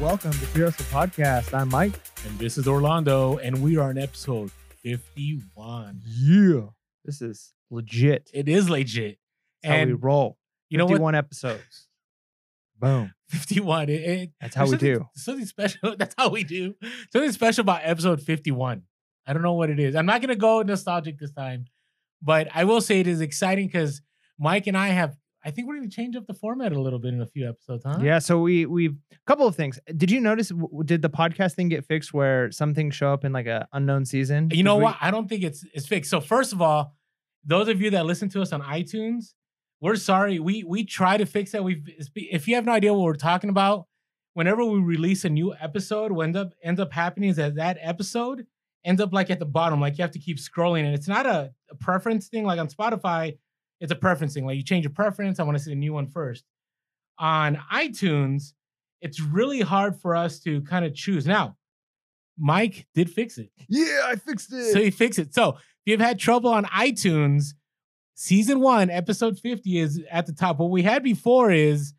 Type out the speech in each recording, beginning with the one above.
welcome to Pure Hustle Podcast. I'm Mike. And this is Orlando, and we are on episode 51. Yeah. This is legit. It is legit. That's how we and roll. you know what? 51 episodes. Boom. 51. It, it- That's how we something- do. Something special. That's how we do. Something special about episode 51. I don't know what it is. I'm not going to go nostalgic this time, but I will say it is exciting because Mike and I have, I think we're going to change up the format a little bit in a few episodes, huh? Yeah. So we we've a couple of things. Did you notice? w- Did the podcast thing get fixed where some things show up in like a unknown season? You know we- what? I don't think it's it's fixed. So first of all, those of you that listen to us on iTunes, we're sorry. We we try to fix that. We've if you have no idea what we're talking about, whenever we release a new episode, what ends up ends up happening is that that episode ends up like at the bottom, like you have to keep scrolling, and it's not a, a preference thing. Like on Spotify, it's a preference thing. Like you change your preference. I want to see the new one first. On iTunes, it's really hard for us to kind of choose. Now, Mike did fix it. Yeah, I fixed it. So he fixed it. So if you've had trouble on iTunes, season one, episode 50 is at the top. What we had before is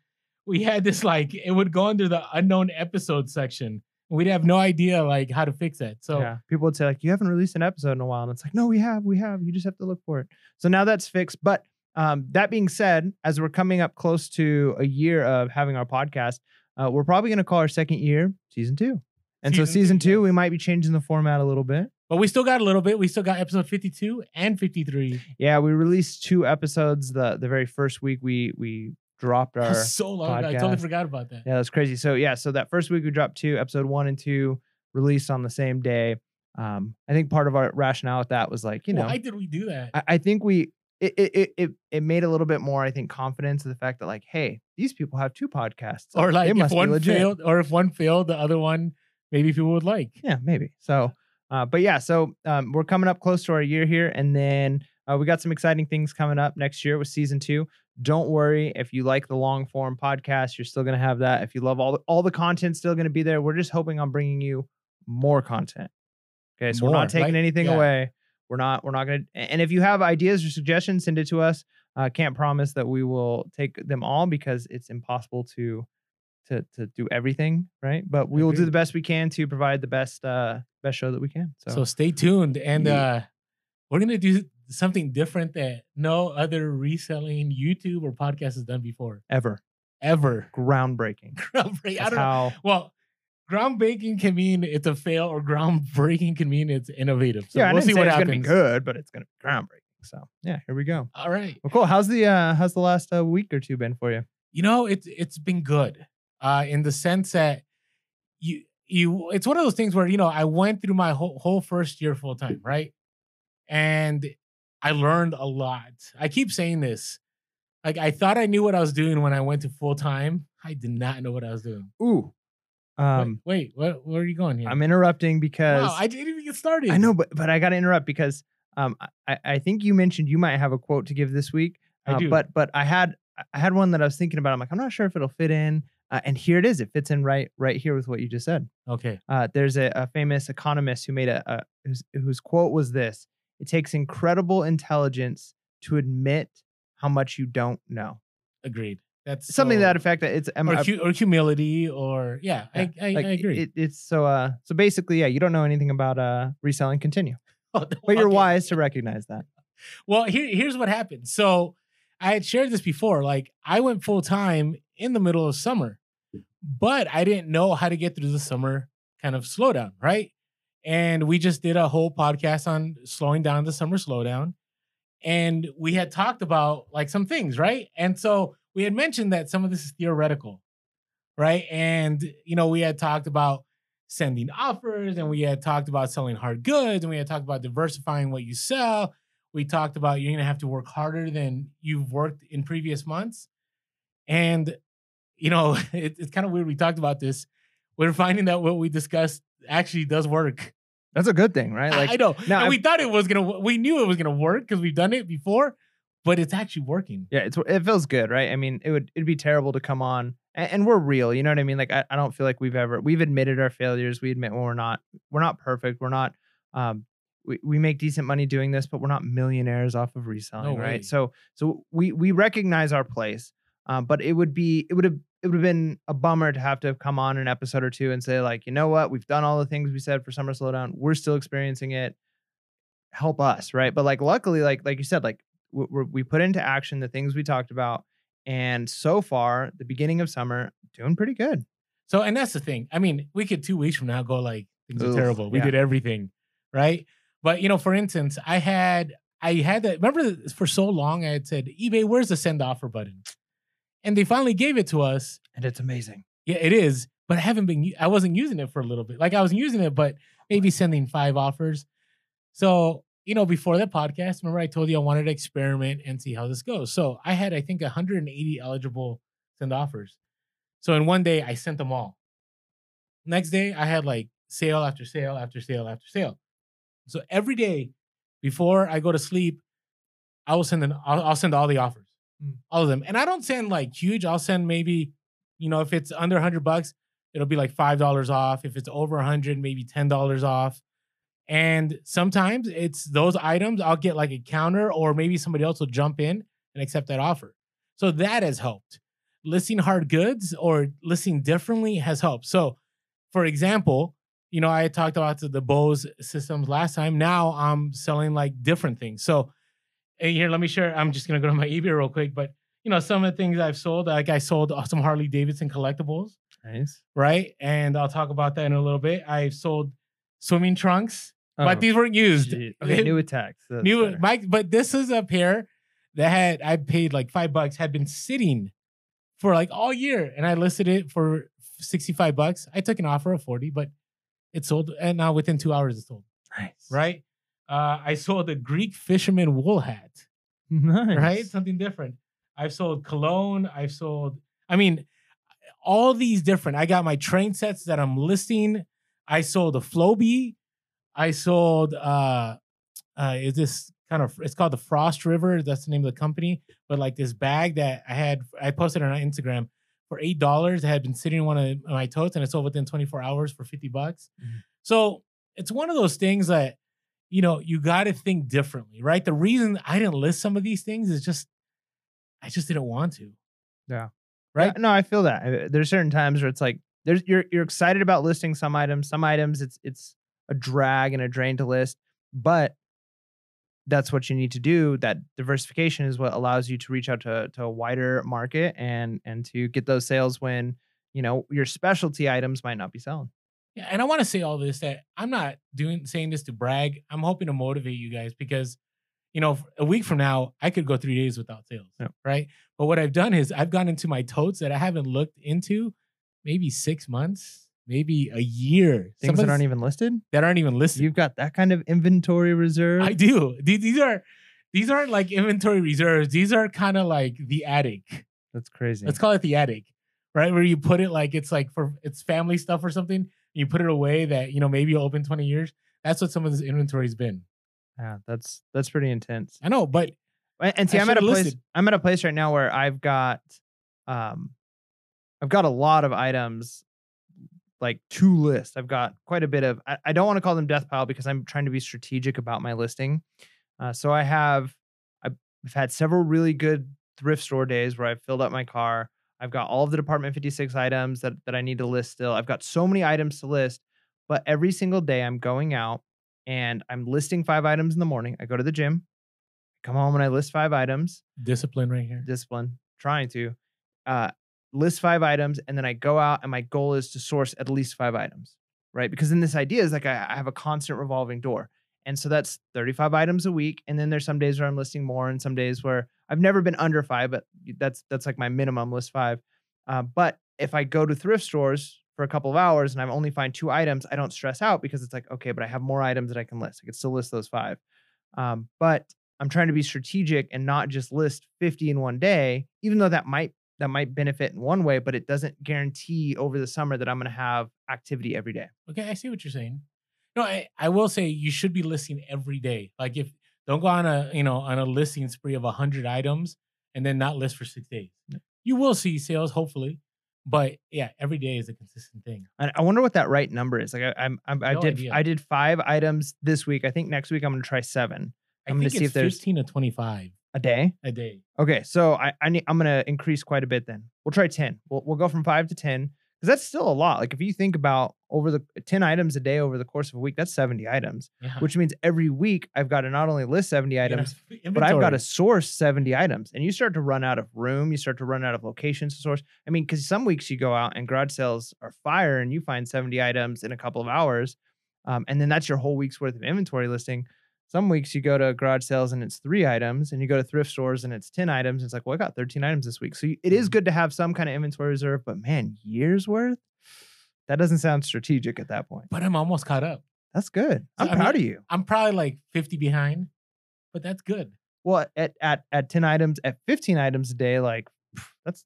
we had this like it would go under the unknown episode section. We'd have no idea like how to fix that. So yeah, people would say like, "You haven't released an episode in a while," and it's like, "No, we have, we have. You just have to look for it." So now that's fixed. But um, that being said, as we're coming up close to a year of having our podcast, uh, we're probably going to call our second year season two. And so Season two, season two, we might be changing the format a little bit. but we still got a little bit. We still got episode 52 and 53. Yeah, we released two episodes the the very first week we we dropped our so long. ago. I totally forgot about that. Yeah, that's crazy. So yeah, so that first week we dropped two, episode one and two, released on the same day. Um, I think part of our rationale with that was like, you know, Why did we do that? I, I think we it, it it it made a little bit more, I think, confidence of the fact that like, hey, these people have two podcasts. or like if one failed, or if one failed, the other one maybe people would like. Yeah, maybe. So, uh, but yeah, so um, we're coming up close to our year here, and then uh, we got some exciting things coming up next year with season two. Don't worry if you like the long form podcast, you're still gonna have that. If you love all the, all the content, still gonna be there. We're just hoping on bringing you more content. Okay, so we're not taking like- anything yeah. away. We're not. We're not gonna. And if you have ideas or suggestions, send it to us. Uh, can't promise that we will take them all because it's impossible to to to do everything, right? But we will do the best we can to provide the best uh best show that we can. So, So stay tuned, and uh, we're gonna do something different that no other reselling YouTube or podcast has done before, ever ever. groundbreaking. Groundbreaking. I don't know. how Well, groundbreaking can mean it's a fail, or groundbreaking can mean it's innovative. So yeah, I we'll see what it's happens. gonna be good, but it's gonna be groundbreaking. So yeah, here we go. All right. Well, cool. How's the uh how's the last uh, week or two been for you? You know, it's it's been good, uh, in the sense that you you it's one of those things where you know I went through my whole whole first year full time, right? And I learned a lot. I keep saying this. Like I thought I knew what I was doing when I went to full time. I did not know what I was doing. Ooh, um, wait, what, where are you going here? I'm interrupting because wow, I didn't even get started. I know, but but I got to interrupt because um I I think you mentioned you might have a quote to give this week. I uh, do. But but I had I had one that I was thinking about. I'm like I'm not sure if it'll fit in. Uh, and here it is. It fits in right right here with what you just said. Okay. Uh, there's a, a famous economist who made a, a whose, whose quote was this: "It takes incredible intelligence to admit how much you don't know." Agreed. That's Something to that effect. That it's um, or, hu- or humility, or yeah, yeah, I, I, like, I agree. It, it's so uh so basically yeah you don't know anything about uh reselling. Continue, Oh, but you're okay. wise to recognize that. Well, here, here's what happened. So I had shared this before. Like I went full time in the middle of summer, but I didn't know how to get through the summer kind of slowdown, right? And we just did a whole podcast on slowing down the summer slowdown. And we had talked about like some things, right? And so we had mentioned that some of this is theoretical, right? And, you know, we had talked about sending offers and we had talked about selling hard goods and we had talked about diversifying what you sell. We talked about you're going to have to work harder than you've worked in previous months. And you know it, it's kind of weird we talked about this. We're finding that what we discussed actually does work. That's a good thing, right? I- Like i know. now and we thought it was gonna we knew it was gonna work because we've done it before but it's actually working yeah, it's it feels good, right? I mean, it would it'd be terrible to come on and, and we're real, you know what I mean? Like I, I don't feel like we've ever we've admitted our failures. We admit when we're not we're not perfect. We're not um we, we make decent money doing this, but we're not millionaires off of reselling, way. right? So so we we recognize our place. Um, but it would be it would have it would have been a bummer to have to come on an episode or two and say like, you know what, we've done all the things we said for summer slowdown. We're still experiencing it. Help us, right? But like, luckily, like like you said, like we we put into action the things we talked about, and so far, the beginning of summer, doing pretty good. So, and that's the thing. I mean, we could two weeks from now go like things are terrible. We yeah. did everything, right? But you know, for instance, I had I had that. Remember, for so long I had said, eBay, where's the send offer button? And they finally gave it to us. And it's amazing. Yeah, it is. But I haven't been. I wasn't using it for a little bit. Like I was using it, but maybe sending five offers. So you know, before the podcast, remember I told you I wanted to experiment and see how this goes. So I had, I think, 180 eligible send offers. So in one day, I sent them all. Next day, I had like sale after sale after sale after sale. So every day before I go to sleep, I will send an, I'll, I'll send all the offers, Mm. all of them. And I don't send like huge. I'll send maybe, you know, if it's under 100 bucks, it'll be like five dollars off. If it's over 100, maybe ten dollars off. And sometimes it's those items. I'll get like a counter, or maybe somebody else will jump in and accept that offer. So that has helped. Listing hard goods or listing differently has helped. So, for example, you know, I talked about the, Bose systems last time. Now I'm selling like different things. So, and here, let me share. I'm just gonna go to my eBay real quick, but you know, some of the things I've sold, like I sold uh, some Harley Davidson collectibles, Nice. right? And I'll talk about that in a little bit. I've sold swimming trunks, Oh, but these weren't used. Okay? New attacks. That's New better. Mike, but this is a pair that had I paid like five bucks, had been sitting for like all year, and I listed it for 65 bucks. I took an offer of 40, but it sold, and now within two hours it sold, nice. right? Uh, I sold a Greek fisherman wool hat, Nice. right? Something different. I've sold cologne. I've sold, I mean, all these different. I got my train sets that I'm listing. I sold a Flowbee. I sold, uh, uh, is this kind of, it's called the Frost River. That's the name of the company. But like this bag that I had, I posted on Instagram for $8 that had been sitting in one of my totes and it sold within 24 hours for 50 bucks. Mhm. So it's one of those things that, you know, you got to think differently, right? The reason I didn't list some of these things is just, I just didn't want to. Yeah. Right. Yeah, no, I feel that. Uh, There's certain times where it's like there's you're you're excited about listing some items. Some items it's it's a drag and a drain to list, but that's what you need to do. That diversification is what allows you to reach out to to a wider market and and to get those sales when you know your specialty items might not be selling. Yeah, and I want to say all this that I'm not doing saying this to brag. I'm hoping to motivate you guys because, you know, a week from now I could go three days without sales, Yeah. right? But what I've done is I've gone into my totes that I haven't looked into, maybe six months, maybe a year. Things that aren't even listed. that aren't even listed. You've got that kind of inventory reserve. I do. These, are these aren't like inventory reserves. These are kind of like the attic. That's crazy. Let's call it the attic, right? Where you put it like it's like for it's family stuff or something. You put it away that you know maybe you'll open twenty years. That's what some of this inventory's been. yeah, that's that's pretty intense. I know, but And see, I I'm at a place. listed. I'm at a place right now where I've got, um, I've got a lot of items, like to list. I've got quite a bit of. I, I don't want to call them death pile because I'm trying to be strategic about my listing. Uh, so I have, I've I've had several really good thrift store days where I've filled up my car. I've got all of the Department 56 items that that I need to list still. I've got so many items to list, but every single day I'm going out and I'm listing five items in the morning. I go to the gym, come home and I list five items. discipline right here. Discipline, trying to uh, list five items, and then I go out and my goal is to source at least five items, right? Because then this idea is like I, I have a constant revolving door, and so that's 35 items a week. And then there's some days where I'm listing more, and some days where I've never been under five, but that's that's like my minimum list five. Uh, but if I go to thrift stores for a couple of hours and I only find two items, I don't stress out because it's like, okay, but I have more items that I can list. I can still list those five. Um, but I'm trying to be strategic and not just list 50 in one day, even though that might that might benefit in one way, but it doesn't guarantee over the summer that I'm going to have activity every day. Okay, I see what you're saying. No, I, I will say you should be listing every day. Like if don't go on a you know on a listing spree of hundred items and then not list for six days. You will see sales, hopefully, but yeah, every day is a consistent thing. And I wonder what that right number is. Like I, I'm, I'm I No did idea. I did five items this week. I think next week I'm going to try seven. I'm gonna see if there's- fifteen to twenty five. A day. a day. Okay, so I, I need, I'm gonna increase quite a bit. Then we'll try ten. We'll we'll go from five to ten because that's still a lot. Like if you think about over the ten items a day over the course of a week, that's seventy items, Yeah. which means every week I've got to not only list seventy items, have but I've got to source 70 items. And you start to run out of room, you start to run out of locations to source. I mean, because some weeks you go out and garage sales are fire and you find 70 items in a couple of hours. Um, and then that's your whole week's worth of inventory listing. Some weeks you go to garage sales and it's three items, and you go to thrift stores and it's 10 items. It's like, well, I got 13 items this week. So you, it is Mhm. good to have some kind of inventory reserve, but man, years worth? That doesn't sound strategic at that point. But I'm almost caught up. That's good. I'm I mean, proud of you. I'm probably like 50 behind, but that's good. Well, at at at 10 items, at 15 items a day, like that's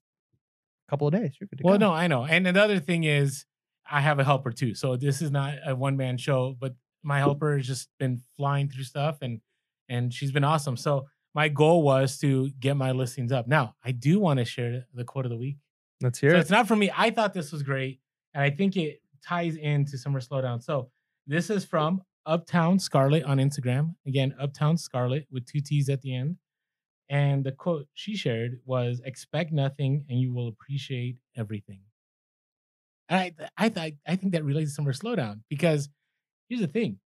a couple of days. You're good to Well, go. no, I know. And another thing is, I have a helper too. So this is not a one man show, but my helper has just been flying through stuff and and she's been awesome. So my goal was to get my listings up. Now I do want to share the quote of the week. Let's hear So it. it's not for me. I thought this was great, and I think it ties into summer slowdown. So this is from Uptown Scarlett on Instagram. Again, Uptown Scarlett with two T's at the end. And the quote she shared was expect nothing and you will appreciate everything. And I I thought I think that relates to summer slowdown because here's the thing.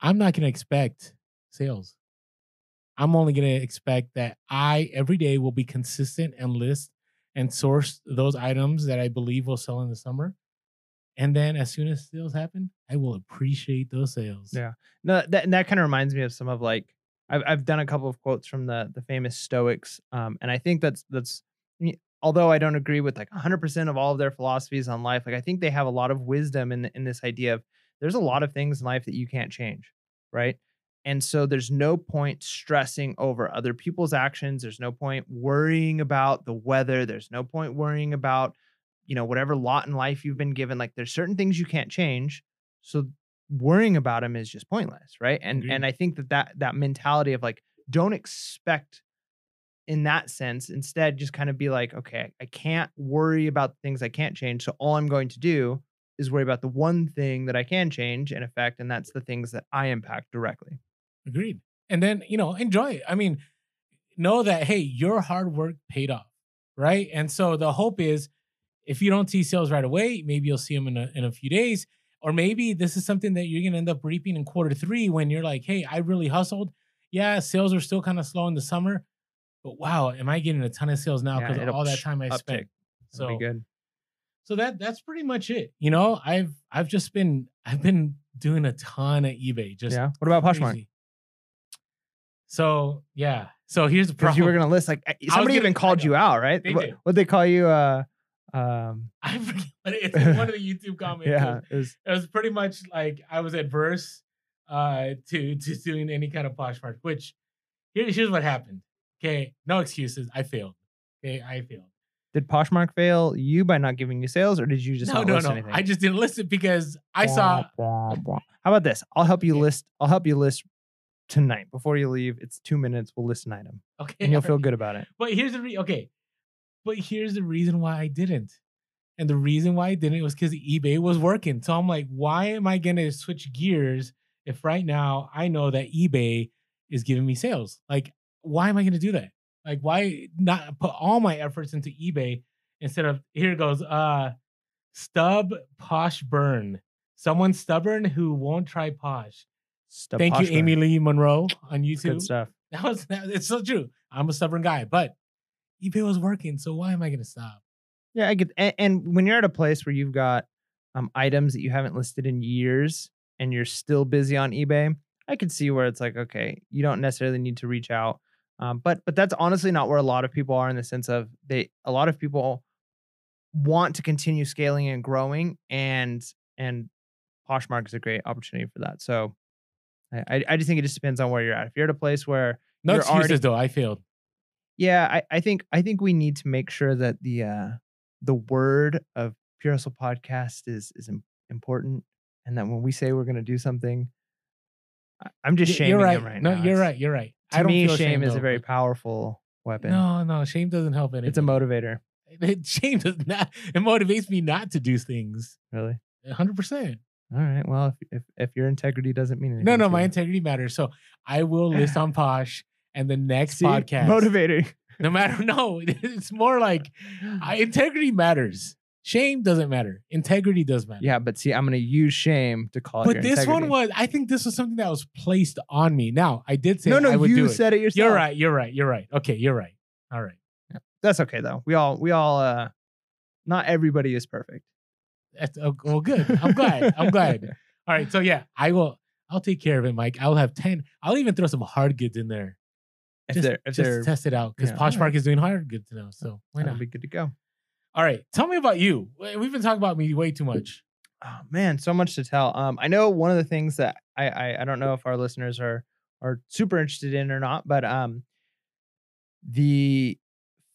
I'm not gonna expect sales. I'm only gonna expect that I every day will be consistent and list and source those items that I believe will sell in the summer. And then as soon as sales happen, I will appreciate those sales. Yeah. No, that that kind of reminds me of some of like I've I've done a couple of quotes from the the famous Stoics, um, and I think that's that's although I don't agree with like 100 percent of all of their philosophies on life, like I think they have a lot of wisdom in in this idea of there's a lot of things in life that you can't change, right? And so there's no point stressing over other people's actions. There's no point worrying about the weather. There's no point worrying about, you know, whatever lot in life you've been given. Like there's certain things you can't change. So worrying about them is just pointless, right? And Agreed. and I think that that that mentality of like don't expect in that sense instead just kind of be like okay i can't worry about things i can't change so all i'm going to do is worry about the one thing that i can change and affect and that's the things that i impact directly Agreed. And then, you know, enjoy it. I mean, know that, hey, your hard work paid off, right? And so the hope is if you don't see sales right away, maybe you'll see them in a, in a few days. Or maybe this is something that you're going to end up reaping in quarter three when you're like, hey, I really hustled. Yeah, sales are still kind of slow in the summer, but wow, am I getting a ton of sales now Yeah, because of all that time I uptick. spent? so So be good so that that's pretty much it. You know, I've I've just been I've been doing a ton of eBay. Just yeah what about poshmark crazy. So yeah. So here's the problem. you were gonna list like somebody gonna- even called you out right They what did. would they call you uh um I forget it's one of the YouTube comments. yeah it was It was pretty much like I was adverse uh to to doing any kind of Poshmark, which here, here's what happened. Okay, no excuses. I failed. Okay, I failed. Did poshmark fail you by not giving you sales or did you just no, not no, no. anything I just didn't list it because I saw Blah, blah, blah. How about this? I'll help you Okay. list. I'll help you list tonight before you leave. It's two minutes. We'll list an item, okay, and you'll feel good about it. But here's the re- okay. But here's the reason why I didn't. And the reason why I didn't was because eBay was working. So I'm like, why am I gonna switch gears if right now I know that eBay is giving me sales? Like, why am I gonna do that? Like, why not put all my efforts into eBay instead of here it goes, uh stub posh burn. Someone stubborn who won't try posh. Stuff Thank you, Poshmark. Amy Lee Monroe on YouTube. Good stuff. That was that, it's so true. I'm a stubborn guy, but eBay was working, so why am I gonna stop? Yeah, I get. And, and when you're at a place where you've got um items that you haven't listed in years, and you're still busy on eBay, I could see where it's like, okay, you don't necessarily need to reach out. Um, but but that's honestly not where a lot of people are in the sense of they. A lot of people want to continue scaling and growing, and and Poshmark is a great opportunity for that. So. I, I- just think it just depends on where you're at. If you're at a place where No You're excuses already- though. I failed. yeah i, I think i think we need to make sure that the uh the word of pure hustle podcast is is important and that when we say we're going to do something i'm just shaming you're right. right no, now you're right. You're right. To I don't me shame shame is a very powerful weapon No, no, shame doesn't help anything. it's a motivator shame does not. It motivates me not to do things. really 100. percent all right well if, if if your integrity doesn't mean anything No, no, my integrity matters. So I will list on Posh, and the next See? podcast, motivating. no matter no, it's more like I, integrity matters. Shame doesn't matter. Integrity does matter. Yeah, but see, I'm gonna use shame to call. it But your this one was, I think this was something that was placed on me. Now, I did say no, no. I would You it. said it yourself. You're right. You're right. You're right. Okay, you're right. All right. That's okay though. We all, we all. uh Not everybody is perfect. That's, oh, well, good. I'm glad. I'm glad. All right. So yeah, I will. I'll take care of it, Mike. I'll have ten. I'll even throw some hard goods in there If just, they're, if just they're, test it out because yeah, Posh alright. Park is doing hard goods now. So why that'll not? be good to go. All right. Tell me about you. We- We've been talking about me way too much. Oh man, so much to tell. Um, I know one of the things that I, I I don't know if our listeners are are super interested in or not, but um, the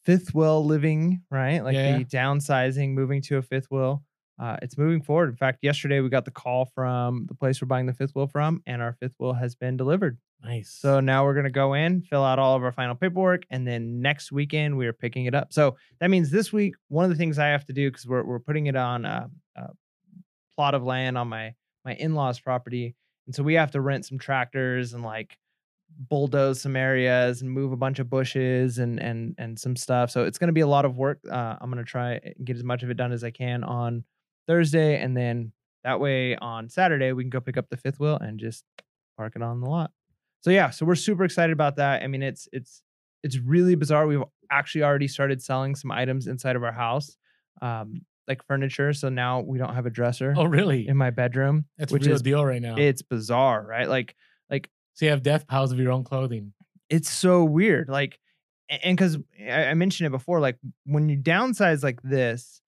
fifth wheel living right, like Yeah. the downsizing, moving to a fifth wheel. Uh, it's moving forward. In fact, yesterday we got the call from the place we're buying the fifth wheel from, and our fifth wheel has been delivered. Nice. So now we're gonna go in, fill out all of our final paperwork, and then next weekend we are picking it up. So that means this week, one of the things I have to do because we're we're putting it on a, a plot of land on my my in laws property, and so we have to rent some tractors and like bulldoze some areas and move a bunch of bushes and and and some stuff. So it's gonna be a lot of work. Uh, I'm gonna try and get as much of it done as I can on Thursday, and then that way on Saturday we can go pick up the fifth wheel and just park it on the lot. So yeah, so we're super excited about that. I mean, it's it's it's really bizarre. We've actually already started selling some items inside of our house, um, like furniture. So now we don't have a dresser oh, really? in my bedroom, That's which real is deal right now. it's bizarre, right? Like like so you have death piles of your own clothing. it's so weird. Like, and because I, I mentioned it before, like when you downsize like this,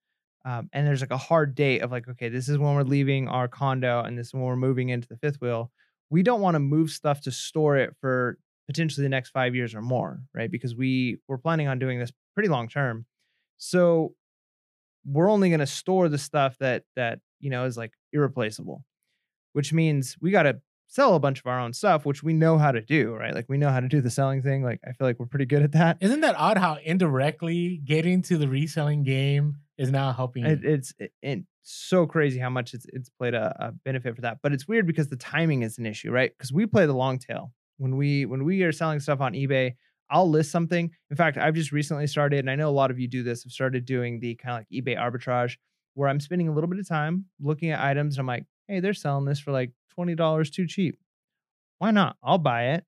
um, and there's like a hard date of like, okay, this is when we're leaving our condo, and this is when we're moving into the fifth wheel. We don't want to move stuff to store it for potentially the next five years or more, right? Because we we're planning on doing this pretty long term. So we're only going to store the stuff that that you know is like irreplaceable, which means we got to sell a bunch of our own stuff, which we know how to do, right? Like we know how to do the selling thing. Like I feel like we're pretty good at that. Isn't that odd how indirectly getting to the reselling game is now helping? It, it's it, it's so crazy how much it's it's played a, a benefit for that. But it's weird because the timing is an issue, right? Because we play the long tail when we when we are selling stuff on eBay. I'll list something. In fact, I've just recently started, and I know a lot of you do this. I've started doing the kind of like eBay arbitrage, where I'm spending a little bit of time looking at items, and I'm like, hey, they're selling this for like twenty dollars too cheap. Why not? I'll buy it,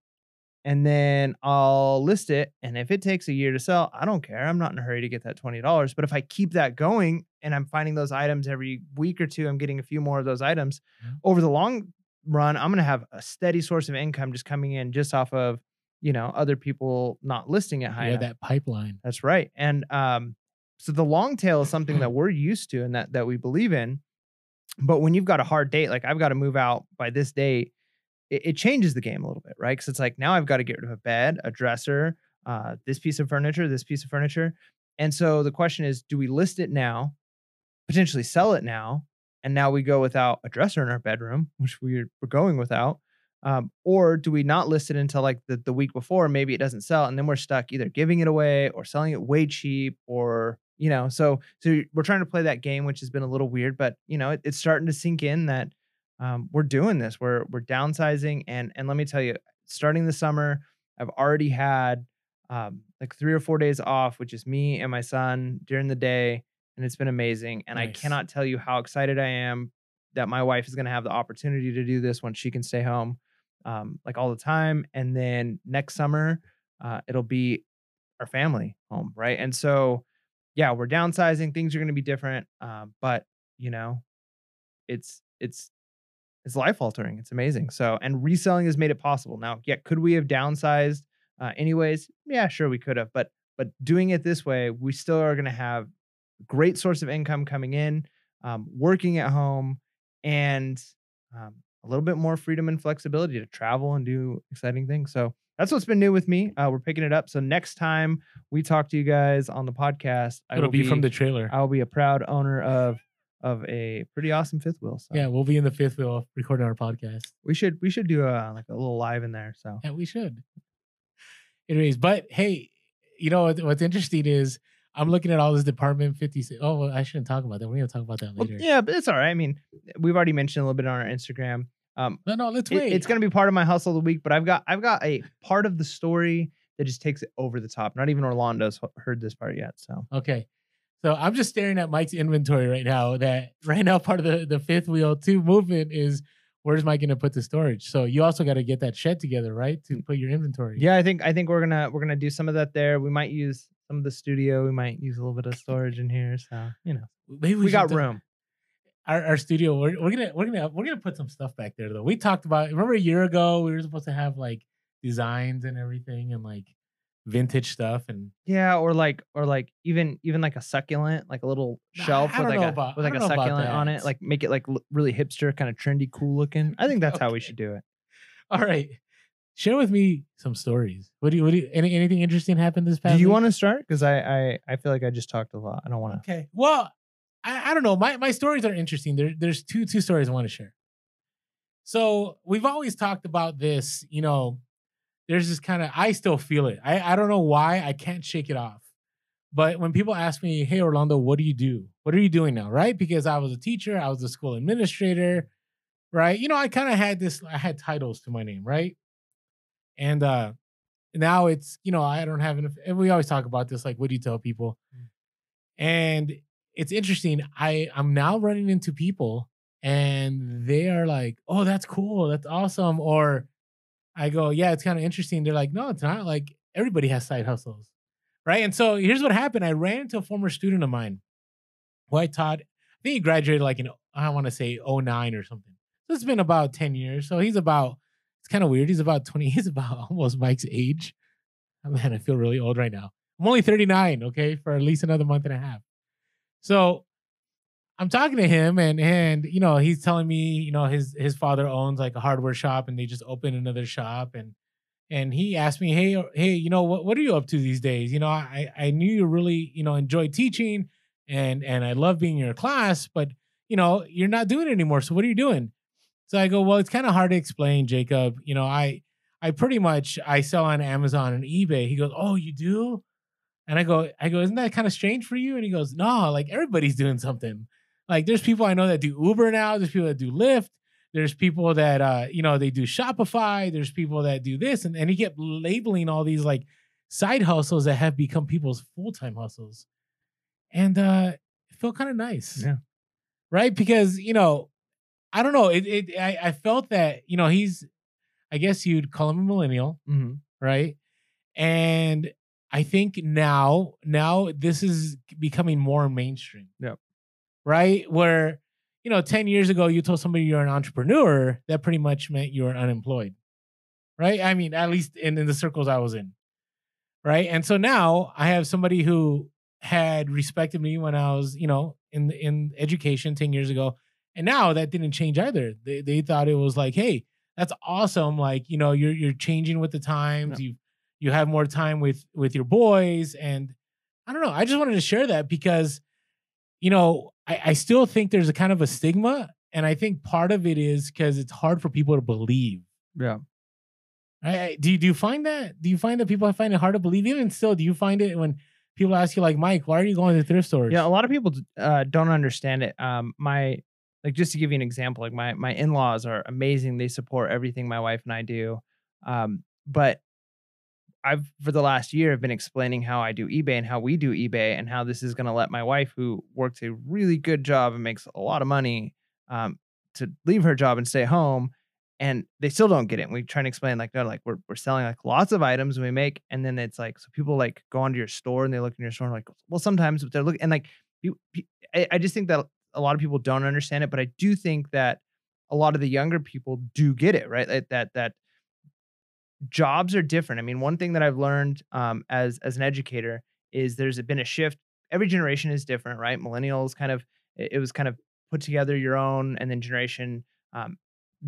and then I'll list it. And if it takes a year to sell, I don't care. I'm not in a hurry to get that twenty dollars. But if I keep that going, and I'm finding those items every week or two, I'm getting a few more of those items. Yeah. Over the long run, I'm gonna have a steady source of income just coming in just off of you know other people not listing it high yeah, enough. that pipeline. That's right. And um, so the long tail is something that we're used to and that that we believe in. But when you've got a hard date, like I've got to move out by this date, it, it changes the game a little bit, right? Because it's like now I've got to get rid of a bed, a dresser, uh, this piece of furniture, this piece of furniture. And so the question is, do we list it now, potentially sell it now, and now we go without a dresser in our bedroom, which we're, we're going without, um, or do we not list it until like the, the week before? Maybe it doesn't sell, and then we're stuck either giving it away or selling it way cheap, or you know. So so we're trying to play that game, which has been a little weird, but you know, it, it's starting to sink in that um, we're doing this. We're we're downsizing, and and let me tell you, starting the summer, I've already had um, like three or four days off, which is me and my son during the day, and it's been amazing. And I cannot tell you how excited I am that my wife is going to have the opportunity to do this when she can stay home, um, like all the time. And then next summer, uh, it'll be our family home, right? And so, yeah, we're downsizing. Things are going to be different, um, but you know, it's it's it's life altering. It's amazing. So, and reselling has made it possible. Now, yeah, could we have downsized uh, anyways? Yeah, sure, we could have, but but doing it this way, we still are going to have great source of income coming in, um, working at home, and um, a little bit more freedom and flexibility to travel and do exciting things. So that's what's been new with me. Uh, we're picking it up. So next time we talk to you guys on the podcast, I It'll will be, from the trailer. I will be a proud owner of of a pretty awesome fifth wheel. So yeah, we'll be in the fifth wheel recording our podcast. we should we should do a like a little live in there. So Yeah, we should. Anyways, but hey, you know what's interesting is I'm looking at all this Department 56. Oh, well, I shouldn't talk about that. We're gonna talk about that Well, later. yeah, but it's all right. I mean, we've already mentioned a little bit on our Instagram. Um, No, no, let's it- wait. it's going to be part of my hustle of the week, but I've got I've got a part of the story that just takes it over the top. Not even Orlando's heard this part yet. So Okay. So I'm just staring at Mike's inventory right now. That right now part of the, the fifth wheel two movement is where's Mike gonna put the storage? So you also got to get that shed together, right? To put your inventory. yeah, I think I think we're gonna we're gonna do some of that there. We might use some of the studio. We might use a little bit of storage in here. So you know, Maybe we, should got room. Our, our studio, we're, we're gonna we're gonna we're gonna put some stuff back there though. We talked about remember a year ago we were supposed to have like designs and everything and like vintage stuff and Yeah, or like or like even even like a succulent, like a little shelf I with don't like know a about- with I like a don't know about succulent on it, like make it like l- really hipster, kind of trendy, cool looking. I think that's how we Okay. should do it. all right. Share with me some stories. What do you what do you any, anything interesting happened this past Do you want to start? Because I, I I feel like I just talked a lot. I don't want to. Okay. Well, I, I don't know. My my stories are interesting. There, there's two two stories I want to share. So we've always talked about this, you know, there's this kind of I still feel it. I, I don't know why. I can't shake it off. But when people ask me, hey Orlando, what do you do? What are you doing now? Right? Because I was a teacher, I was a school administrator, right? You know, I kind of had this, I had titles to my name, right? And uh now it's, you know, I don't have enough, and we always talk about this, like, what do you tell people? And it's interesting. I I'm now running into people and they are like, "Oh, that's cool. That's awesome." Or I go, "Yeah, it's kind of interesting." They're like, "No, it's not. Like everybody has side hustles." Right? And so here's what happened. I ran into a former student of mine who I taught. I think he graduated like in I want to say 09 or something. So it's been about 10 years. So he's about it's kind of weird. He's about 20. He's about almost Mike's age. Oh, man, I feel really old right now. I'm only 39, okay, for at least another month and a half. So I'm talking to him and and you know, he's telling me, you know, his his father owns like a hardware shop and they just opened another shop and and he asked me, "Hey, hey, you know, what what are you up to these days? You know, I I knew you really, you know, enjoy teaching and and I love being in your class, but you know, you're not doing it anymore. So what are you doing?" So I go, "Well, it's kind of hard to explain, Jacob. You know, I I pretty much I sell on Amazon and eBay." He goes, "Oh, you do?" And I go, I go, isn't that kind of strange for you? And he goes, no, like everybody's doing something. Like there's people I know that do Uber now. There's people that do Lyft. There's people that uh, you know, they do Shopify. There's people that do this. And, and he kept labeling all these like side hustles that have become people's full-time hustles. And uh it felt kind of nice. Yeah. Right? Because, you know, I don't know. It it I, I felt that, you know, he's I guess you'd call him a millennial Mm-hmm. right? And I think now, now this is becoming more mainstream. Yep. Right? Where, you know, 10 years ago, you told somebody you're an entrepreneur, that pretty much meant you were unemployed. Right? I mean, at least in, in the circles I was in. Right. And so now I have somebody who had respected me when I was, you know, in in education 10 years ago. And now that didn't change either. They they thought it was like, hey, that's awesome. Like, you know, you're you're changing with the times. You you have more time with with your boys. And I don't know. I just wanted to share that because, you know, I, I still think there's a kind of a stigma. And I think part of it is because it's hard for people to believe. Yeah. I, I- do you do you find that? Do you find that people find it hard to believe? Even still, do you find it when people ask you like, Mike, why are you going to thrift stores? Yeah, a lot of people uh, don't understand it. Um, my like just to give you an example, like my my in laws are amazing. They support everything my wife and I do. Um, but I've for the last year have been explaining how I do eBay and how we do eBay and how this is going to let my wife, who works a really good job and makes a lot of money, um, to leave her job and stay home. And they still don't get it. And we try to explain like no, like we're we're selling like lots of items we make, and then it's like so people like go onto your store and they look in your store and like well sometimes they're looking and like you, I, I just think that a lot of people don't understand it, but I do think that a lot of the younger people do get it, right? That that, that jobs are different. I mean, one thing that I've learned um, as as an educator is there's been a shift. Every generation is different, right? Millennials kind of it, was kind of put together your own, and then generation um,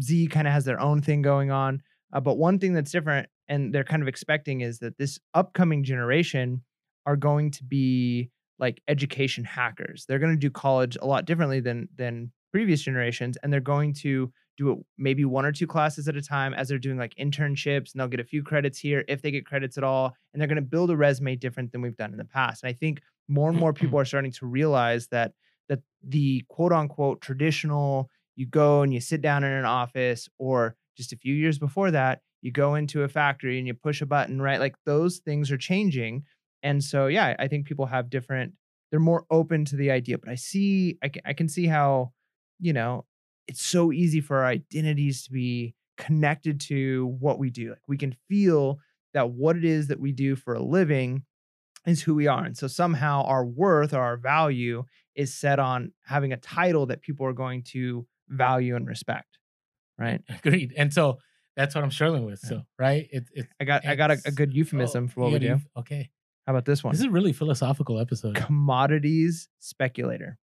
Z kind of has their own thing going on. Uh, but one thing that's different, and they're kind of expecting, is that this upcoming generation are going to be like education hackers. They're going to do college a lot differently than than previous generations, and they're going to do it maybe one or two classes at a time as they're doing like internships, and they'll get a few credits here if they get credits at all, and they're going to build a resume different than we've done in the past. And I think more and more mm-hmm. people are starting to realize that that the quote unquote traditional you go and you sit down in an office or just a few years before that you go into a factory and you push a button, right? Like those things are changing. And so, yeah, I think people have different, they're more open to the idea. But I see, I can, I can see how, you know, it's so easy for our identities to be connected to what we do. Like we can feel that what it is that we do for a living is who we are. And so somehow our worth or our value is set on having a title that people are going to value and respect. Right. Agreed. And so that's what I'm struggling with. So, right? It, it, I got I got a, a good oh, euphemism oh, for what we do. Okay. How about this one? This is a really philosophical episode. Commodities speculator.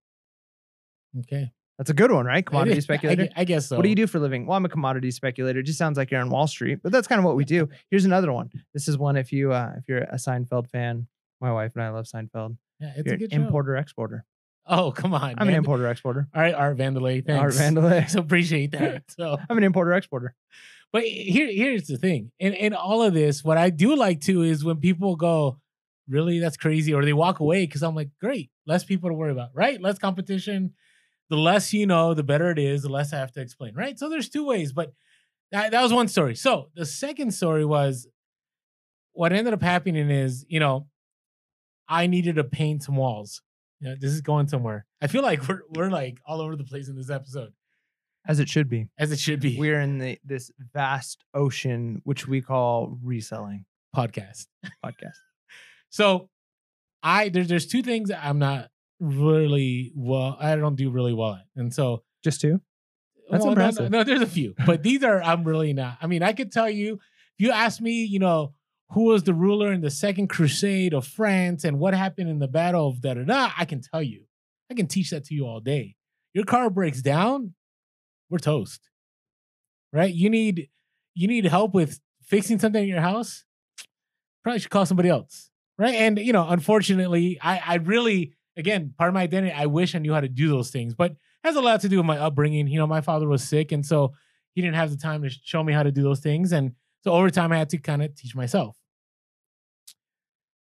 Okay. That's a good one, right? Commodity is. I speculator. I, guess so. What do you do for a living? Well, I'm a commodity speculator. It just sounds like you're on Wall Street, but that's kind of what we do. Here's another one. This is one if you uh if you're a Seinfeld fan. My wife and I love Seinfeld. Yeah, it's you're a good show. importer exporter. Oh, come on. I'm an importer exporter. All right, Art Vandelay. Thanks. Art Vandelay. So appreciate that. So, I'm an importer exporter. but here, here's the thing. In in all of this, what I do like too is when people go, "Really, that's crazy," or they walk away because I'm like, "Great, less people to worry about, right? Less competition. The less you know, the better it is. The less I have to explain, right?" So there's two ways, but that, that was one story. So the second story was what ended up happening is, you know, I needed to paint some walls. You know, this is going somewhere. I feel like we're we're like all over the place in this episode, As it should be. as it should be. We're in the this vast ocean which we call reselling podcast. podcast. So I there's there's two things I'm not really well. I don't do really well and so Just two? That's well, no, no, impressive. No, there's a few, but these are I'm really not. I mean, I could tell you if you ask me, you know, who was the ruler in the Second Crusade of France and what happened in the Battle of da da da, I can tell you. I can teach that to you all day. Your car breaks down, we're toast. Right? You need you need help with fixing something in your house. Probably should call somebody else. Right? And you know, unfortunately, I I really again part of my identity. I wish I knew how to do those things, but has a lot to do with my upbringing. You know, my father was sick, and so he didn't have the time to show me how to do those things. And so over time, I had to kind of teach myself.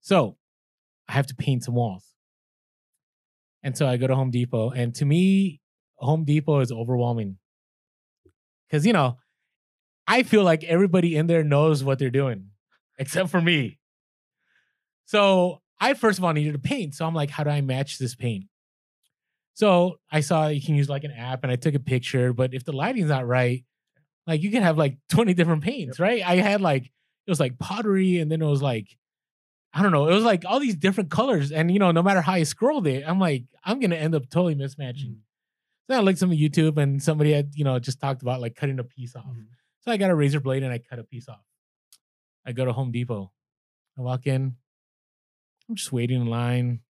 So I have to paint some walls. And so I go to Home Depot, and to me, Home Depot is overwhelming. Because, you know, I feel like everybody in there knows what they're doing, except for me. So I first of all needed to paint. So I'm like, how do I match this paint? So I saw you can use like an app and I took a picture, but if the lighting's not right, like you can have like 20 different paints, right? I had like, it was like pottery and then it was like, I don't know, it was like all these different colors. And you know, no matter how I scrolled it, I'm like, I'm gonna end up totally mismatching. So I looked some YouTube and somebody had, you know, just talked about like cutting a piece off. Mhm. So I got a razor blade and I cut a piece off. I go to Home Depot. I walk in. I'm just waiting in line,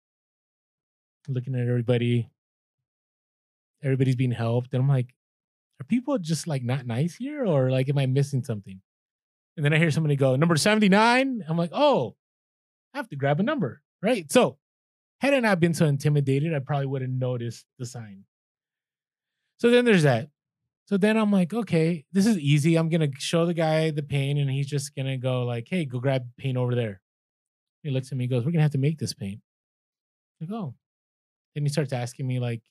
looking at everybody. Everybody's being helped. And I'm like, are people just like not nice here? Or like, am I missing something? And then I hear somebody go, number 79. I'm like, oh, I have to grab a number. Right. So had I not been so intimidated, I probably would have noticed the sign. So then there's that. So then I'm like, okay, this is easy. I'm gonna show the guy the paint, and he's just gonna go like, hey, go grab paint over there. He looks at me, goes, We're gonna have to make this paint. I go. Oh. Then he starts asking me, like,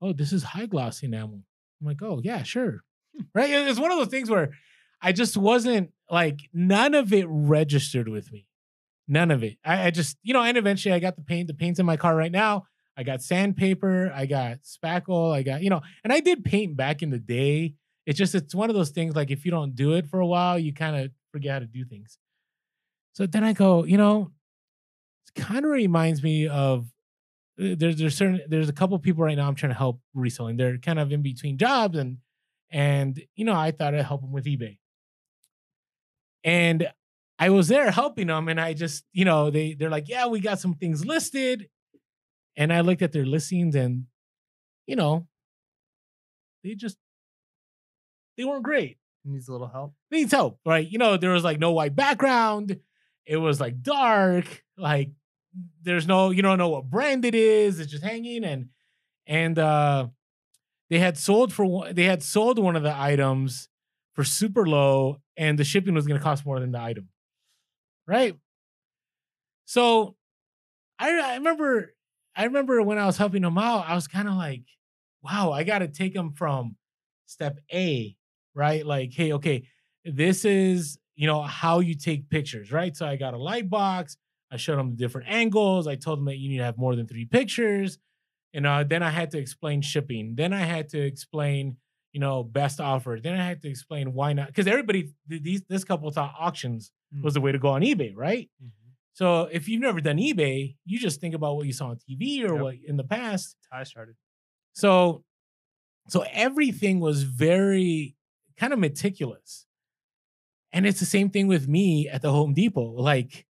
oh, this is high gloss enamel. I'm like, oh yeah, sure. Hmm. Right? It's one of those things where I just wasn't like none of it registered with me. None of it. I, I just, you know, and eventually I got the paint. The paint's in my car right now. I got sandpaper, I got spackle, I got, you know, and I did paint back in the day. It's just, it's one of those things like if you don't do it for a while, you kind of forget how to do things. So then I go, you know, it kind of reminds me of uh, there's there's certain there's a couple people right now I'm trying to help reselling. They're kind of in between jobs and and you know I thought I'd help them with eBay. And I was there helping them, and I just you know they they're like, yeah, we got some things listed, and I looked at their listings, and you know they just they weren't great Needs a little help. needs help, right? You know, there was like no white background. It was like dark. Like there's no, you don't know what brand it is. It's just hanging and and uh they had sold for they had sold one of the items for super low and the shipping was gonna cost more than the item. Right? So I I remember I remember when I was helping them out, I was kind of like, wow, I gotta take them from step A right? Like, hey, okay, this is you know how you take pictures, right? So I got a light box. I showed them the different angles. I told them that you need to have more than three pictures. And know, then I had to explain shipping. Then I had to explain, you know, best offer. Then I had to explain why not because everybody these this couple thought auctions Mm. was the way to go on eBay, right? So if you've never done eBay, you just think about what you saw on TV or Yep. what in the past. That's I started. So so everything was very kind of meticulous. And it's the same thing with me at the Home Depot. Like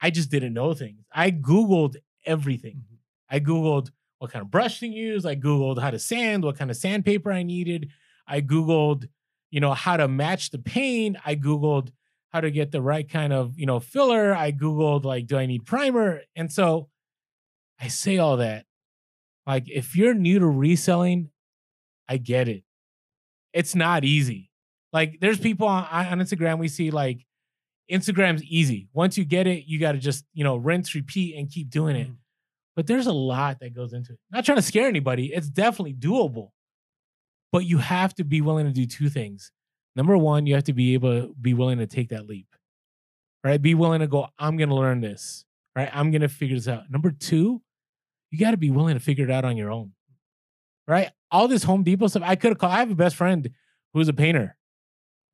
I just didn't know things. I googled everything. Mhm. I googled what kind of brush to use, I googled how to sand, what kind of sandpaper I needed. I googled, you know, how to match the paint. I googled how to get the right kind of, you know, filler. I googled like do I need primer? And so I say all that like if you're new to reselling, I get it. It's not easy. Like there's people on, on Instagram we see like Instagram's easy. Once you get it, you got to just, you know, rinse, repeat and keep doing it. Mhm. But there's a lot that goes into it. Not trying to scare anybody. It's definitely doable. But you have to be willing to do two things. Number one, you have to be able to be willing to take that leap. Right? Be willing to go, I'm gonna learn this. Right? I'm gonna figure this out. Number two, you got to be willing to figure it out on your own. Right? All this Home Depot stuff, I could have called. I have a best friend who's a painter,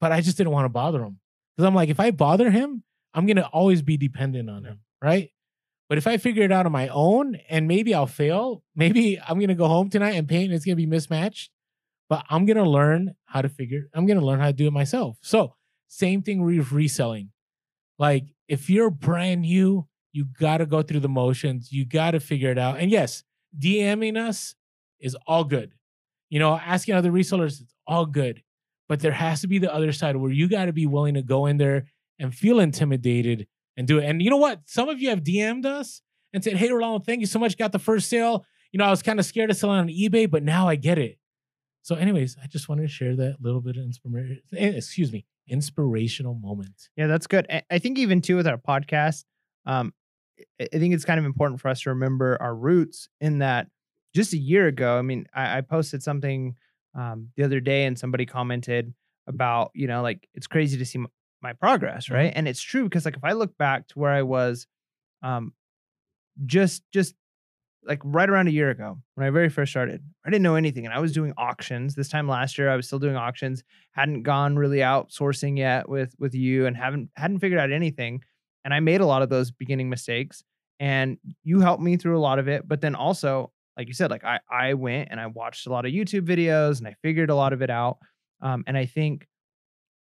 but I just didn't want to bother him. Because I'm like, if I bother him, I'm gonna always be dependent on him. Right? But if I figure it out on my own and maybe I'll fail, maybe I'm gonna go home tonight and paint and it's gonna be mismatched. But I'm gonna learn how to figure, I'm gonna learn how to do it myself. So same thing with reselling. Like if you're brand new, you gotta go through the motions, you gotta figure it out. And yes, DMing us is all good. You know, asking other resellers, it's all good. But there has to be the other side where you gotta be willing to go in there and feel intimidated and do it. And you know what? Some of you have DM'd us and said, Hey, Rolando, thank you so much. Got the first sale. You know, I was kind of scared of selling on eBay, but now I get it. So, anyways, I just wanted to share that little bit of inspiration. Excuse me, inspirational moment. Yeah, that's good. I- think even too with our podcast, um, I I think it's kind of important for us to remember our roots in that just a year ago, I mean, I, I posted something um, the other day and somebody commented about, you know, like it's crazy to see m- my progress, Mhm. right? And it's true because like if I look back to where I was um, just just like right around a year ago when I very first started, I didn't know anything and I was doing auctions. This time last year, I was still doing auctions, hadn't gone really outsourcing yet with with you and haven't hadn't figured out anything. And I made a lot of those beginning mistakes and you helped me through a lot of it. But then also, like you said, like I I went and I watched a lot of YouTube videos and I figured a lot of it out. Um, and I think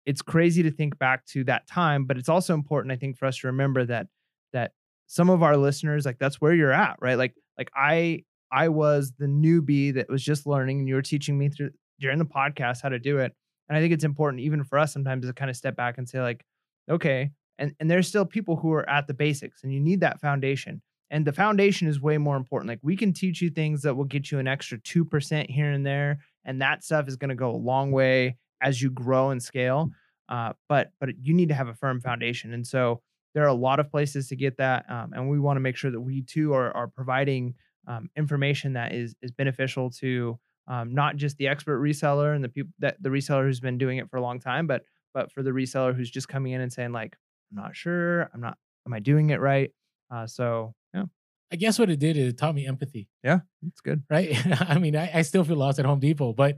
it's crazy to think back to that time, but it's also important, I think, for us to remember that that some of our listeners, like that's where you're at, right? Like like I I was the newbie that was just learning, and you were teaching me through during the podcast how to do it. And I think it's important even for us sometimes to kind of step back and say, like, okay, and and there's still people who are at the basics, and you need that foundation. And the foundation is way more important. Like we can teach you things that will get you an extra two percent here and there, and that stuff is going to go a long way as you grow and scale. Uh, but but you need to have a firm foundation, and so there are a lot of places to get that, um, and we want to make sure that we too are are providing um, information that is is beneficial to um, not just the expert reseller and the people that the reseller who's been doing it for a long time, but but for the reseller who's just coming in and saying like, I'm not sure, I'm not, am I doing it right? Uh, so yeah, I guess what it did is it taught me empathy. Yeah, it's good. right? I mean, I, I still feel lost at Home Depot, but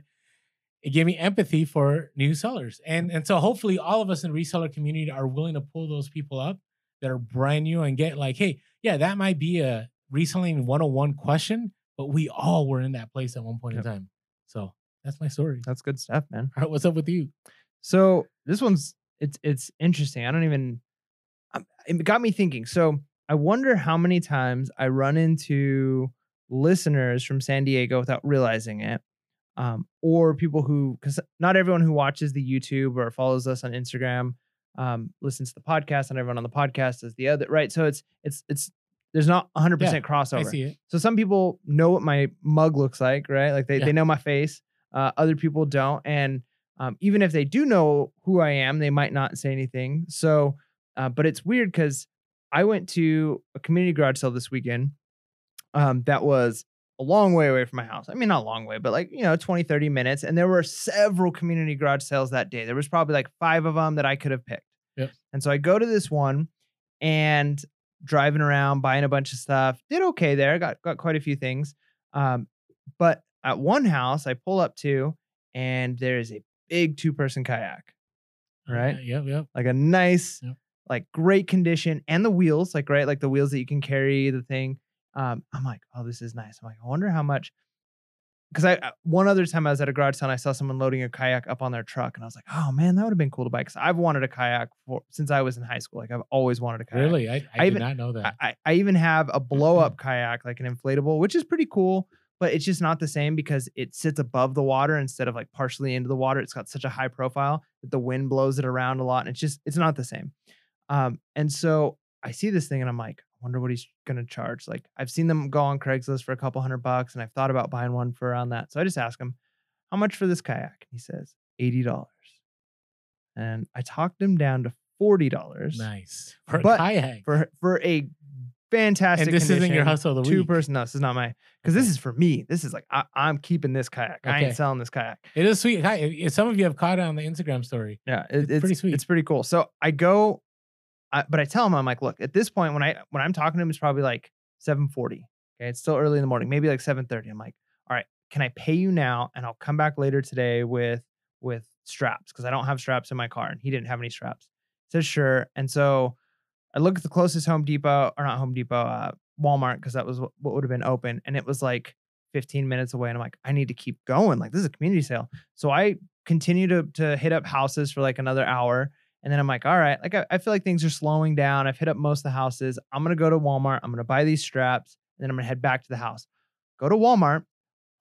it gave me empathy for new sellers. And and so hopefully all of us in the reseller community are willing to pull those people up that are brand new and get like, hey, yeah, that might be a reselling 101 question, but we all were in that place at one point Yep. in time. So that's my story. That's good stuff, man. All right, what's up with you? So this one's it's it's interesting. I don't even. It got me thinking. So I wonder how many times I run into listeners from San Diego without realizing it, um, or people who because not everyone who watches the YouTube or follows us on Instagram um, listens to the podcast, and everyone on the podcast is the other right. So it's it's it's there's not 100 percent I crossover. see it. So some people know what my mug looks like, right? Like they, Yeah. they know my face. Uh, other people don't. And um, even if they do know who I am, they might not say anything. So, uh, but it's weird because I went to a community garage sale this weekend um, that was a long way away from my house. I mean, not a long way, but like, you know, 20, 30 minutes. And there were several community garage sales that day. There was probably like five of them that I could have picked. Yep. And so I go to this one and driving around, buying a bunch of stuff. Did okay there. Got got quite a few things. Um, but at one house I pull up to, and there is a big two person kayak, right? Uh, yep, yep. Like a nice, Yep. Like great condition, and the wheels, like right, like the wheels that you can carry the thing. Um, I'm like, oh, this is nice. I'm like, I wonder how much. Because I uh, one other time I was at a garage sale, and I saw someone loading a kayak up on their truck, and I was like, oh man, that would have been cool to buy. Because I've wanted a kayak for since I was in high school. Like I've always wanted a kayak. Really? I, I, I did not know that. I, I I even have a blow up kayak, like an inflatable, which is pretty cool, but it's just not the same because it sits above the water instead of like partially into the water. It's got such a high profile that the wind blows it around a lot. And it's just, it's not the same. Um, and so I see this thing and I'm like, I wonder what he's gonna charge. Like I've seen them go on Craigslist for a couple hundred bucks, and I've thought about buying one for around that. So I just ask him, how much for this kayak? And he says, $80. And I talked him down to $40 nice. For a kayak. for for a fantastic. and this isn't your hustle of the Two week. person. No, this is not my because this is for me. This is like I, I'm keeping this kayak. I ain't selling this kayak. It is sweet. Hi, some of you have caught it on the Instagram story. Yeah, it- It's it's, pretty sweet. It's pretty cool. So I go, I, but I tell him I'm like, look, at this point when I when I'm talking to him, it's probably like 7:40. Okay, it's still early in the morning, maybe like 7:30. I'm like, all right, can I pay you now, and I'll come back later today with with straps because I don't have straps in my car, and he didn't have any straps. He says sure, and so I look at the closest Home Depot or not Home Depot, uh, Walmart because that was what, would have been open, and it was like 15 minutes away, and I'm like, I need to keep going. Like this is a community sale, so I continue to to hit up houses for like another hour. And then I'm like, all right, like I, I feel like things are slowing down. I've hit up most of the houses. I'm gonna go to Walmart. I'm gonna buy these straps, and then I'm gonna head back to the house. Go to Walmart.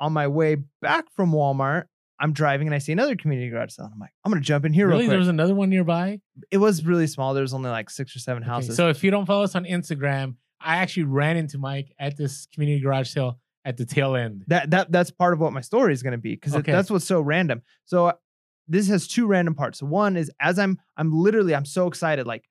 On my way back from Walmart, I'm driving and I see another community garage sale. I'm like, I'm gonna jump in here really? real There was another one nearby? it was really small. There was only like six or seven Okay, houses. So if you don't follow us on Instagram, I actually ran into Mike at this community garage sale at the tail end. that that that's part of what my story is going to be because Okay. that's what's so random. So this has two random parts. One is as I'm I'm literally I'm so excited like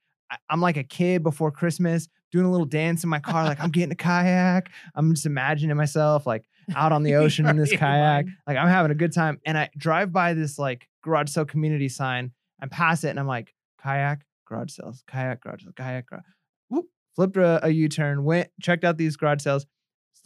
I'm like a kid before Christmas doing a little dance in my car like I'm getting a kayak. I'm just imagining myself like out on the ocean in this kayak. Like I'm having a good time and I drive by this like garage sale community sign. I pass it and I'm like kayak garage sales, kayak garage sales, kayak garage. Whoop, flipped a, a U-turn, went checked out these garage sales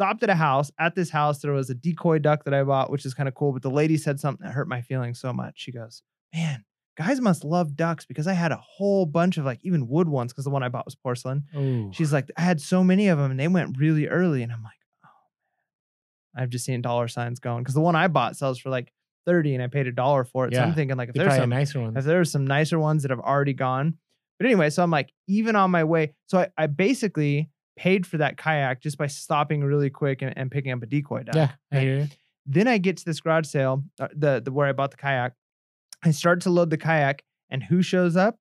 stopped at a house. At this house, there was a decoy duck that I bought, which is kind of cool. But the lady said something that hurt my feelings so much. She goes, Man, guys must love ducks because I had a whole bunch of like even wood ones because the one I bought was porcelain. Oh, She's like, I had so many of them and they went really early. And I'm like, Oh, man. I've just seen dollar signs going because the one I bought sells for like 30 and I paid a dollar for it. So I'm thinking, like, if they're there's some nicer ones. if there's some nicer ones that have already gone. But anyway, so I'm like, even on my way, so I, I basically paid for that kayak just by stopping really quick and, and picking up a decoy duck. Yeah, I hear you. Then I get to this garage sale, uh, the, the where I bought the kayak. I start to load the kayak, and who shows up?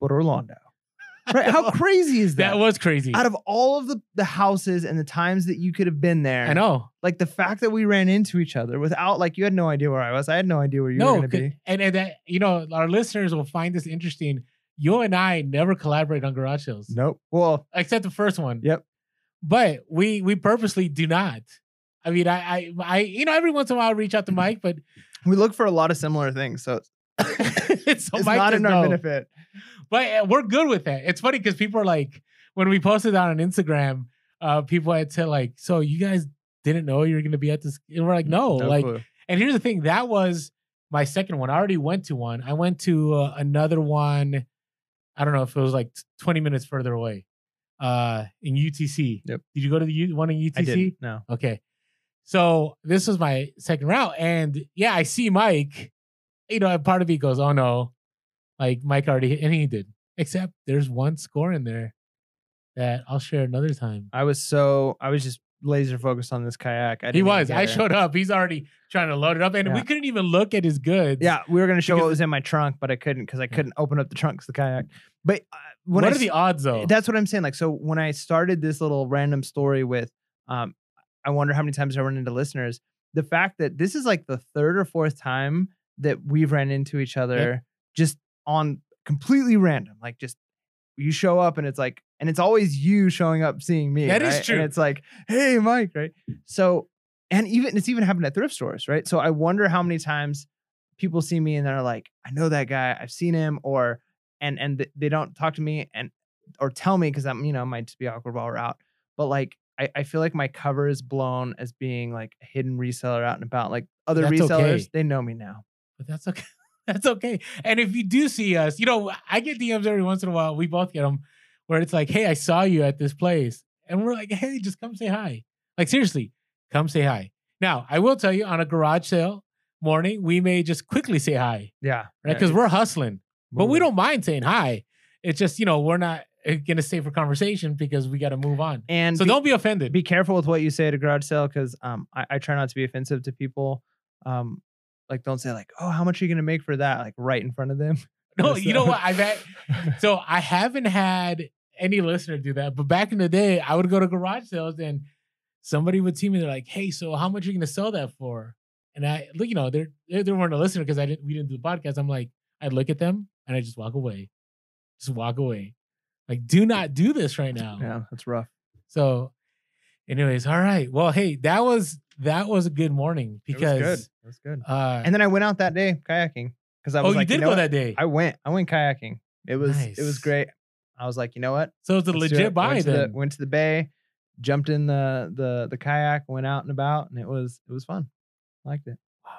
But Orlando. Right? How crazy is that? That was crazy. Out of all of the, the houses and the times that you could have been there, I know. like the fact that we ran into each other without, like, you had no idea where I was. I had no idea where you were going to be. and and that you know our listeners will find this interesting. You and I never collaborate on garage sales, Nope. Well, except the first one. Yep. But we we purposely do not. I mean, I I, I you know every once in a while I reach out to Mike, but we look for a lot of similar things. So it's, it's, Mike not in our know. benefit. But uh, we're good with that. It's funny because people are like, when we posted that on Instagram, uh, people had said like, "So you guys didn't know you were going to be at this?" And we're like, "No." like, clue. and here's the thing: that was my second one. I already went to one. I went to uh, another one. I don't know if it was like 20 minutes further away, uh, in UTC. Yep. Did you go to the U- one in UTC? I didn't. No. Okay. So this was my second route. And yeah, I see Mike. You know, part of me goes, oh no. Like Mike already hit, and he did. Except there's one score in there that I'll share another time. I was so I was just laser focused on this kayak. I He was. I showed up. He's already trying to load it up. And we couldn't even look at his goods. Yeah, we were gonna show what was in my trunk, but I couldn't because I couldn't open up the trunk of the kayak. But uh, when what I, are the odds though? That's what I'm saying. Like, so when I started this little random story with, um, I wonder how many times I run into listeners. The fact that this is like the third or fourth time that we've ran into each other just on completely random. Like, just you show up and it's like, and it's always you showing up seeing me. That is right? true. And it's like, hey, Mike, right? So and even it's even happened at thrift stores, right? So I wonder how many times people see me and they're like, I know that guy, I've seen him, or and and th- they don't talk to me and or tell me because I'm you know might just be awkward while we're out, but like. I, I feel like my cover is blown as being like a hidden reseller out and about. Like other That's resellers, okay. they know me now. but that's okay. That's okay. And if you do see us, you know, I get DMs every once in a while. We both get them where it's like, "Hey, I saw you at this place," and we're like, "Hey, just come say hi." Like seriously, come say hi. Now, I will tell you, on a garage sale morning, we may just quickly say hi, Yeah, right? Because we're hustling, but we don't mind saying hi. It's just you know we're not uh, gonna stay for conversation because we got to move on. And So be- don't be offended. be careful with what you say at a garage sale because um I, I try not to be offensive to people. Um like don't say like, oh, how much are you gonna make for that? Like right in front of them. no, you know what? I've had so I haven't had any listener do that, but back in the day, I would go to garage sales and somebody would see me. They're like, "Hey, so how much are you gonna sell that for?" And I, look, you know, they're they, they weren't a listener because I didn't we didn't do the podcast. I'm like, I'd look at them and I just walk away, just walk away. Like, do not do this right now. yeah, that's rough. So, anyways, all right. Well, hey, that was that was a good morning because It was because good. It was good. uh, And then I went out that day kayaking because I was oh, was you like, did know go what? that day. I went. I went kayaking. It was it was great. I was like, you know what? so it's a Let's legit it. buy went to, the, went to the bay, jumped in the the the kayak, went out and about, and it was it was fun. I Liked it. Wow.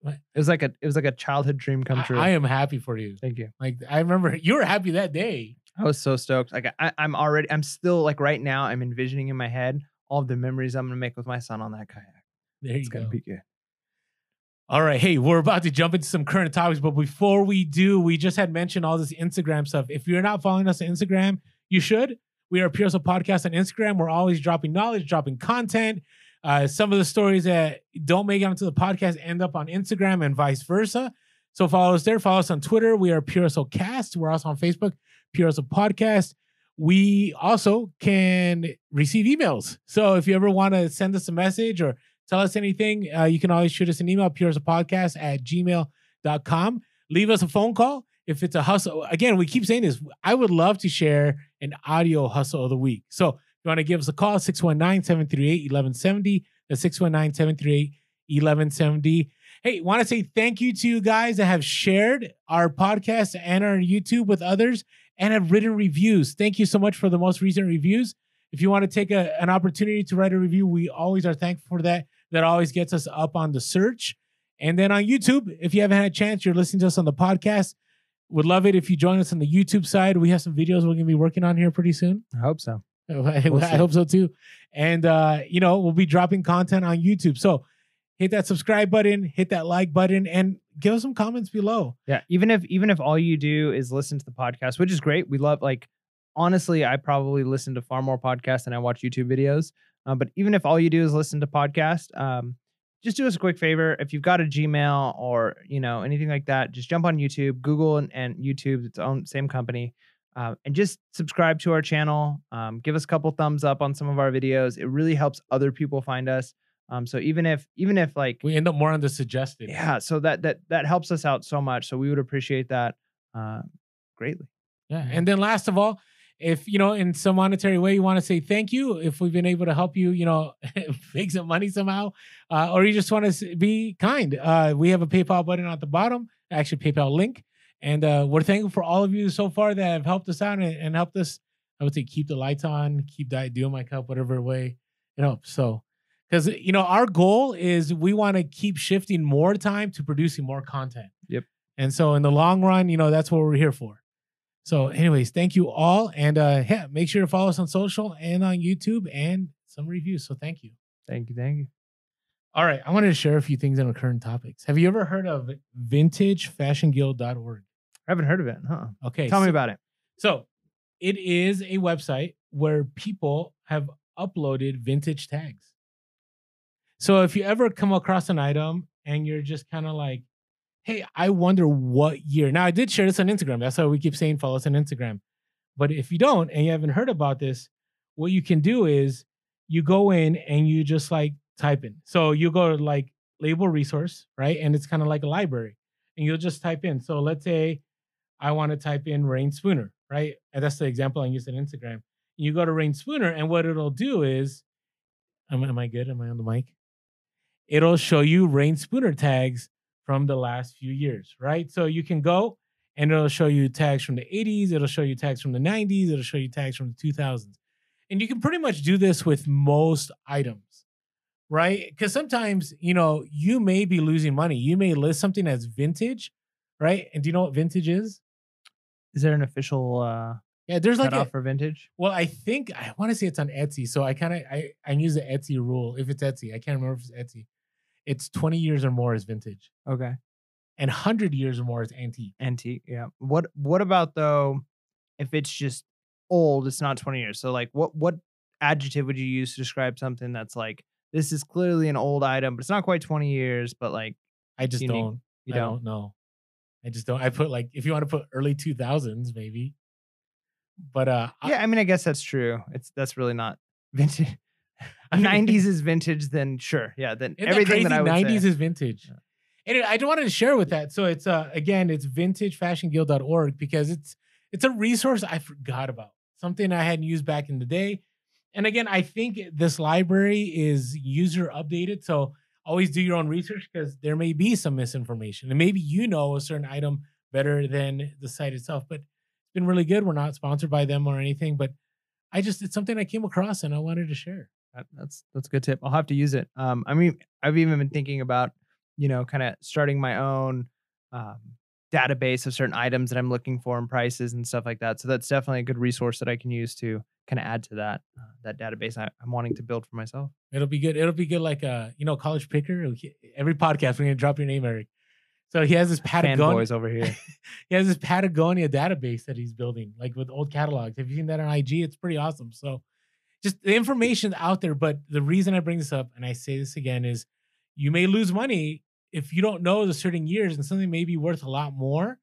What? It was like a it was like a childhood dream come I- true. I am happy for you. Thank you. Like I remember you were happy that day. I was so stoked. Like I, I'm already, I'm still like right now. I'm envisioning in my head all of the memories I'm gonna make with my son on that kayak. There you It's go. gonna be good. All right. Hey, we're about to jump into some current topics, but before we do, we just had mentioned all this Instagram stuff. If you're not following us on Instagram, you should. We are Pure Hustle Podcast on Instagram. We're always dropping knowledge, dropping content. Uh, some of the stories that don't make it onto the podcast end up on Instagram and vice versa. So follow us there. Follow us on Twitter. We are Pure Hustle Cast. We're also on Facebook, Pure Hustle Podcast. We also can receive emails. So if you ever want to send us a message or tell us anything, uh, you can always shoot us an email, pure as a podcast at gmail.com. Leave us a phone call if it's a hustle. Again, we keep saying this. I would love to share an audio hustle of the week. So if you want to give us a call, 619 738 1170. That's 619 738 1170. Hey, want to say thank you to you guys that have shared our podcast and our YouTube with others and have written reviews. Thank you so much for the most recent reviews. If you want to take a, an opportunity to write a review, we always are thankful for that. That always gets us up on the search. And then on YouTube, if you haven't had a chance, you're listening to us on the podcast. Would love it if you join us on the YouTube side. We have some videos we're going to be working on here pretty soon. I hope so. I, We'll I hope so too. And uh, you know, we'll be dropping content on YouTube. So hit that subscribe button, hit that like button, and give us some comments below. Yeah. Even if even if all you do is listen to the podcast, which is great. We love like honestly, I probably listen to far more podcasts than I watch YouTube videos. Um, but even if all you do is listen to podcast, um, just do us a quick favor. If you've got a Gmail or you know anything like that, just jump on YouTube, Google and, and YouTube, its own same company, uh, and just subscribe to our channel. Um, give us a couple thumbs up on some of our videos. It really helps other people find us. Um, so even if even if like We end up more on the suggested. yeah, so that that that helps us out so much. So we would appreciate that uh, greatly. Yeah. And then last of all, if you know, in some monetary way, you want to say thank you, if we've been able to help you, you know, make some money somehow, uh, or you just want to be kind, uh, we have a PayPal button at the bottom, actually PayPal link, and uh, we're thankful for all of you so far that have helped us out and, and helped us. I would say keep the lights on, keep that doing my cup, whatever way it helps. So, because you know, our goal is we want to keep shifting more time to producing more content. Yep. And so, in the long run, you know, that's what we're here for. So, anyways, thank you all. And uh yeah, make sure to follow us on social and on YouTube and some reviews. So thank you. Thank you, thank you. All right. I wanted to share a few things on our current topics. Have you ever heard of vintagefashionguild.org? I haven't heard of it, huh? Okay. Tell me about it. So it is a website where people have uploaded vintage tags. So if you ever come across an item and you're just kind of like, hey, I wonder what year. Now I did share this on Instagram. That's why we keep saying follow us on Instagram. But if you don't and you haven't heard about this, what you can do is you go in and you just like type in. So you go to like label resource, right? And it's kind of like a library. And you'll just type in. So let's say I want to type in Reyn Spooner, right? And that's the example I use on Instagram. You go to Reyn Spooner, and what it'll do is Am, am I good? Am I on the mic? It'll show you Reyn Spooner tags from the last few years, right? So you can go and it'll show you tags from the 80s, it'll show you tags from the 90s, it'll show you tags from the 2000s. And you can pretty much do this with most items, right? Because sometimes, you know, you may be losing money. You may list something as vintage, right? And do you know what vintage is? Is there an official uh, Yeah, there's like a, cutoff for vintage? well, I think I want to say it's on Etsy. So I kind of I I use the Etsy rule. If it's Etsy, I can't remember if it's Etsy. It's 20 years or more is vintage, Okay. and 100 years or more is antique. Antique. Yeah. What What about though? If it's just old, it's not twenty years. So like, what what adjective would you use to describe something that's like this is clearly an old item, but it's not quite twenty years, but like I just Unique. don't. you I don't. don't know. I just don't. I put like if you want to put early 2000s maybe, but uh, I- Yeah, I mean, I guess that's true. It's that's really not vintage. I mean- Nineties is vintage, then sure, yeah. Then Isn't everything that, that. I would 90s say. is vintage. Yeah. Anyway, I wanted to share with that. So it's uh again, it's vintagefashionguild.org because it's it's a resource I forgot about. Something I hadn't used back in the day. And again, I think this library is user updated. So always do your own research because there may be some misinformation. And maybe you know a certain item better than the site itself. But it's been really good. We're not sponsored by them or anything, but I just it's something I came across and I wanted to share. That- That's that's a good tip. I'll have to use it. Um, I mean, I've even been thinking about, you know, kind of starting my own um, database of certain items that I'm looking for and prices and stuff like that. So that's definitely a good resource that I can use to kind of add to that uh, that database I, I'm wanting to build for myself. It'll be good. It'll be good, like uh, you know, college picker. Every podcast, we're gonna drop your name, Eric. So he has this Patagonia. Fanboys over here. he has this Patagonia database that he's building, like with old catalogs. Have you seen that on IG? It's pretty awesome. So just the information out there. But the reason I bring this up, and I say this again, is you may lose money if you don't know the certain years and something may be worth a lot more.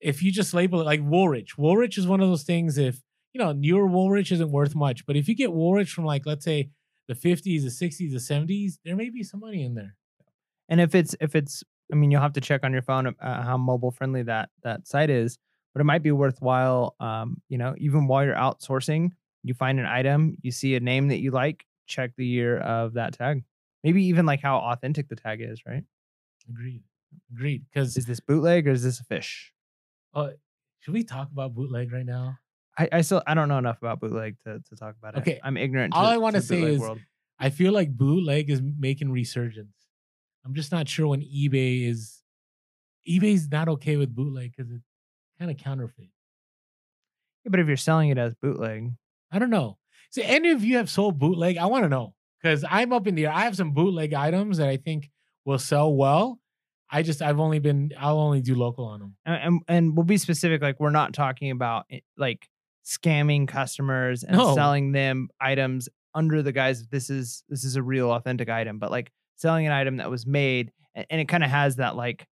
If you just label it like Woolrich, Woolrich is one of those things. If you know newer Woolrich isn't worth much, but if you get Woolrich from like let's say the 50s, the 60s, the 70s, there may be some money in there. And if it's if it's, I mean, you'll have to check on your phone uh, how mobile friendly that that site is. But it might be worthwhile, um, you know, even while you're outsourcing, you find an item, you see a name that you like, check the year of that tag. Maybe even like how authentic the tag is, right? Agreed. Agreed. Because Is this bootleg or is this a fish? uh, should we talk about bootleg right now? I, I still I don't know enough about bootleg to, to talk about it. Okay, I'm ignorant. all to, I wanna say is- world. I feel like bootleg is making resurgence. I'm just not sure when eBay is. eBay's not okay with bootleg because it's kind of counterfeit. Yeah, but if you're selling it as bootleg, I don't know. So, any of you have sold bootleg? I want to know because I'm up in the air. I have some bootleg items that I think will sell well. I just I've only been I'll only do local on them. and, and and we'll be specific. Like we're not talking about eh, like scamming customers and No. selling them items under the guise of this is this is a real authentic item, but like selling an item that was made and, and it kind of has that like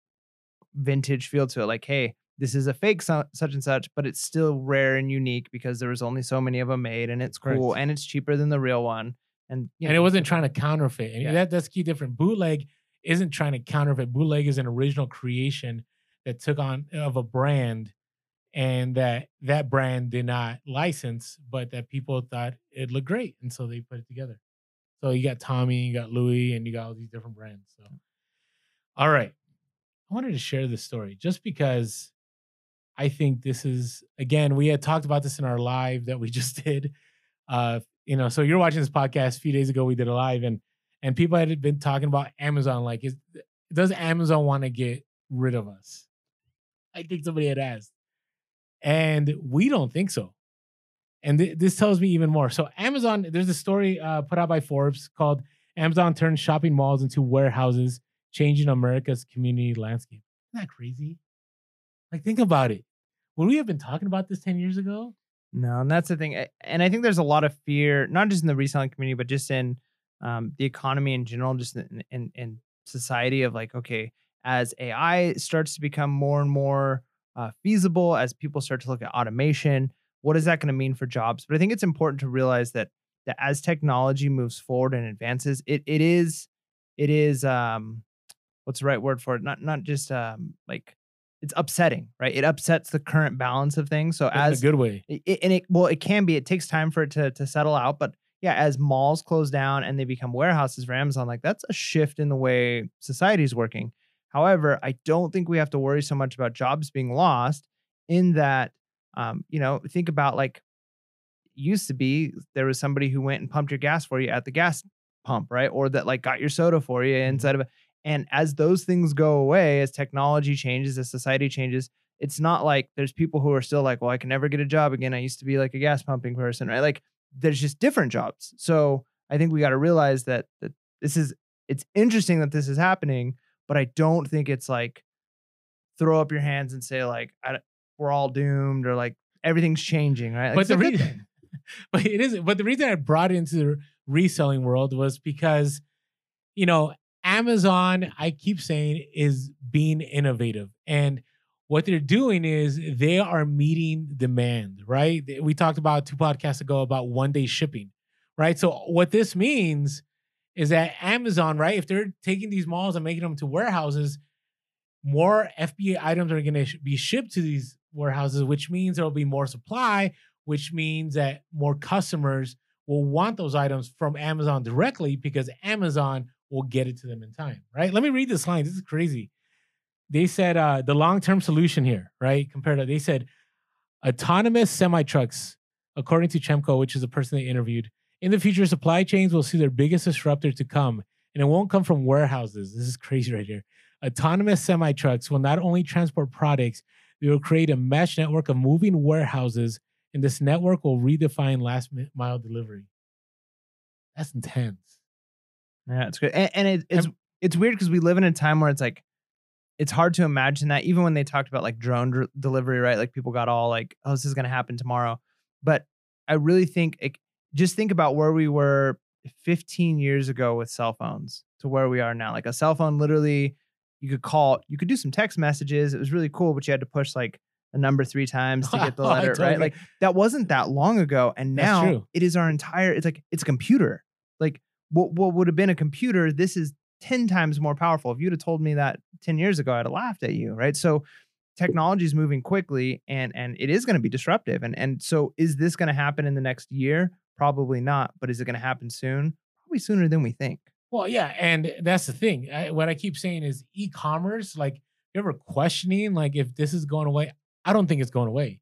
vintage feel to it. Like, hey, this is a fake so, such and such, but it's still rare and unique because there was only so many of them made, and it's cool Correct. and it's cheaper than the real one. And you and it wasn't trying to counterfeit. And Yeah. that, that's key different. Bootleg isn't trying to counterfeit. Bootleg is an original creation that took on of a brand and that that brand did not license, but that people thought it looked great. And so they put it together. So you got Tommy, you got Louis, and you got all these different brands. So all right. I wanted to share this story just because I think this is again, we had talked about this in our live that we just did. Uh, you know, so you're watching this podcast a few days ago, we did a live and and people had been talking about Amazon. Like, is does Amazon want to get rid of us? I think somebody had asked. And we don't think so. And th- this tells me even more. So Amazon, there's a story uh, put out by Forbes called "Amazon turns shopping malls into warehouses, changing America's community landscape." Isn't that crazy? Like, think about it. Would we have been talking about this ten years ago? No, and that's the thing. And I think there's a lot of fear, not just in the reselling community, but just in um, the economy in general, just in, in, in society of like, okay, as AI starts to become more and more uh, feasible, as people start to look at automation, what is that going to mean for jobs? But I think it's important to realize that that as technology moves forward and advances, it it is it is um what's the right word for it? Not not just um like it's upsetting, right? It upsets the current balance of things. So In as a good way. it, and it well it can be it takes time for it to to settle out but yeah, as malls close down and they become warehouses for Amazon, like that's a shift in the way society is working. However, I don't think we have to worry so much about jobs being lost in that, um, you know, think about like used to be there was somebody who went and pumped your gas for you at the gas pump, right? Or that like got your soda for you inside of it. And as those things go away, as technology changes, as society changes, it's not like there's people who are still like, well, I can never get a job again. I used to be like a gas pumping person, right? Like there's just different jobs. So I think we got to realize that that this is it's interesting that this is happening, but I don't think it's like throw up your hands and say like I, we're all doomed or like everything's changing, right? Like, but the reason, but it is. But the reason I brought it into the reselling world was because, you know, Amazon. I keep saying is being innovative, and what they're doing is they are meeting demand. Right? We talked about two podcasts ago about one day shipping. Right. So what this means is that Amazon, right? If they're taking these malls and making them to warehouses, more FBA items are going to be shipped to these warehouses, which means there will be more supply, which means that more customers will want those items from Amazon directly because Amazon will get it to them in time, right? Let me read this line. This is crazy. They said uh, the long term solution here, right? Compared to, they said autonomous semi trucks, according to Chemco, which is the person they interviewed. In the future, supply chains will see their biggest disruptor to come, and it won't come from warehouses. This is crazy right here. Autonomous semi trucks will not only transport products, they will create a mesh network of moving warehouses, and this network will redefine last mile delivery. That's intense. Yeah, it's good. And, and it, it's it's weird because we live in a time where it's like it's hard to imagine that even when they talked about like drone dr- delivery, right? Like people got all like, "Oh, this is going to happen tomorrow." But I really think it, just think about where we were 15 years ago with cell phones to where we are now. Like a cell phone literally you could call, you could do some text messages. It was really cool, but you had to push like a number 3 times to get the letter, right? Like that wasn't that long ago and now it is our entire it's like it's a computer. Like what what would have been a computer, this is 10 times more powerful. If you'd have told me that 10 years ago, I'd have laughed at you, right? So technology is moving quickly and and it is going to be disruptive. And and so is this going to happen in the next year? Probably not, but is it going to happen soon? Probably sooner than we think. Well, yeah, and that's the thing. I, what I keep saying is e-commerce. Like, you ever questioning like if this is going away? I don't think it's going away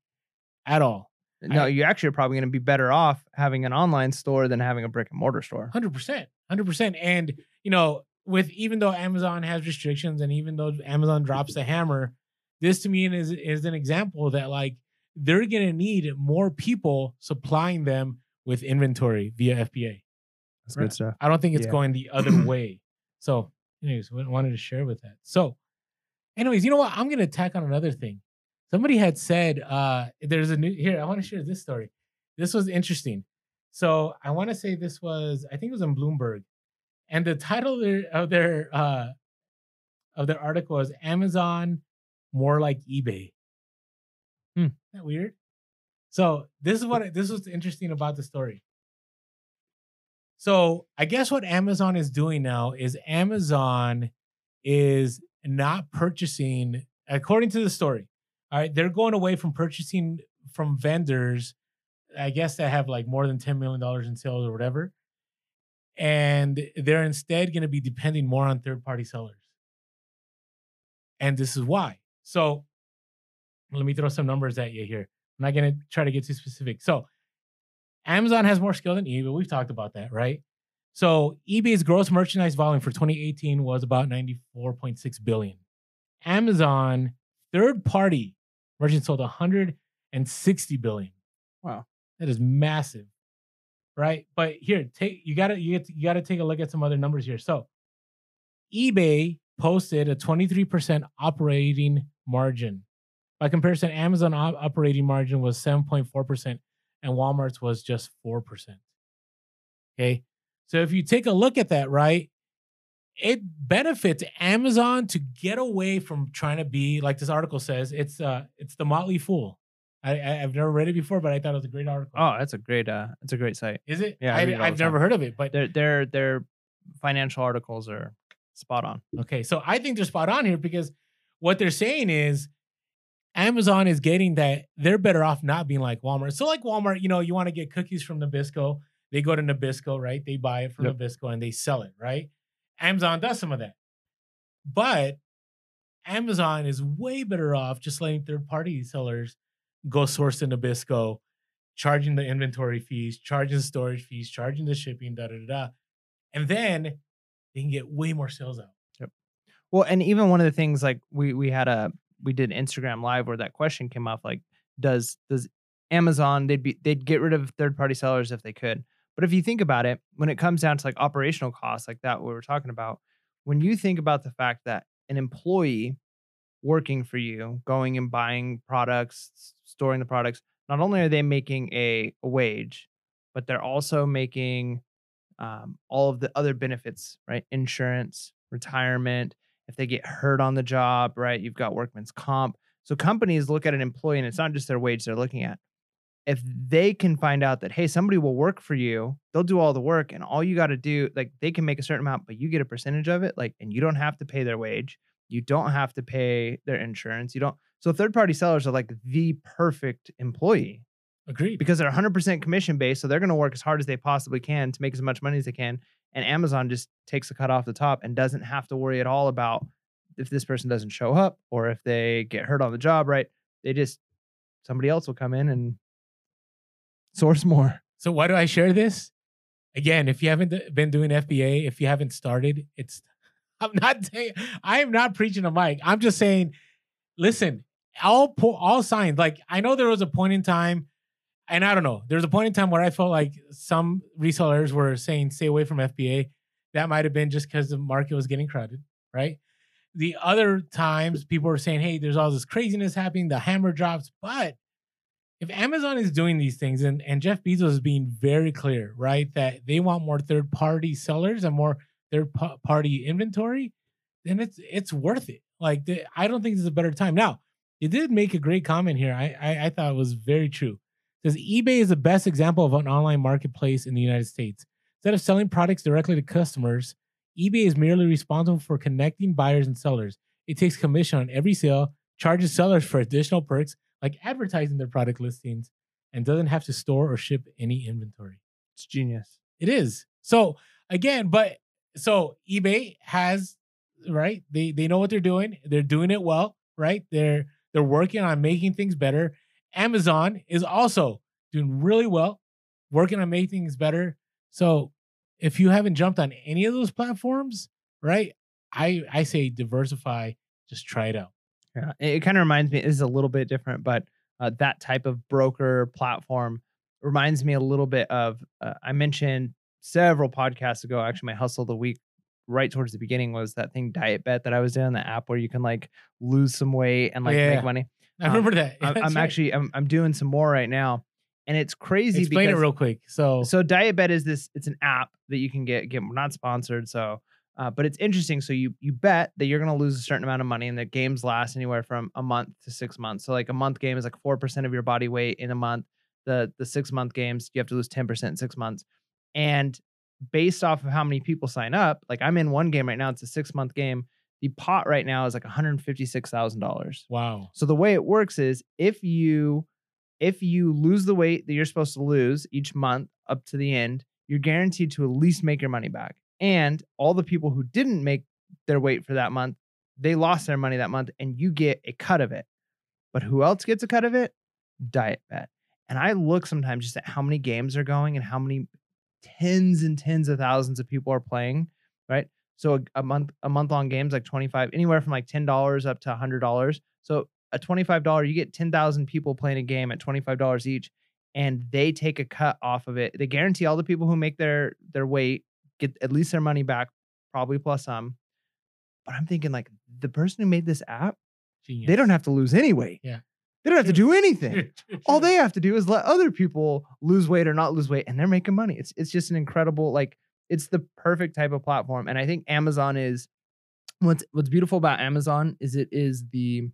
at all. No, I- you actually are probably going to be better off having an online store than having a brick and mortar store. Hundred percent, hundred percent. And you know, with even though Amazon has restrictions, and even though Amazon drops the hammer, this to me is is an example that like they're gonna need more people supplying them with inventory via FBA. That's Right. good stuff. I don't think it's Yeah. going the other way. So, anyways, wanted to share with that. So, anyways, you know what? I'm gonna tack on another thing. Somebody had said uh there's a new here. I want to share this story. This was interesting. So I want to say this was I think it was in Bloomberg, and the title of their of their uh of their article was Amazon more like eBay. Hmm, that weird? So this is what this was interesting about the story. So I guess what Amazon is doing now is Amazon is not purchasing, according to the story. All right, they're going away from purchasing from vendors, I guess that have like more than $10 million in sales or whatever. And they're instead going to be depending more on third party sellers. And this is why. So let me throw some numbers at you here. I'm not going to try to get too specific. So Amazon has more skill than eBay. We've talked about that, right? So eBay's gross merchandise volume for 2018 was about 94.6 billion. Amazon third party merchants sold 160 billion. Wow. That is massive. Right? But here, take you got to you, you got to take a look at some other numbers here. So eBay posted a 23% operating margin. By comparison, Amazon op- operating margin was 7.4% and Walmart's was just 4%. Okay. So if you take a look at that, right, it benefits Amazon to get away from trying to be like this article says. It's uh, it's the Motley Fool. I, I I've never read it before, but I thought it was a great article. Oh, that's a great uh it's a great site. is it? yeah, I, I it I've the time. never heard of it, but Their their their financial articles are spot on. Okay, so I think they're spot on here because what they're saying is Amazon is getting that they're better off not being like Walmart. So like Walmart, you know, you want to get cookies from Nabisco, They go to Nabisco, right? They buy it from Yep. Nabisco and they sell it, right? Amazon does some of that. But Amazon is way better off just letting third party sellers go source the Nabisco, charging the inventory fees, charging the storage fees, charging the shipping, da da da da. And then they can get way more sales out. Yep. Well, and even one of the things like we we had a we did Instagram live where that question came up like does does Amazon they'd be they'd get rid of third party sellers if they could. But if you think about it, when it comes down to like operational costs like that we were talking about, when you think about the fact that an employee working for you, going and buying products, storing the products, not only are they making a, a wage, but they're also making um, all of the other benefits, right? Insurance, retirement, if they get hurt on the job, right? You've got workman's comp. So companies look at an employee and it's not just their wage they're looking at. If they can find out that, hey, somebody will work for you, they'll do all the work and all you got to do, like they can make a certain amount, but you get a percentage of it, like, and you don't have to pay their wage. You don't have to pay their insurance. You don't. So third party sellers are like the perfect employee Agreed. because they're 100% commission based. So they're going to work as hard as they possibly can to make as much money as they can. And Amazon just takes a cut off the top and doesn't have to worry at all about if this person doesn't show up or if they get hurt on the job, right? They just, somebody else will come in and source more. So why do I share this? Again, if you haven't been doing FBA, if you haven't started, it's I'm not saying I am not preaching a mic. I'm just saying, listen, all all signs. Like I know there was a point in time, and I don't know, there was a point in time where I felt like some resellers were saying stay away from FBA. That might have been just because the market was getting crowded, right? The other times people were saying, hey, there's all this craziness happening, the hammer drops, but if Amazon is doing these things and, and Jeff Bezos is being very clear, right, that they want more third party sellers and more third party inventory, then it's it's worth it. Like the, I don't think there's a better time. Now, it did make a great comment here. I, I I thought it was very true. It says eBay is the best example of an online marketplace in the United States. Instead of selling products directly to customers, eBay is merely responsible for connecting buyers and sellers. It takes commission on every sale, charges sellers for additional perks like advertising their product listings, and doesn't have to store or ship any inventory. It's genius. It is. So again, but so eBay has right. They they know what they're doing. They're doing it well, right? They're they're working on making things better. Amazon is also doing really well, working on making things better. So if you haven't jumped on any of those platforms, right? I I say diversify. Just try it out. Yeah, it, kind of reminds me. It is a little bit different, but uh, that type of broker platform reminds me a little bit of. Uh, I mentioned several podcasts ago. Actually, my hustle of the week, right towards the beginning, was that thing Diet Bet that I was doing, the app where you can like lose some weight and like Yeah. make money. I Um, remember that. I'm, I'm right. actually I'm, I'm doing some more right now, and it's crazy. explain it real quick. So so Diet Bet is this. It's an app that you can get. Get we're not sponsored, so uh, but it's interesting. So you you bet that you're going to lose a certain amount of money, and the games last anywhere from a month to six months. So like a month game is like four percent of your body weight in a month. The the six month games you have to lose ten percent in six months, and based off of how many people sign up, like I'm in one game right now. It's a six month game. The pot right now is like one hundred fifty six thousand dollars. wow. So the way it works is if you if you lose the weight that you're supposed to lose each month up to the end, you're guaranteed to at least make your money back. And all the people who didn't make their weight for that month, they lost their money that month and you get a cut of it. But who else gets a cut of it? Diet Bet. And I look sometimes just at how many games are going and how many tens and tens of thousands of people are playing, right? So a, a month a month long games like 25 anywhere from like $10 up to $100. So a $25 you get 10,000 people playing a game at $25 each and they take a cut off of it. They guarantee all the people who make their their weight get at least their money back, probably plus some. But I'm thinking like the person who made this app, Genius. they don't have to lose any weight. Yeah. They don't have to do anything. All they have to do is let other people lose weight or not lose weight and they're making money. It's it's just an incredible like it's the perfect type of platform and I think Amazon is what's what's beautiful about Amazon is it is the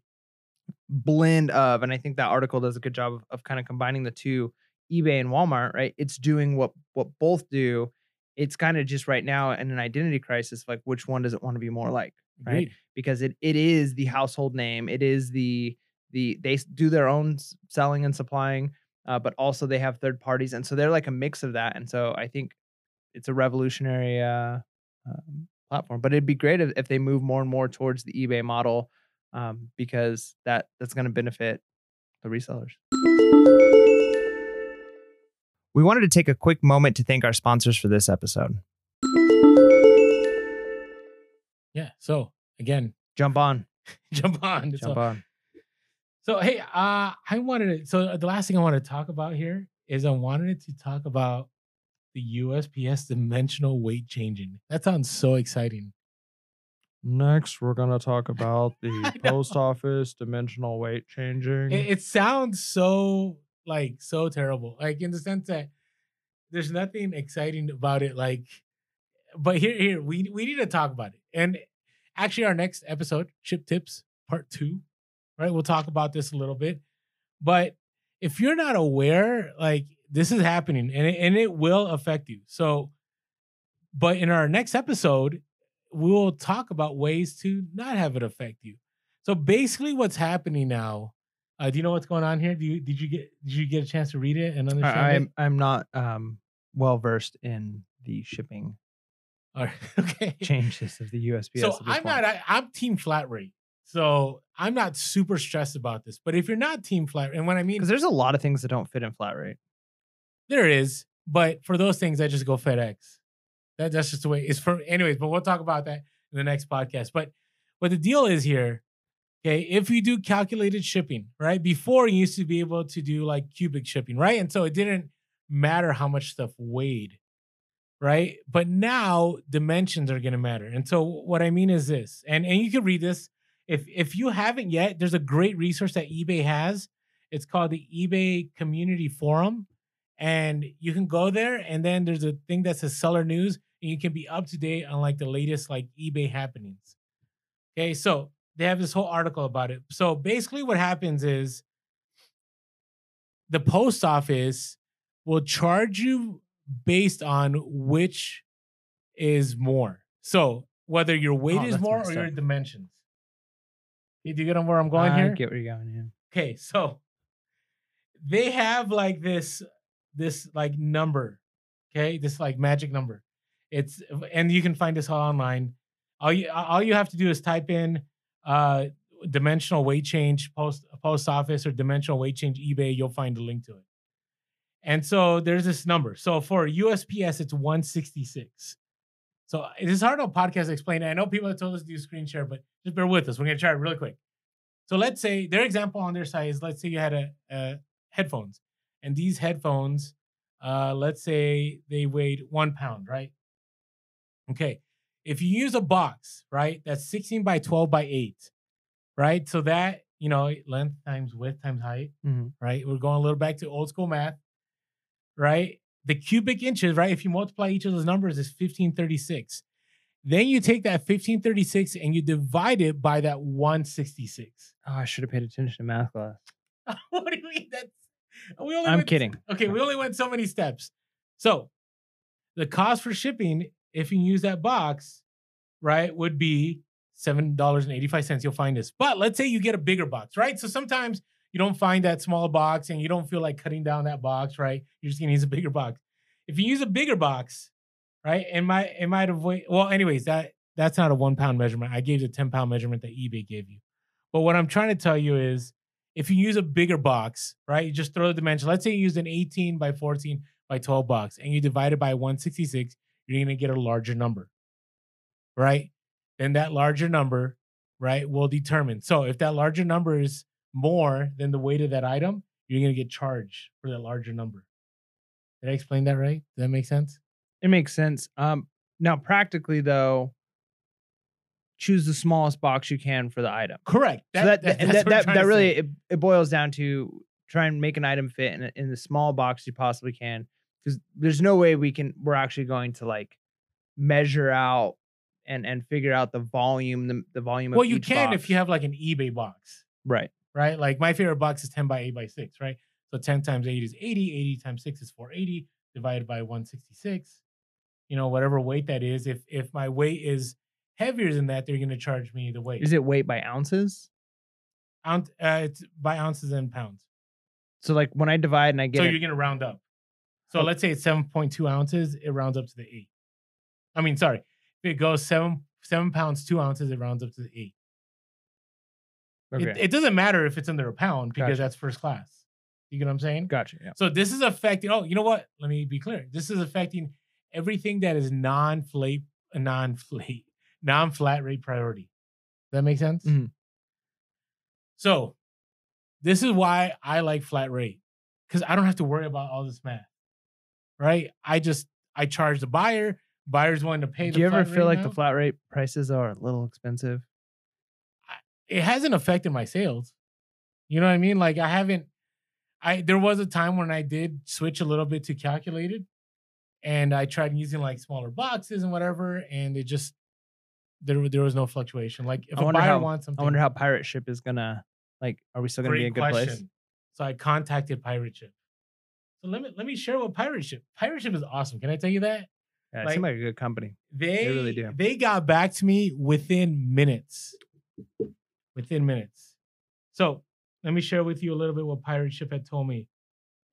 blend of and I think that article does a good job of, of kind of combining the two eBay and Walmart, right? It's doing what what both do. It's kind of just right now in an identity crisis like which one does it want to be more like? right? Agreed. because it it is the household name. It is the the they do their own selling and supplying. uh, but also they have third parties, and so they're like a mix of that. And so I think it's a revolutionary uh, um, platform. But it'd be great if, if they move more and more towards the eBay model um, because that that's going to benefit the resellers. We wanted to take a quick moment to thank our sponsors for this episode. Yeah. So again, Jump on, jump on. jump so, on. so hey, uh, I wanted to. So the last thing I wanted to talk about here is I wanted to talk about the USPS dimensional weight changing. That sounds so exciting. Next, we're going to talk about the post office dimensional weight changing. It, it sounds so like so terrible. Like in the sense that there's nothing exciting about it. Like, but here, here we we need to talk about it. And actually, our next episode, Chip Tips Part Two, right? We'll talk about this a little bit. But if you're not aware, like this is happening, and it, and it will affect you. So, but in our next episode, we will talk about ways to not have it affect you. So basically, what's happening now? Uh, do you know what's going on here? Do you did you get did you get a chance to read it and understand I, it? I'm not um, well versed in the shipping right, okay. changes of the USPS. so I'm point. not. I, I'm team flat rate. So I'm not super stressed about this. But if you're not team flat, and what I mean because there's a lot of things that don't fit in flat rate. there is, but for those things, I just go FedEx. That, that's just the way it's for. Anyways, but we'll talk about that in the next podcast. But what the deal is here, okay? If you do calculated shipping, right? Before you used to be able to do like cubic shipping, right? And so it didn't matter how much stuff weighed, right? But now dimensions are to matter. And so what I mean is this, and and you can read this if if you haven't yet. There's a great resource that eBay has. It's called the eBay Community Forum and you can go there and then there's a thing that says seller news and you can be up to date on like the latest like ebay happenings okay so they have this whole article about it. So basically what happens is the post office will charge you based on which is more. So whether your weight Oh, is more or your dimensions. Do you get on where i'm going I here? get where you're going. Yeah. okay so they have like this this like number okay? This like magic number. It's and you can find this all online. All you all you have to do is type in uh dimensional weight change post post office or dimensional weight change ebay you'll find a link to it. And so there's this number. So for usps it's 166 so it is hard on podcast to explain. I know people have told us to do screen share but just bear with us. We're to try it really quick. So let's say their example on their side is let's say you had a, a headphones. And these headphones uh let's say they weighed one pound right? Okay if you use a box right that's 16 by 12 by 8 right so that you know length times width times height Mhm. right we're going a little back to old school math right the cubic inches right if you multiply each of those numbers is 1536 then you take that 1536 and you divide it by that 166 Oh, I should have paid attention to math class. what do you mean that's we only I'm went- kidding. Okay, we only went so many steps. So the cost for shipping, if you use that box, right, would be seven dollars and eighty-five cents. You'll find this. But let's say you get a bigger box, right? So sometimes you don't find that small box and you don't feel like cutting down that box, right? You're just gonna use a bigger box. If you use a bigger box, right, it might it might avoid well, anyways, that that's not a one pound measurement. I gave the 10 pound measurement that eBay gave you. But what I'm trying to tell you is if you use a bigger box, right, you just throw the dimension. Let's say you use an 18 by 14 by 12 box and you divide it by 166, you're going to get a larger number, right? Then that larger number, right, will determine. So if that larger number is more than the weight of that item, you're going to get charged for that larger number. Did I explain that right? Does that make sense? It makes sense. Um, now practically though, choose the smallest box you can for the item. Correct. so that that, that's that, that, that really it, it boils down to try and make an item fit in, in the small box you possibly can because there's no way we can we're actually going to like measure out and and figure out the volume the, the volume well, you can if you have like an eBay box. right right? Like my favorite box is 10 by 8 by 6, right? So 10 times 8 is 80, 80 times 6 is 480, divided by 166. You know, whatever weight that is. If if my weight is heavier than that, they're gonna charge me the weight. is it weight by ounces Ounce, uh, it's by ounces and pounds. So like when I divide and I get So it, you're gonna round up. So let's say it's seven point two ounces, it rounds up to the eight. I mean, sorry, if it goes seven seven pounds two ounces, it rounds up to the eight. okay, It, it doesn't matter if it's under a pound because Gotcha. that's first class. You get what I'm saying? gotcha. Yeah. So this is affecting. Oh, you know what? Let me be clear. This is affecting everything that is non-flate, non-flate, non-flat rate priority. Does that make sense? Mhm. So this is why I like flat rate because I don't have to worry about all this math. Right? I just I charge the buyer. Buyer's willing to pay. Do you ever feel like now. the flat rate prices are a little expensive? it hasn't affected my sales. You know what I mean? Like I haven't I there was a time when I did switch a little bit to calculated and I tried using like smaller boxes and whatever and it just there there was no fluctuation. Like if I a buyer how- wants something I wonder how Pirate Ship is gonna like. Are we still gonna be in a good place? So I contacted Pirate Ship. So let me let me share what Pirate Ship. Pirate Ship is awesome. Can I tell you that? Yeah, it Like- seems like a good company. They really do. They got back to me within minutes. Within minutes. So let me share with you a little bit what Pirate Ship had told me.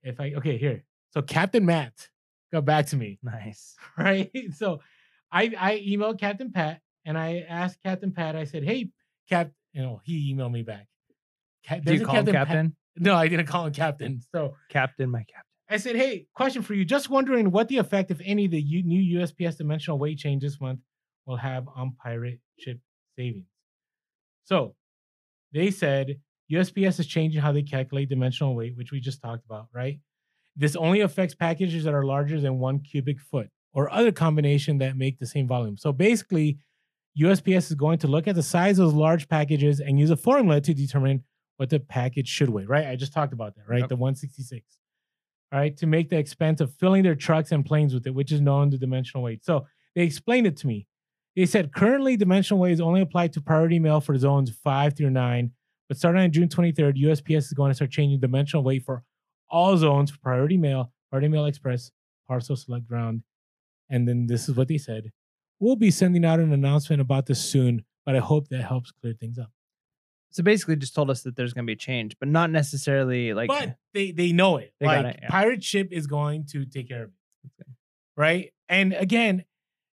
If I okay, here. So Captain Matt got back to me, Nice. right? So I I emailed Captain Pat and I asked Captain Pat, I said, Hey, Cap, you know, he emailed me back. Do you call him Pat- Captain? No, I didn't call him Captain. So Captain, my captain. I said, hey, question for you. Just wondering what the effect, if any, the U- new USPS dimensional weight change this month will have on pirate ship savings. So they said USPS is changing how they calculate dimensional weight, which we just talked about, right? This only affects packages that are larger than one cubic foot or other combination that make the same volume. So basically, USPS is going to look at the size of those large packages and use a formula to determine what the package should weigh, right? I just talked about that, right? Yep. The 166. All right, to make the expense of filling their trucks and planes with it, which is known to dimensional weight. So they explained it to me. They said currently dimensional weight is only applied to priority mail for zones five through nine, but starting on June 23rd, USPS is going to start changing dimensional weight for all zones for priority mail, priority mail express, parcel select ground. And then this is what they said. We'll be sending out an announcement about this soon, but I hope that helps clear things up. So basically, just told us that there's gonna be a change, but not necessarily like. but they they know it. They like it, yeah. pirate ship is going to take care of it. Right? And again,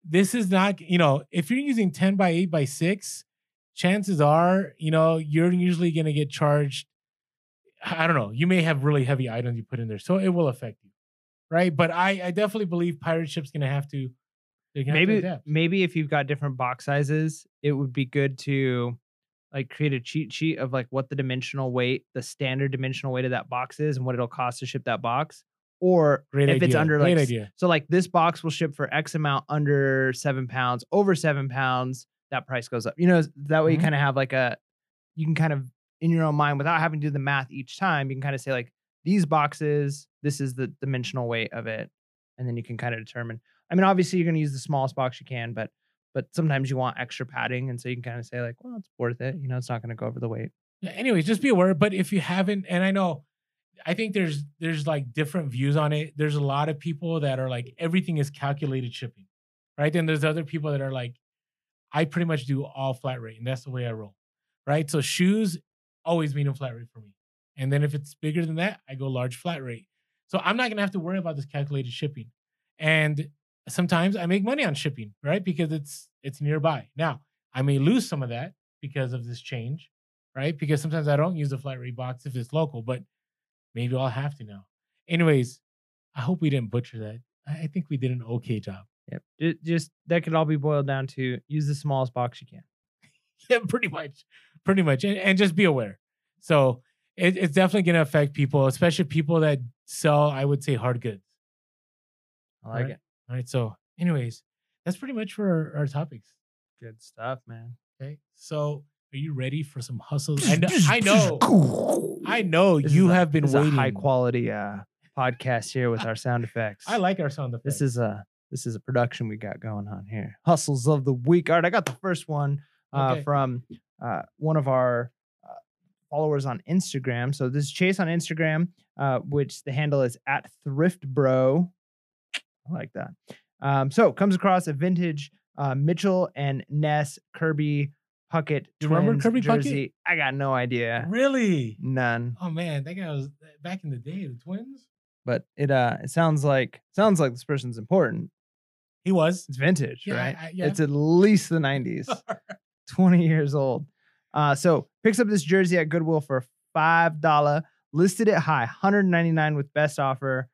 this is not, you know, if you're using 10 by 8 by 6, chances are, you know, you're usually gonna get charged. I don't know, you may have really heavy items you put in there. So it will affect you. Right. But I, I definitely believe pirate ship's have to have to maybe maybe if you've got different box sizes, it would be good to like create a cheat sheet of like what the dimensional weight, the standard dimensional weight of that box is, and what it'll cost to ship that box. Or Great if idea. it's under like s- idea. so like this box will ship for X amount under seven pounds, over seven pounds, that price goes up. You know, that way Mhm. you kind of have like a you can kind of in your own mind without having to do the math each time, you can kind of say like these boxes, this is the dimensional weight of it. And then you can kind of determine. I mean, obviously you're gonna use the smallest box you can, but but sometimes you want extra padding. And so you can kind of say, like, well, it's worth it. You know, it's not gonna go over the weight. Anyways, just be aware. But if you haven't, and I know, I think there's there's like different views on it. There's a lot of people that are like everything is calculated shipping, right? And there's other people that are like, I pretty much do all flat rate, and that's the way I roll, right? So shoes always medium flat rate for me, and then if it's bigger than that, I go large flat rate. So I'm not gonna have to worry about this calculated shipping, and sometimes I make money on shipping, right? Because it's it's nearby. Now I may lose some of that because of this change, right? Because sometimes I don't use the flat rate box if it's local, but maybe I'll have to now. Anyways, I hope we didn't butcher that. I think we did an okay job. Yep. Ju- Just that could all be boiled down to use the smallest box you can. Yeah, pretty much, pretty much, and, and just be aware. So it, it's definitely going to affect people, especially people that sell, I would say, hard goods. I like Right. it. All right. So, anyways, that's pretty much for our, our topics. Good stuff, man. Okay. So, are you ready for some hustles? I know. I know. I know This you a- have been waiting. a high quality uh podcast here with our sound effects. I like our sound effects. this is a this is a production we got going on here. Hustles of the week. All right, I got the first one uh, Okay. from uh, one of our uh, followers on Instagram. So this is Chase on Instagram, uh, which the handle is at Thrift Bro. I like that. Um, so comes across a vintage uh, Mitchell and Ness Kirby Puckett. You remember Kirby Puckett? jersey. I got no idea. Really? None. Oh man, that guy was back in the day. The Twins. But it uh it sounds like sounds like this person's important. He was. It's vintage, Yeah, right? I- yeah. It's at least the 90s. 20 years old. Uh, so picks up this jersey at Goodwill for five dollar, listed it high, 199 with best offer,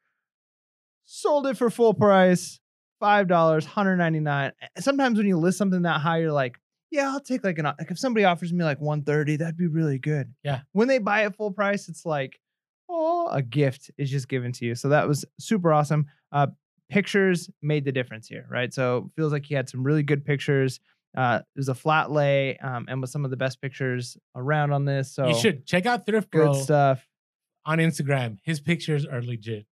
sold it for full price, five dollars, 199. Sometimes when you list something that high, you're like, yeah, I'll take like an like if somebody offers me like 130, that'd be really good. Yeah. When they buy it full price, it's like, oh, a gift is just given to you. So that was super awesome. Uh, pictures made the difference here, right? So it feels like he had some really good pictures. Uh, it was a flat lay um, and with some of the best pictures around on this. So you should check out Thrift good stuff. on Instagram. His pictures are legit.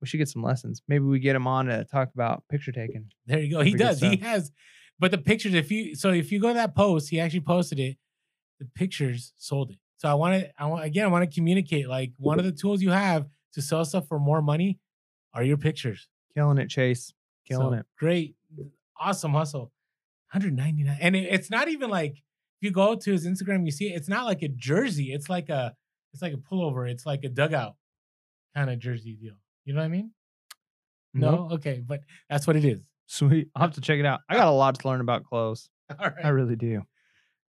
We should get some lessons. Maybe we get him on to talk about picture taking. There you go. He does. He has. But the pictures, if you so if you go to that post, he actually posted it. The pictures sold it. So I want to. I want again. I want to communicate. Like one of the tools you have to sell stuff for more money are your pictures. Killing it, Chase. Killing So, it. Great, awesome hustle. 199, and it- it's not even like if you go to his Instagram, you see it, it's not like a jersey. It's like a it's like a pullover. It's like a dugout kind of jersey deal. You know what I mean? No, Nope. okay, but that's what it is. Sweet. I'll have to check it out. I got a lot to learn about clothes. All right. I really do.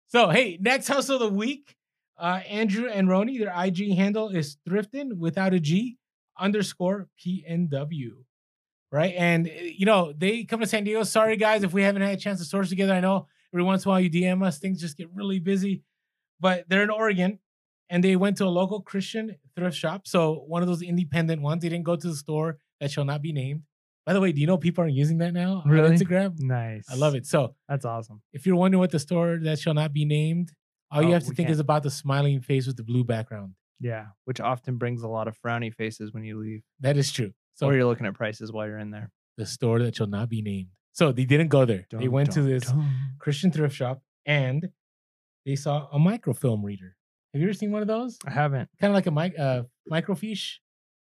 So hey, next hustle of the week, uh, Andrew and Roni, their IG handle is thrifting without a G underscore PNW. Right. And uh, you know, they come to San Diego. Sorry guys, if we haven't had a chance to source together. I know every once in a while you DM us, things just get really busy. But they're in Oregon and they went to a local Christian thrift shop. So one of those independent ones. They didn't go to the store that shall not be named. By the way, do you know people are using that now on Instagram? Nice. I love it. So That's awesome. if you're wondering what the store that shall not be named, all you Oh, have to think can't. is about the smiling face with the blue background. Yeah. Which often brings a lot of frowny faces when you leave. That is true. So or you're looking at prices while you're in there. the store that shall not be named. So they didn't go there. they Dun, went to this dun. Christian thrift shop and they saw a microfilm reader. Have you ever seen one of those? I haven't. Kind of like a mic uh, microfiche.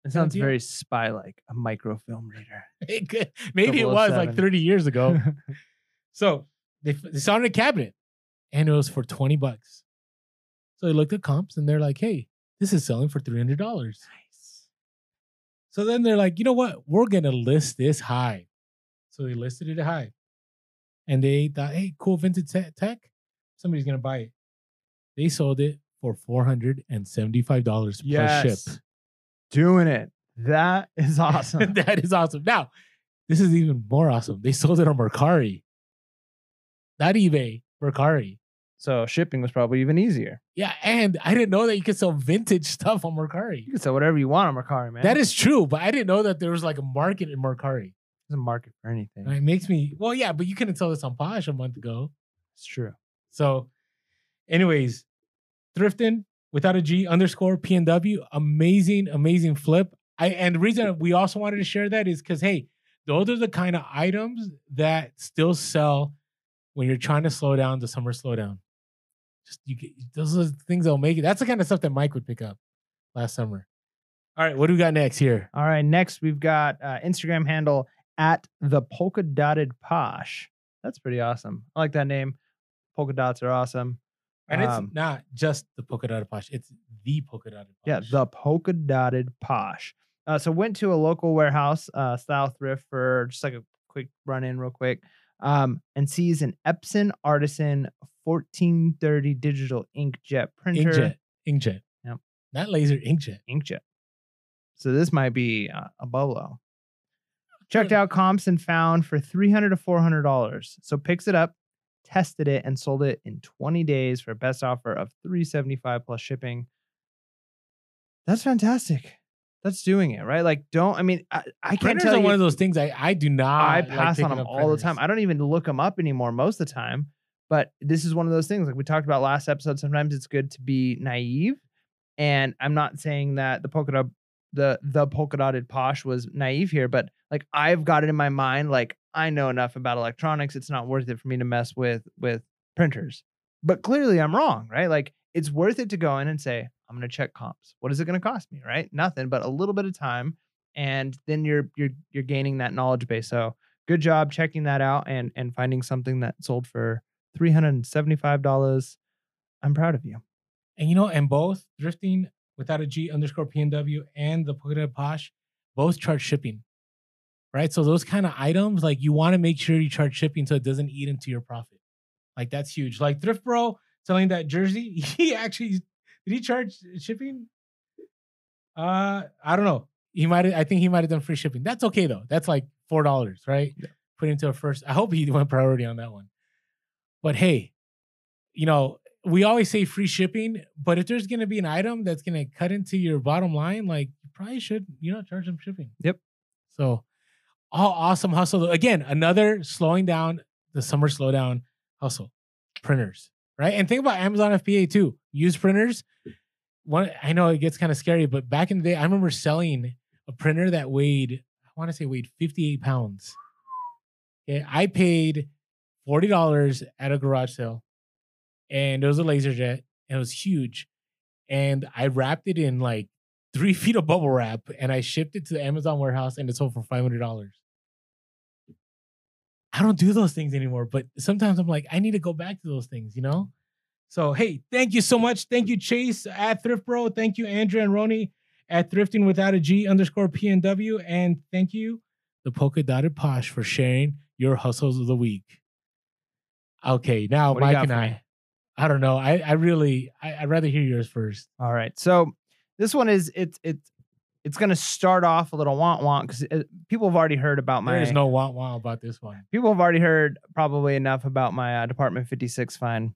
It sounds very spy like a microfilm reader. It could- Maybe it was like 30 years ago. so they, they saw it in a cabinet and it was for 20 bucks. So they looked at comps and they're like, hey, this is selling for $300. nice. So then they're like, you know what? We're gonna list this high. So they listed it high, and they thought, hey, cool vintage tech. Somebody's gonna buy it. They sold it for four hundred and seventy-five dollars plus Yes. ship. Doing it. That is awesome. that is awesome. Now, this is even more awesome. They sold it on Mercari, not eBay. Mercari. so shipping was probably even easier. Yeah, and I didn't know that you could sell vintage stuff on Mercari. You can sell whatever you want on Mercari, man. That is true, but I didn't know that there was like a market in Mercari. There's a market for anything. And it makes me well, yeah, but you couldn't sell this on Posh a month ago. It's true. So, anyways, thrifting without a G underscore PNW, amazing, amazing flip. I and the reason we also wanted to share that is because hey, those are the kind of items that still sell when you're trying to slow down the summer slowdown. Just you get those are the things that'll make it. That's the kind of stuff that Mike would pick up last summer. All right, what do we got next here? All right. Next, we've got uh, Instagram handle at the polka dotted posh. That's pretty awesome. I like that name. Polka dots are awesome. And it's Um, not just the polka dotted posh; it's the polka dotted posh. Yeah, the polka dotted posh. Uh, so went to a local warehouse uh, style thrift for just like a quick run in, real quick, um, and sees an Epson Artisan 1430 digital inkjet printer. inkjet, inkjet. Yep. Not laser inkjet. Inkjet. So this might be uh, a bolo. Checked out comps and found for 300 to 400 dollars. So picks it up, tested it, and sold it in 20 days for a best offer of 375 plus shipping. That's fantastic. That's doing it right. Like, don't I mean I, I can't Printers tell are you. one of those things I I do not. I like pass on them all the time. I don't even look them up anymore most of the time. But this is one of those things, like we talked about last episode. Sometimes it's good to be naive, and I'm not saying that the polka dot, the the polka dotted posh was naive here, but like I've got it in my mind, like I know enough about electronics. It's not worth it for me to mess with with printers. But clearly, I'm wrong, right? Like it's worth it to go in and say, I'm to check comps. What is it to cost me, right? Nothing, but a little bit of time, and then you're you're you're gaining that knowledge base. So good job checking that out and and finding something that sold for $375. I'm proud of you. And you know, and both thrifting without a G underscore PNW and the Dot Posh both charge shipping. Right. So those kind of items, like you want to make sure you charge shipping so it doesn't eat into your profit. Like that's huge. Like Thrift Bro selling that jersey, he actually did he charge shipping? Uh, I don't know. He might. I think he might have done free shipping. That's okay though. That's like four dollars, right? Yeah. Put into a first. I hope he went priority on that one. But hey, you know, we always say free shipping, but if there's gonna be an item that's gonna cut into your bottom line, like you probably should, you know, charge them shipping. Yep. So, all awesome hustle. Again, another slowing down the summer slowdown hustle. Printers, right? And think about Amazon FBA too. Use printers. One, I know it gets kind of scary, but back in the day, I remember selling a printer that weighed, I want to say weighed 58 pounds. Okay, I paid $40 at a garage sale and it was a laser jet and it was huge. And I wrapped it in like three feet of bubble wrap and I shipped it to the Amazon warehouse and it sold for $500. I don't do those things anymore, but sometimes I'm like, I need to go back to those things, you know? So, hey, thank you so much. Thank you, Chase at Thrift Bro. Thank you, Andrea and Roni at Thrifting Without a G underscore PNW. And thank you, the Polka Dotted Posh, for sharing your hustles of the week. Okay, now Mike and I? I don't know. I, I really, I, I'd rather hear yours first. All right. So this one is it's it's it's going to start off a little want want because people have already heard about my There is no want want about this one. people have already heard probably enough about my uh, Department 56 fine.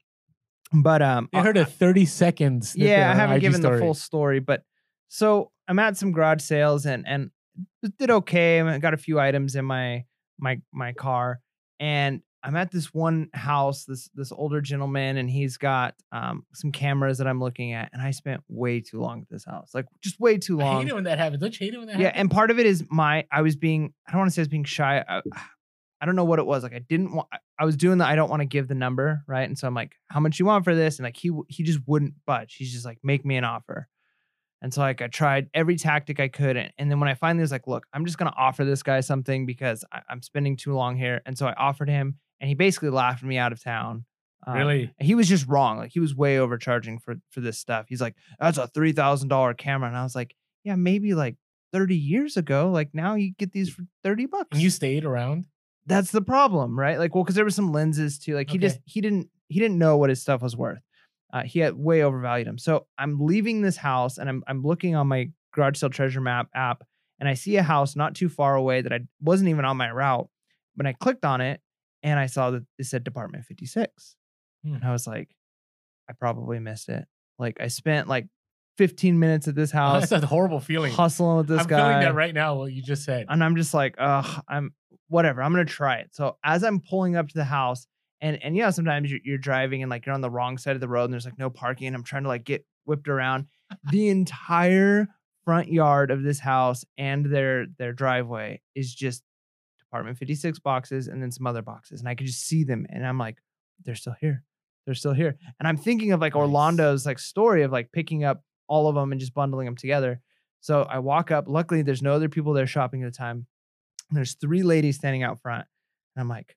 But um I heard a 30 seconds. yeah, I haven't IG given the full story, but so I'm at some garage sales and and did okay. I got a few items in my my my car, and I'm at this one house, this this older gentleman, and he's got um some cameras that I'm looking at, and I spent way too long at this house, like just way too I long. hate it when that happens. Don't you hate it when that Yeah, happens? and part of it is my I was being I don't want to say I was being shy. I, I don't know what it was. Like I didn't want I was doing the I don't want to give the number, right? And so I'm like, how much you want for this? And like he he just wouldn't budge. He's just like, make me an offer. And so like I tried every tactic I could. And, and then when I finally was like, look, I'm just gonna offer this guy something because I, I'm spending too long here. And so I offered him, and he basically laughed me out of town. Um, really? he was just wrong. Like he was way overcharging for for this stuff. He's like, that's a three thousand dollar camera, and I was like, yeah, maybe like thirty years ago. Like now you get these for thirty bucks. And you stayed around? That's the problem, right? Like, well, because there were some lenses too. Like he just he didn't he didn't know what his stuff was worth. Uh, he had way overvalued him. So I'm leaving this house and I'm I'm looking on my garage sale treasure map app and I see a house not too far away that I wasn't even on my route, When I clicked on it and I saw that it said Department 56. Hmm. And I was like, I probably missed it. Like I spent like 15 minutes at this house That's a horrible feeling. hustling with this I'm guy. feeling that right now. What you just said. And I'm just like, ugh, I'm whatever. I'm gonna try it. So as I'm pulling up to the house, and and yeah, sometimes you're, you're driving and like you're on the wrong side of the road and there's like no parking. And I'm trying to like get whipped around. the entire front yard of this house and their their driveway is just Department 56 boxes and then some other boxes, and I could just see them. And I'm like, they're still here. They're still here. And I'm thinking of like Nice. Orlando's like story of like picking up all of them and just bundling them together. So I walk up. Luckily, there's no other people there shopping at the time. There's three ladies standing out front. And I'm like,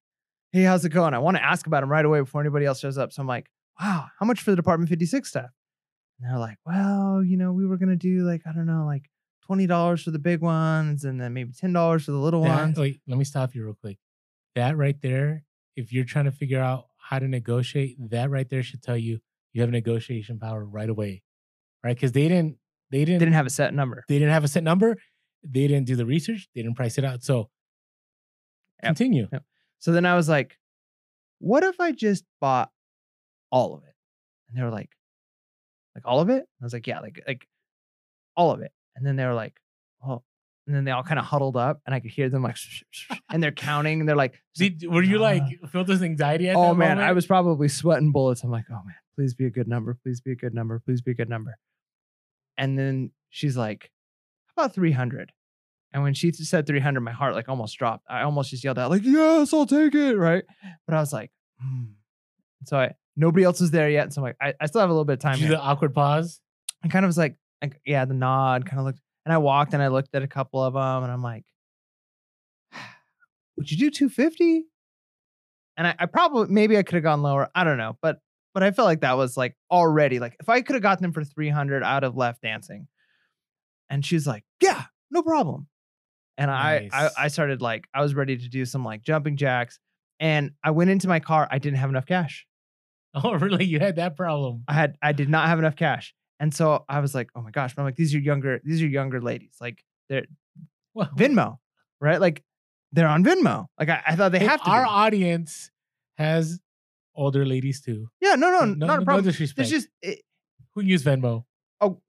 hey, how's it going? I want to ask about them right away before anybody else shows up. So I'm like, wow, how much for the Department 56 stuff? And they're like, well, you know, we were going to do like, I don't know, like $20 for the big ones and then maybe $10 for the little That- ones. wait, let me stop you real quick. That right there, if you're trying to figure out how to negotiate, that right there should tell you you have negotiation power right away, right? Because they didn't, they didn't, Didn't have a set number. they didn't have a set number. They didn't do the research. They didn't price it out. So Yep. continue. Yep. So then I was like, what if I just bought all of it? And they were like, like all of it? I was like, yeah, like like all of it. And then they were like, oh, and then they all kind of huddled up and I could hear them like and they're counting and they're like, Did, were you like "Uh." feel this anxiety at oh man, I was probably sweating bullets. I'm like, oh man, please be a good number. Please be a good number. Please be a good number. And then she's like, how about 300? And when she said 300, my heart like almost dropped. I almost just yelled out like, yes, I'll take it. Right. But I was like, hmm. So I, nobody else was there yet. So I'm like, I, I still have a little bit of time Did you the awkward pause. I kind of was like, like, yeah, the nod kind of looked, and I walked and I looked at a couple of them and I'm like, would you do 250? and I, I probably maybe I could have gone lower. I don't know, but but I felt like that was like already like if I could have gotten them for three hundred, I'd have left dancing. And she's like, "Yeah, no problem." And I, I I started like I was ready to do some like jumping jacks, and I went into my car. I didn't have enough cash. Oh, really? You had that problem? I had I did not have enough cash, and so I was like, "Oh my gosh!" But I'm like, "These are younger. These are younger ladies. Like they're Well, Venmo, right? Like they're on Venmo. Like I, I thought they have to. Our be. audience has older ladies too. Yeah, no, no, no, not a no problem. disrespect. There's just it, Who use Venmo? oh,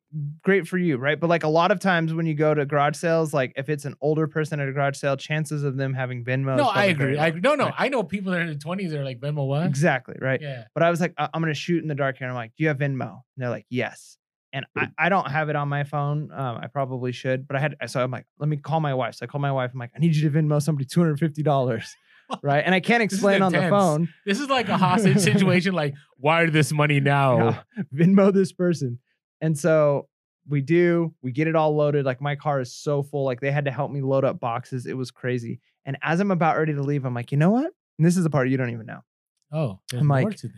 great for you, right? But like a lot of times when you go to garage sales, like if it's an older person at a garage sale, chances of them having Venmo. no, I agree. I agree. No, no, Right. I know people that are in their twenties that are like Venmo. What? Exactly, right? Yeah. But I was like, I- I'm gonna shoot in the dark here. And I'm like, do you have Venmo? And they're like, yes. And I, I don't have it on my phone. Um, I probably should, but I had so I'm like, let me call my wife. So I call my wife. I'm like, I need you to Venmo somebody two hundred fifty dollars, right? And I can't explain on the phone. This is like a hostage situation. Like, wire this money now. Yeah, Venmo this person. And so we do, we get it all loaded. Like my car is so full. Like they had to help me load up boxes. It was crazy. And as I'm about ready to leave, I'm like, you know what? And this is the part you don't even know. Oh, there's I'm more like- to this.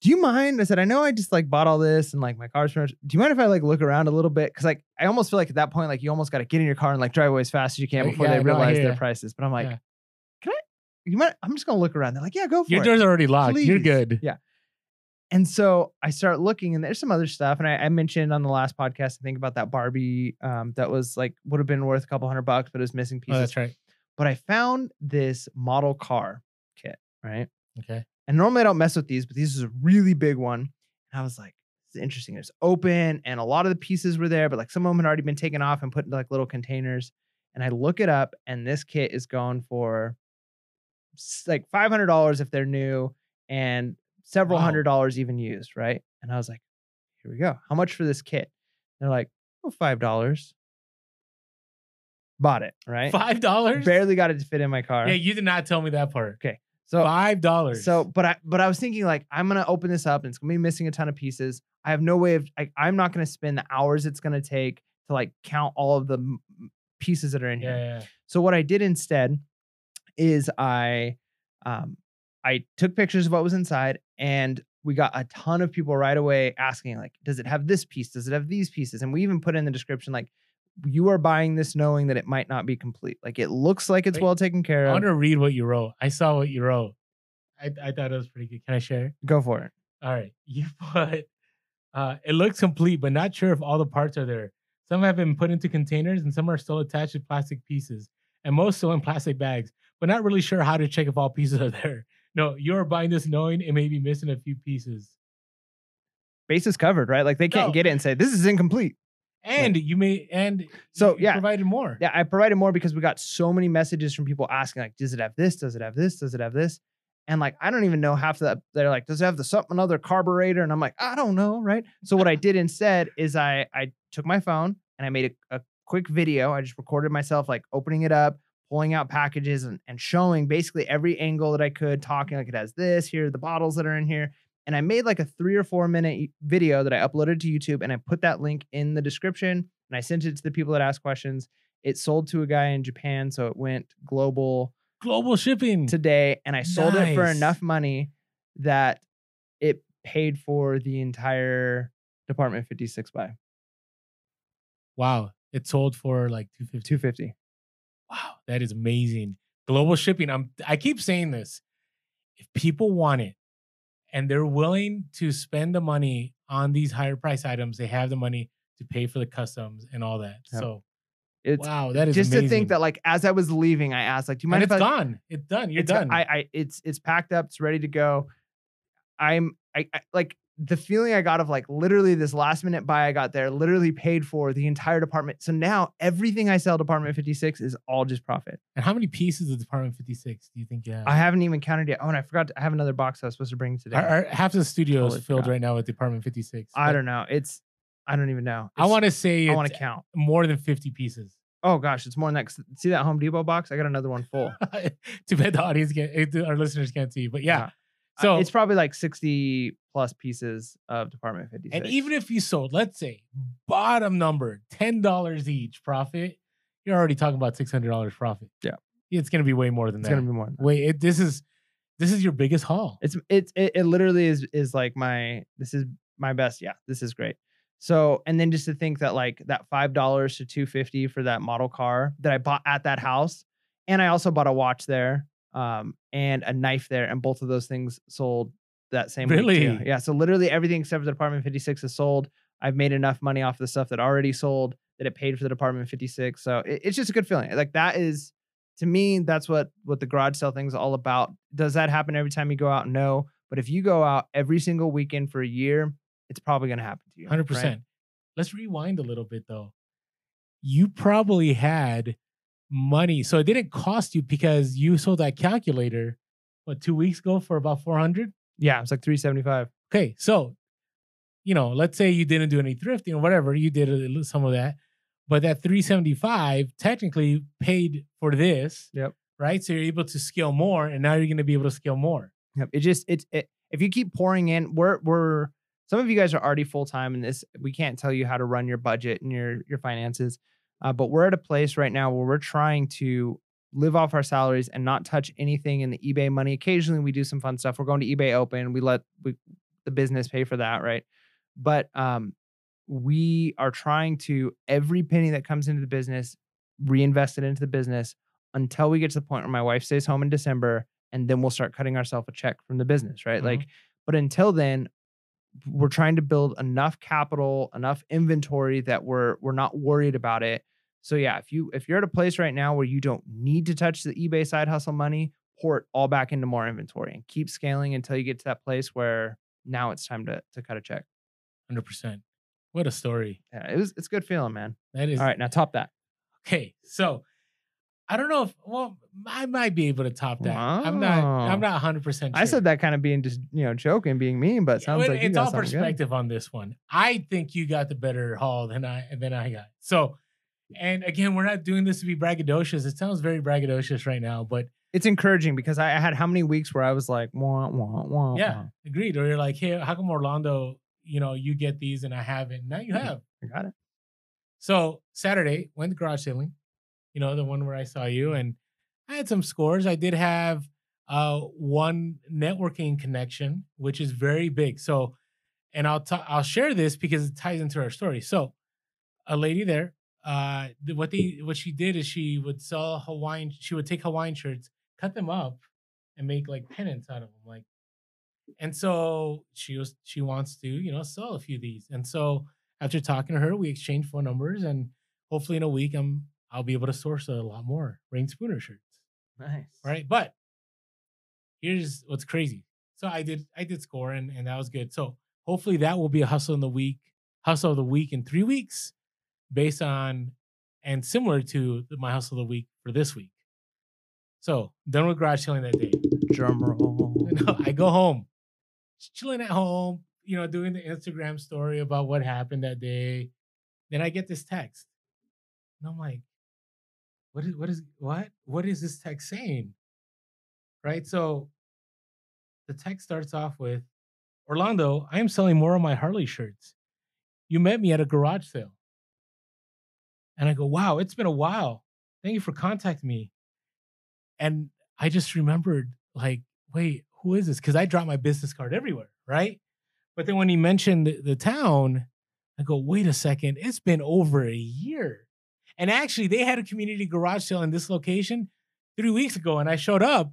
Do you mind? I said, I know I just like bought all this and like my car's finished. Do you mind if I like look around a little bit? Cause like I almost feel like at that point, like you almost got to get in your car and like drive away as fast as you can before yeah, they no, realize hear their prices. But I'm like, Yeah. can I? You might. I'm just gonna look around. They're like, yeah, go for Your it. Your door's already locked. You're good. Yeah. And so I start looking, and there's some other stuff. And I, I mentioned on the last podcast, I think about that Barbie um, that was like would have been worth a couple hundred bucks, but it was missing Oh, pieces. that's right. But I found this model car kit, right? Okay. And normally I don't mess with these, but this is a really big one. And I was like, this is interesting. It's open, and a lot of the pieces were there, but like some of them had already been taken off and put into like little containers. And I look it up, and this kit is going for like five hundred dollars if they're new, and several Wow. hundred dollars even used, right? And I was like, here we go. How much for this kit? They're like, oh, five dollars. Bought it, right? Five dollars. Barely got it to fit in my car. Yeah, you did not tell me that part. So Five dollars. so, but I but I was thinking like I'm gonna open this up and it's gonna be missing a ton of pieces. I have no way of I, I'm not gonna spend the hours it's gonna take to like count all of the m- pieces that are in yeah, here. yeah. So what I did instead is I um I took pictures of what was inside and we got a ton of people right away asking like does it have this piece does it have these pieces and we even put in the description like you are buying this knowing that it might not be complete like it looks like it's Wait, well taken care of. I want to read what you wrote. I saw what you wrote. I, I thought it was pretty good. Can I share? go for it All right. You put uh it looks complete, but not sure if all the parts are there. Some have been put into containers and some are still attached to plastic pieces. And most still in plastic bags, but not really sure how to check if all pieces are there. No, you're buying this knowing it may be missing a few pieces. bases covered right like they can't No. get it and say this is incomplete And you may and So, yeah. provided more. Yeah, I provided more because we got so many messages from people asking, like, does it have this? Does it have this? Does it have this? And like, I don't even know half of that. They're like, does it have the something another carburetor? And I'm like, I don't know, right? So what I did instead is I I took my phone and I made a, a quick video. I just recorded myself like opening it up, pulling out packages and, and showing basically every angle that I could, talking like it has this, here are the bottles that are in here. And I made like a three or four minute video that I uploaded to YouTube and I put that link in the description and I sent it to the people that asked questions. It sold to a guy in Japan, so it went global Global shipping. today, and I sold it for enough money that it paid for the entire Department 56 buy. wow. It sold for like 250. 250. Wow, that is amazing. Global shipping. I'm I keep saying this. If people want it and they're willing to spend the money on these higher price items, they have the money to pay for the customs and all that. Yep. So It's wow, that is just amazing. to think that like as I was leaving, I asked like, "Do you and mind it's if I?" gone. It's done. You're it's, done. I, I, it's it's packed up. It's ready to go. I'm I, I like the feeling I got of like literally this last minute buy I got there literally paid for the entire department. So now everything I sell Department 56 is all just profit. and how many pieces of Department 56 do you think you have? I haven't even counted yet. Oh, and I forgot to, I have another box I was supposed to bring today. Our- our- half the studio Totally is filled forgot. right now with Department 56. I don't know. It's I don't even know. I want to say I want to count. more than 50 pieces. Oh gosh, it's more than that. See that Home Depot box? I got another one full. Too bad the audience can't, eh, our listeners can't see. But yeah, Uh, so it's probably like 60 plus pieces of Department 56. And even if you sold, let's say, bottom number, ten dollars each profit, you're already talking about six hundred dollars profit. Yeah. it's gonna be way more than it's that. It's gonna be more. Than that. Wait, it, this is This is your biggest haul. It's it's it, it literally is is like my this is my best. Yeah, this is great. So and then just to think that like that five dollars to two fifty for that model car that I bought at that house, and I also bought a watch there, um, and a knife there, and both of those things sold that same week, too. Really? Yeah. So literally everything except for the Department Fifty Six is sold. I've made enough money off the stuff that already sold that it paid for the Department Fifty Six. So it, it's just a good feeling. Like that is to me that's what what the garage sale thing is all about. Does that happen every time you go out? No. But if you go out every single weekend for a year, it's probably going to happen to you. Hundred percent. Let's rewind a little bit though. You probably had money, so it didn't cost you because you sold that calculator. What two weeks ago for about four hundred? Yeah, it's like 375. Okay, so you know, let's say you didn't do any thrifting or whatever, you did some of that, but that 375 technically paid for this. Yep. Right. So you're able to scale more, and now you're going to be able to scale more. Yep. It just it's it, if you keep pouring in, we're we're some of you guys are already full time in this. We can't tell you how to run your budget and your your finances, uh, but we're at a place right now where we're trying to live off our salaries and not touch anything in the eBay money. Occasionally, we do some fun stuff. We're going to eBay Open. We let we, the business pay for that, right? But um, we are trying to every penny that comes into the business reinvest it into the business until we get to the point where my wife stays home in December and then we'll start cutting ourselves a check from the business, right? Mhm. Like, but until then, we're trying to build enough capital, enough inventory that we're we're not worried about it. So yeah, if you if you're at a place right now where you don't need to touch the eBay side hustle money, pour it all back into more inventory and keep scaling until you get to that place where now it's time to to cut a check. Hundred percent. What a story. Yeah, it was it's good feeling, man. That is All right, now top that. okay. So I don't know if well, I might be able to top that. I'm not. I'm not 100. percent I said that kind of being just you know joking, being mean, but it sounds like you it's all something good. perspective on this one. I think you got the better haul than I than I got. So, and again, we're not doing this to be braggadocious. It sounds very braggadocious right now, but It's encouraging because I, had how many weeks where I was like, wah, wah, wah, yeah, wah. agreed. Or you're like, hey, how come Orlando? You know, you get these and I haven't. Now you have. I got it. So Saturday went to garage sailing, you know, the one where I saw you, and I had some scores. I did have uh one networking connection, which is very big. So, and I'll ta- I'll share this because it ties into our story. So, a lady there, uh, what they what she did is she would sell Hawaiian. She would take Hawaiian shirts, cut them up, and make like pennants out of them, like. And so she was she wants to you know sell a few of these, and so after talking to her, we exchanged phone numbers, and hopefully in a week, I'm I'll be able to source a lot more Reyn Spooner shirts. Nice. Right, but here's what's crazy. So I did I did score, and and that was good. So hopefully that will be a hustle in the week, hustle of the week in three weeks, based on and similar to my hustle of the week for this week. So done with garage selling that day. Drum roll. No, I go home, just chilling at home, you know, doing the Instagram story about what happened that day. Then I get this text, and I'm like, "What is what is what what is this text saying?" Right. So the text starts off with, "Orlando, I am selling more of my Harley shirts. You met me at a garage sale." And I go, "Wow, it's been a while. Thank you for contacting me." And I just remembered, like, wait, who is this? Because I dropped my business card everywhere, right? But then when he mentioned the, the town, I go, wait a second, it's been over a year. And actually, they had a community garage sale in this location three weeks ago, and I showed up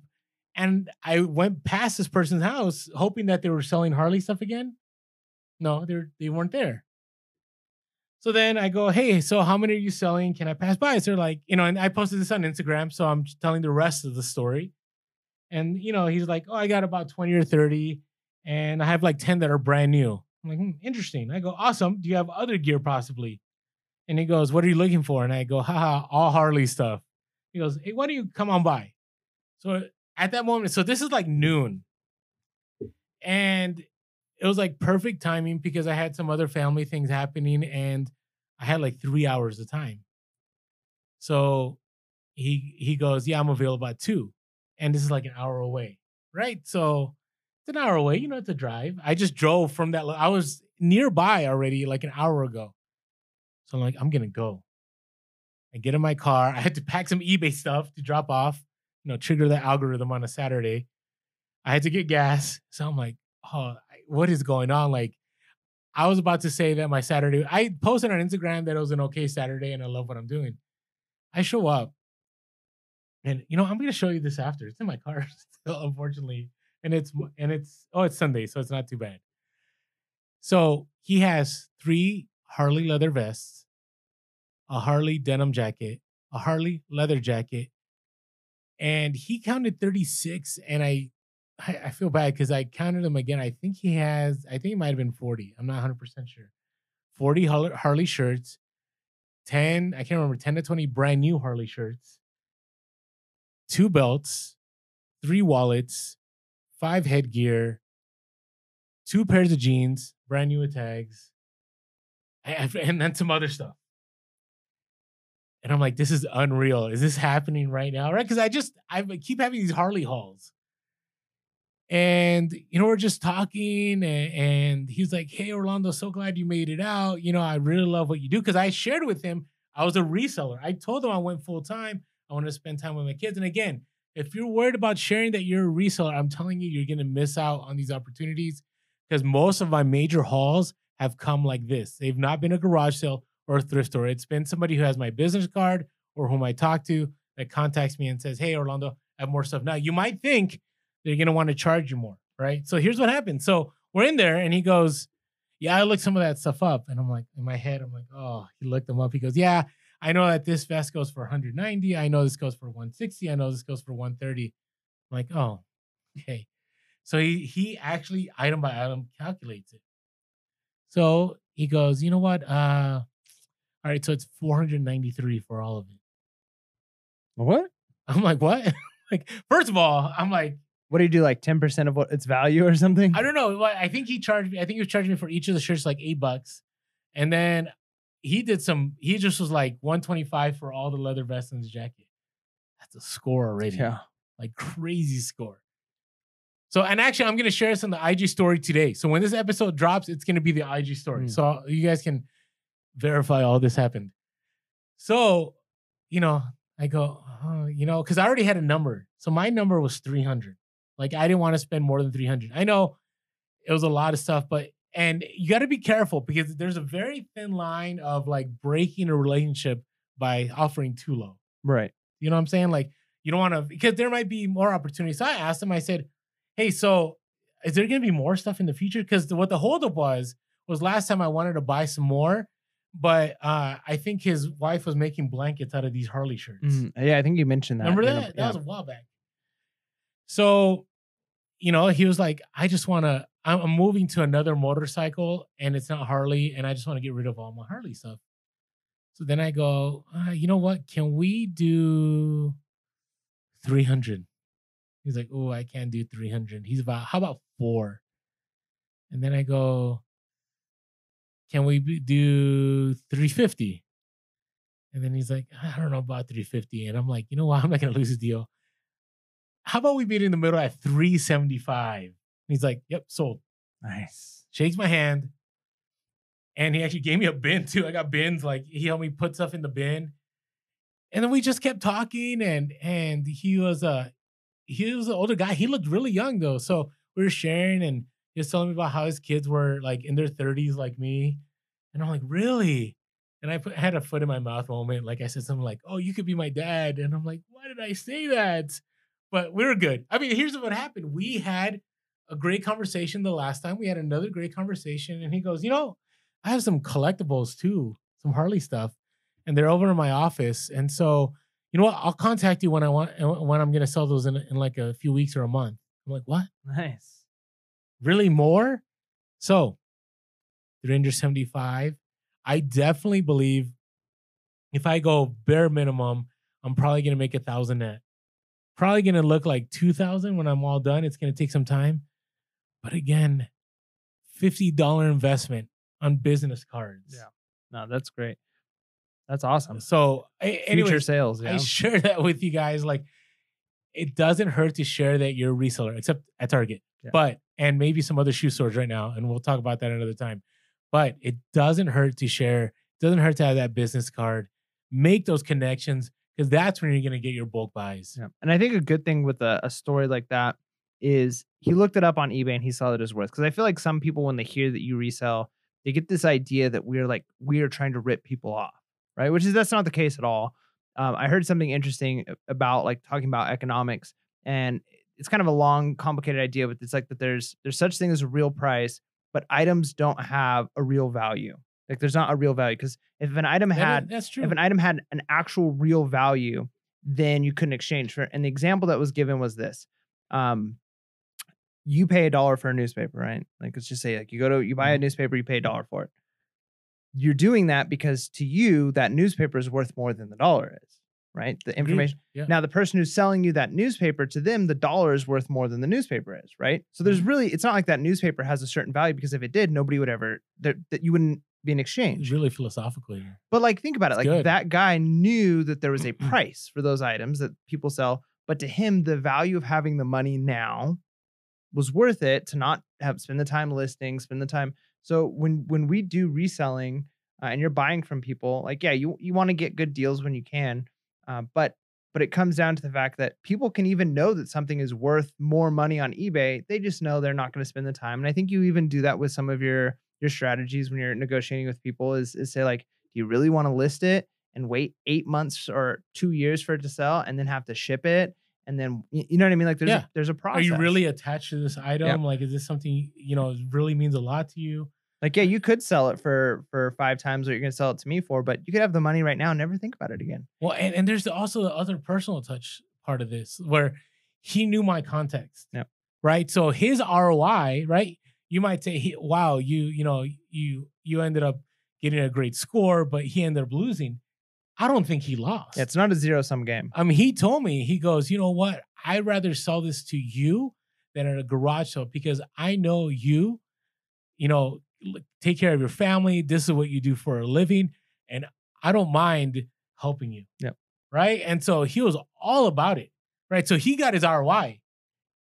and I went past this person's house hoping that they were selling Harley stuff again. No, they they weren't there. So then I go, hey, so how many are you selling? Can I pass by? So they're like, you know, and I posted this on Instagram, so I'm telling the rest of the story. And you know, he's like, "Oh, I got about 20 or 30 and I have like 10 that are brand new." I'm like, hmm, "Interesting." I go, "Awesome. Do you have other gear possibly?" And he goes, "What are you looking for?" And I go, "Haha, all Harley stuff." He goes, "Hey, why don't you come on by?" So at that moment, so this is like noon. And it was like perfect timing because I had some other family things happening and I had like 3 hours of time. So he he goes, "Yeah, I'm available at 2." and this is like an hour away, right? So it's an hour away. You know, it's a drive. I just drove from that. I was nearby already, like an hour ago. So I'm like, I'm gonna go. I get in my car. I had to pack some eBay stuff to drop off. You know, trigger the algorithm on a Saturday. I had to get gas. So I'm like, oh, what is going on? Like, I was about to say that my Saturday, I posted on Instagram that it was an okay Saturday and I love what I'm doing. I show up and you know, I'm gonna show you this after. It's in my car still, unfortunately. And it's and it's oh, it's Sunday, so it's not too bad. So he has three Harley leather vests, a Harley denim jacket, a Harley leather jacket, and he counted 36. And I I, I feel bad because I counted them again. I think he has, I think it might have been 40. I'm not 100% sure. 40 Harley, Harley shirts, 10, I can't remember, 10 to 20 brand new Harley shirts, two belts, three wallets, five headgear, two pairs of jeans, brand new with tags, and, then some other stuff. And I'm like, this is unreal. Is this happening right now? Right? Because I just I keep having these Harley hauls. And you know, we're just talking, and, and he's like, Hey Orlando, so glad you made it out. You know, I really love what you do. Cause I shared with him, I was a reseller. I told him I went full time. I want to spend time with my kids. And again, if you're worried about sharing that you're a reseller, I'm telling you, you're gonna miss out on these opportunities because most of my major hauls have come like this. They've not been a garage sale or a thrift store. It's been somebody who has my business card or whom I talk to that contacts me and says, Hey, Orlando, I have more stuff. Now, you might think they're going to want to charge you more, right? So here's what happened. So we're in there and he goes, Yeah, I looked some of that stuff up. And I'm like, in my head, I'm like, Oh, he looked them up. He goes, Yeah, I know that this vest goes for 190. I know this goes for 160. I know this goes for 130. I'm like, Oh, okay. So he he actually item by item calculates it. So he goes, you know what? Uh all right, so it's 493 for all of it. What? I'm like, what? like, first of all, I'm like, What do you do? Like ten percent of what its value or something? I don't know. I think he charged me, I think he was charging me for each of the shirts like eight bucks. And then he did some, he just was like 125 for all the leather vests and his jacket. That's a score already. Yeah. Like crazy score. So, and actually, I'm going to share this on the IG story today. So, when this episode drops, it's going to be the IG story. Mm. So, you guys can verify all this happened. So, you know, I go, uh, you know, because I already had a number. So, my number was 300. Like, I didn't want to spend more than 300. I know it was a lot of stuff, but, and you got to be careful because there's a very thin line of like breaking a relationship by offering too low. Right. You know what I'm saying? Like you don't want to because there might be more opportunities. So I asked him. I said, "Hey, so is there going to be more stuff in the future?" Because what the holdup was was last time I wanted to buy some more, but uh, I think his wife was making blankets out of these Harley shirts. Mhm. Yeah, I think you mentioned that. Remember in a- that? That was a while back. So, you know, he was like, "I just want to. I'm I'm moving to another motorcycle, and it's not Harley, and I just want to get rid of all my Harley stuff." So then I go, uh, you know what? Can we do 300? He's like, oh, I can't do 300. He's about, how about four? And then I go, can we do 350? And then he's like, I don't know about 350. And I'm like, you know what? I'm not going to lose the deal. How about we meet in the middle at 375? And he's like, yep, sold nice. shakes my hand, and he actually gave me a bin too. I got bins, like he helped me put stuff in the bin. And then we just kept talking, and and he was a he was an older guy. He looked really young though. So we were sharing, and he was telling me about how his kids were like in their 30s, like me. And I'm like, really? And I put had a foot in my mouth moment. Like I said something like, "Oh, you could be my dad," and I'm like, "Why did I say that?" But we were good. I mean, here's what happened. We had a great conversation the last time. We had another great conversation, and he goes, "You know, I have some collectibles too, some Harley stuff, and they're over in my office. And so, you know what? I'll contact you when I want uh, when I'm gonna sell those in, in like a few weeks or a month." I'm like, "What? Nice. Really more?" So, 375. I definitely believe if I go bare minimum, I'm probably gonna make a thousand net. Probably gonna look like two thousand when I'm all done. It's gonna take some time, but again, fifty dollar investment on business cards. Yeah. No, that's great. That's awesome. So, a- Future anyways, sales. I share that with you guys. Like, it doesn't hurt to share that you're a reseller, except at Target, Yeah. but and maybe some other shoe stores right now, and we'll talk about that another time. But it doesn't hurt to share. Doesn't hurt to have that business card. Make those connections because that's when you're gonna get your bulk buys. Yeah. And I think a good thing with a, a story like that is he looked it up on eBay and he saw that it was worth. Because I feel like some people when they hear that you resell, they get this idea that we're like we are trying to rip people off, right? Which is that's not the case at all. Um, I heard something interesting about like talking about economics, and it's kind of a long, complicated idea, but it's like that there's there's such thing as a real price, but items don't have a real value. Like there's not a real value because if an item That is- had that's true. if an item had an actual real value, then you couldn't exchange for it. And the example that was given was this. Um, you pay a dollar for a newspaper, right? Like let's just say like you go to you buy a Mhm. newspaper, you pay a dollar for it. You're doing that because to you that newspaper is worth more than the dollar is, right? The information. Yeah. Now the person who's selling you that newspaper to them the dollar is worth more than the newspaper is, right? So there's Mhm. really it's not like that newspaper has a certain value because if it did, nobody would ever that that you wouldn't be in exchange. It's really philosophical here. But like, think about it. It's Like good. that guy knew that there was a price for those items that people sell, but to him, the value of having the money now was worth it to not have spend the time listing, spend the time. So when when we do reselling uh, and you're buying from people, like yeah, you you want to get good deals when you can, uh, but but it comes down to the fact that people can even know that something is worth more money on eBay. They just know they're not going to spend the time. And I think you even do that with some of your your strategies when you're negotiating with people is, is say like, do you really want to list it and wait eight months or two years for it to sell and then have to ship it? And then you know what I mean? Like there's Yeah. a, there's a process. Are you really attached to this item? Like, is this something you know really means a lot to you? Like yeah, you could sell it for for five times what you're gonna sell it to me for, but you could have the money right now and never think about it again. Well, and, and there's also the other personal touch part of this where he knew my context. Yep. Right. So his ROI, right? You might say, he, wow, you, you know, you you ended up getting a great score, but he ended up losing. I don't think he lost. Yeah, it's not a zero sum game. I mean, he told me, he goes, you know what? I'd rather sell this to you than at a garage sale because I know you, you know, take care of your family. This is what you do for a living. And I don't mind helping you. Yep. Right. And so he was all about it. Right. So he got his ROI.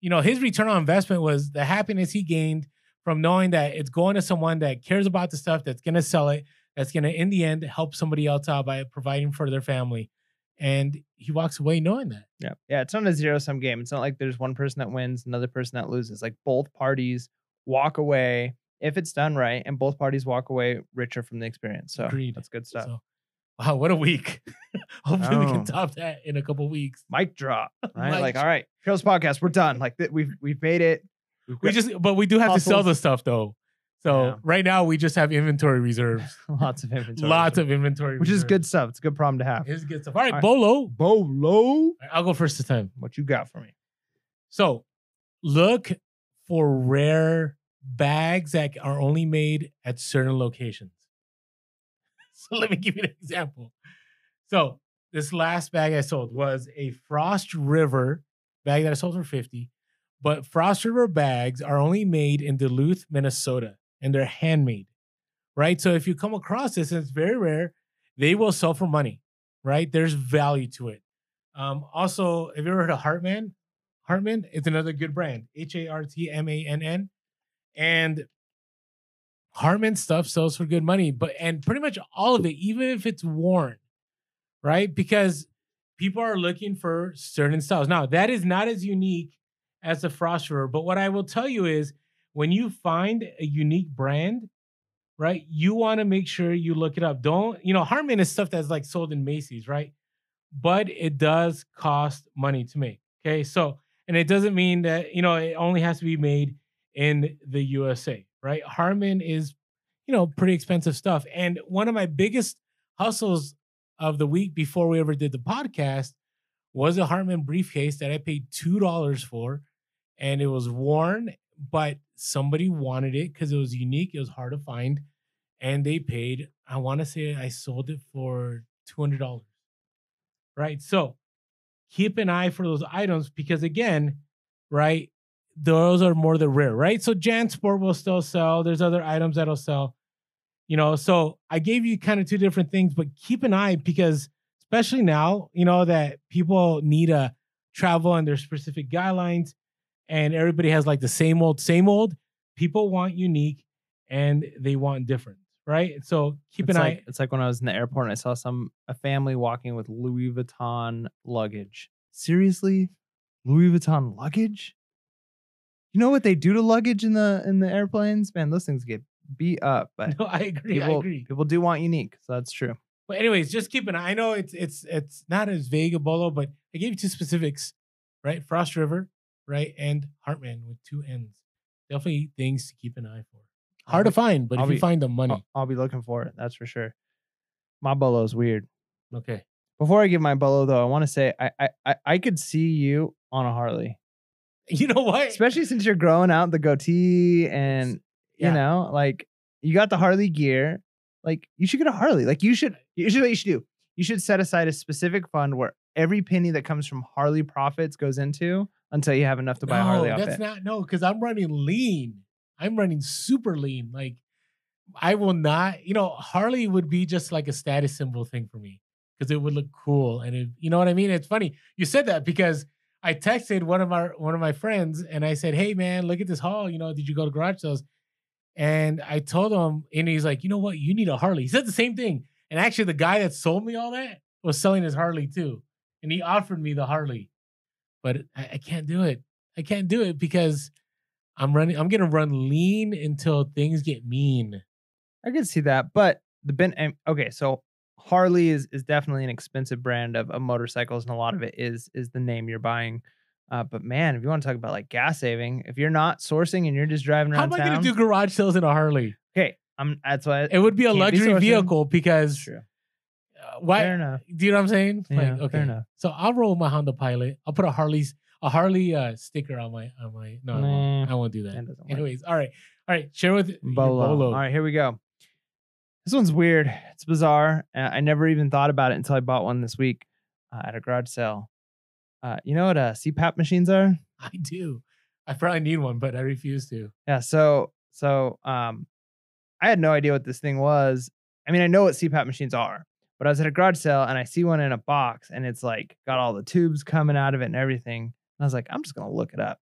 You know, his return on investment was the happiness he gained from knowing that it's going to someone that cares about the stuff that's going to sell it, that's going to, in the end, help somebody else out by providing for their family. And he walks away knowing that. Yeah. Yeah. It's not a zero sum game. It's not like there's one person that wins, another person that loses. Like both parties walk away if it's done right, and both parties walk away richer from the experience. So Agreed. that's good stuff. So, wow, what a week. Hopefully we Oh. can top that in a couple weeks. Mic drop. Right? Mic like, all right, Heroes Podcast, we're done. Like th- we've we've made it. We've We just but we do have to sell the stuff though. So Yeah. right now we just have inventory reserves. lots of inventory. Lots of inventory which is good stuff. It's a good problem to have. It's good stuff. All right, All right. Bolo. Bolo. Right, I'll go first this time. What you got for me? So look for rare bags that are only made at certain locations. So let me give you an example. So this last bag I sold was a Frost River bag that I sold for 50. But Frost River bags are only made in Duluth, Minnesota, and they're handmade. Right. So if you come across this, and it's very rare, they will sell for money. Right. There's value to it. Um, also, have you ever heard of Hartmann? Hartmann is another good brand. H A R T M A N N. And Hartmann stuff sells for good money, but and pretty much all of it, even if it's worn, right? Because people are looking for certain styles. Now, that is not as unique as the Frost River, but what I will tell you is when you find a unique brand, right, you want to make sure you look it up. Don't, you know, Hartmann is stuff that's like sold in Macy's, right? But it does cost money to make. Okay. So, and it doesn't mean that, you know, it only has to be made in the USA, right? Hartmann is, you know, pretty expensive stuff. And one of my biggest hustles of the week before we ever did the podcast was a Hartmann briefcase that I paid $2 for. And it was worn, but somebody wanted it because it was unique. It was hard to find. And they paid, I want to say I sold it for $200. Right. So keep an eye for those items because, again, right, those are more the rare, right? So JanSport will still sell. There's other items that'll sell. You know, so I gave you kind of two different things, but keep an eye because especially now, you know, that people need to travel and there's specific guidelines and everybody has like the same old, same old. People want unique and they want different, right? So keep it's an like, eye. It's like when I was in the airport and I saw some a family walking with Louis Vuitton luggage. Seriously, Louis Vuitton luggage? You know what they do to luggage in the in the airplanes? Man, those things get beat up. But No, I agree. I people, agree. people do want unique, so that's true. But anyways, just keep an eye. I know it's it's it's not as vague a bolo, but I gave you two specifics, right? Frost River, right, and Hartmann with two N's. Definitely things to keep an eye for. Hard to find, but I'll if you find the money, I'll, I'll be looking for it. That's for sure. My bolo is weird. okay. Before I give my bolo though, I want to say I, I I I could see you on a Harley, You know what? especially since you're growing out the goatee and you know like you got the Harley gear. Like you should get a Harley. Like you should. You should what you should do. You should set aside a specific fund where every penny that comes from Harley profits goes into until you have enough to buy a Harley no, outfit. that's not no, because I'm running lean. I'm running super lean. Like I will not, you know, Harley would be just like a status symbol thing for me because it would look cool. And it, you know what I mean? It's funny you said that because I texted one of our one of my friends and I said, Hey man, look at this haul. You know, did you go to garage sales? And I told him, and he's like, you know what? You need a Harley. He said the same thing. And actually, the guy that sold me all that was selling his Harley too. And he offered me the Harley. But I, I can't do it. I can't do it because I'm running, I'm gonna run lean until things get mean. I can see that, but the ben okay, so Harley is is definitely an expensive brand of, of motorcycles, and a lot of it is is the name you're buying. Uh, but man, if you want to talk about like gas saving, if you're not sourcing and you're just driving around, How am I gonna do garage sales in a Harley? okay, I'm that's why It would be a Can't be luxury vehicle because uh, why? Fair enough. Do you know what I'm saying? Yeah, like, fair okay. enough. So I'll roll my Honda Pilot. I'll put a Harley's a Harley uh, sticker on my on my. No, I, won't. I won't do that. That doesn't work. Anyways, all right, all right. Share with Bolo. bolo. All right, here we go. This one's weird. It's bizarre. Uh, I never even thought about it until I bought one this week uh, at a garage sale. Uh, you know what uh, CPAP machines are? I do. I probably need one, but I refuse to. Yeah. So so um, I had no idea what this thing was. I mean, I know what CPAP machines are, but I was at a garage sale and I see one in a box and it's like got all the tubes coming out of it and everything. And I was like, I'm just gonna look it up.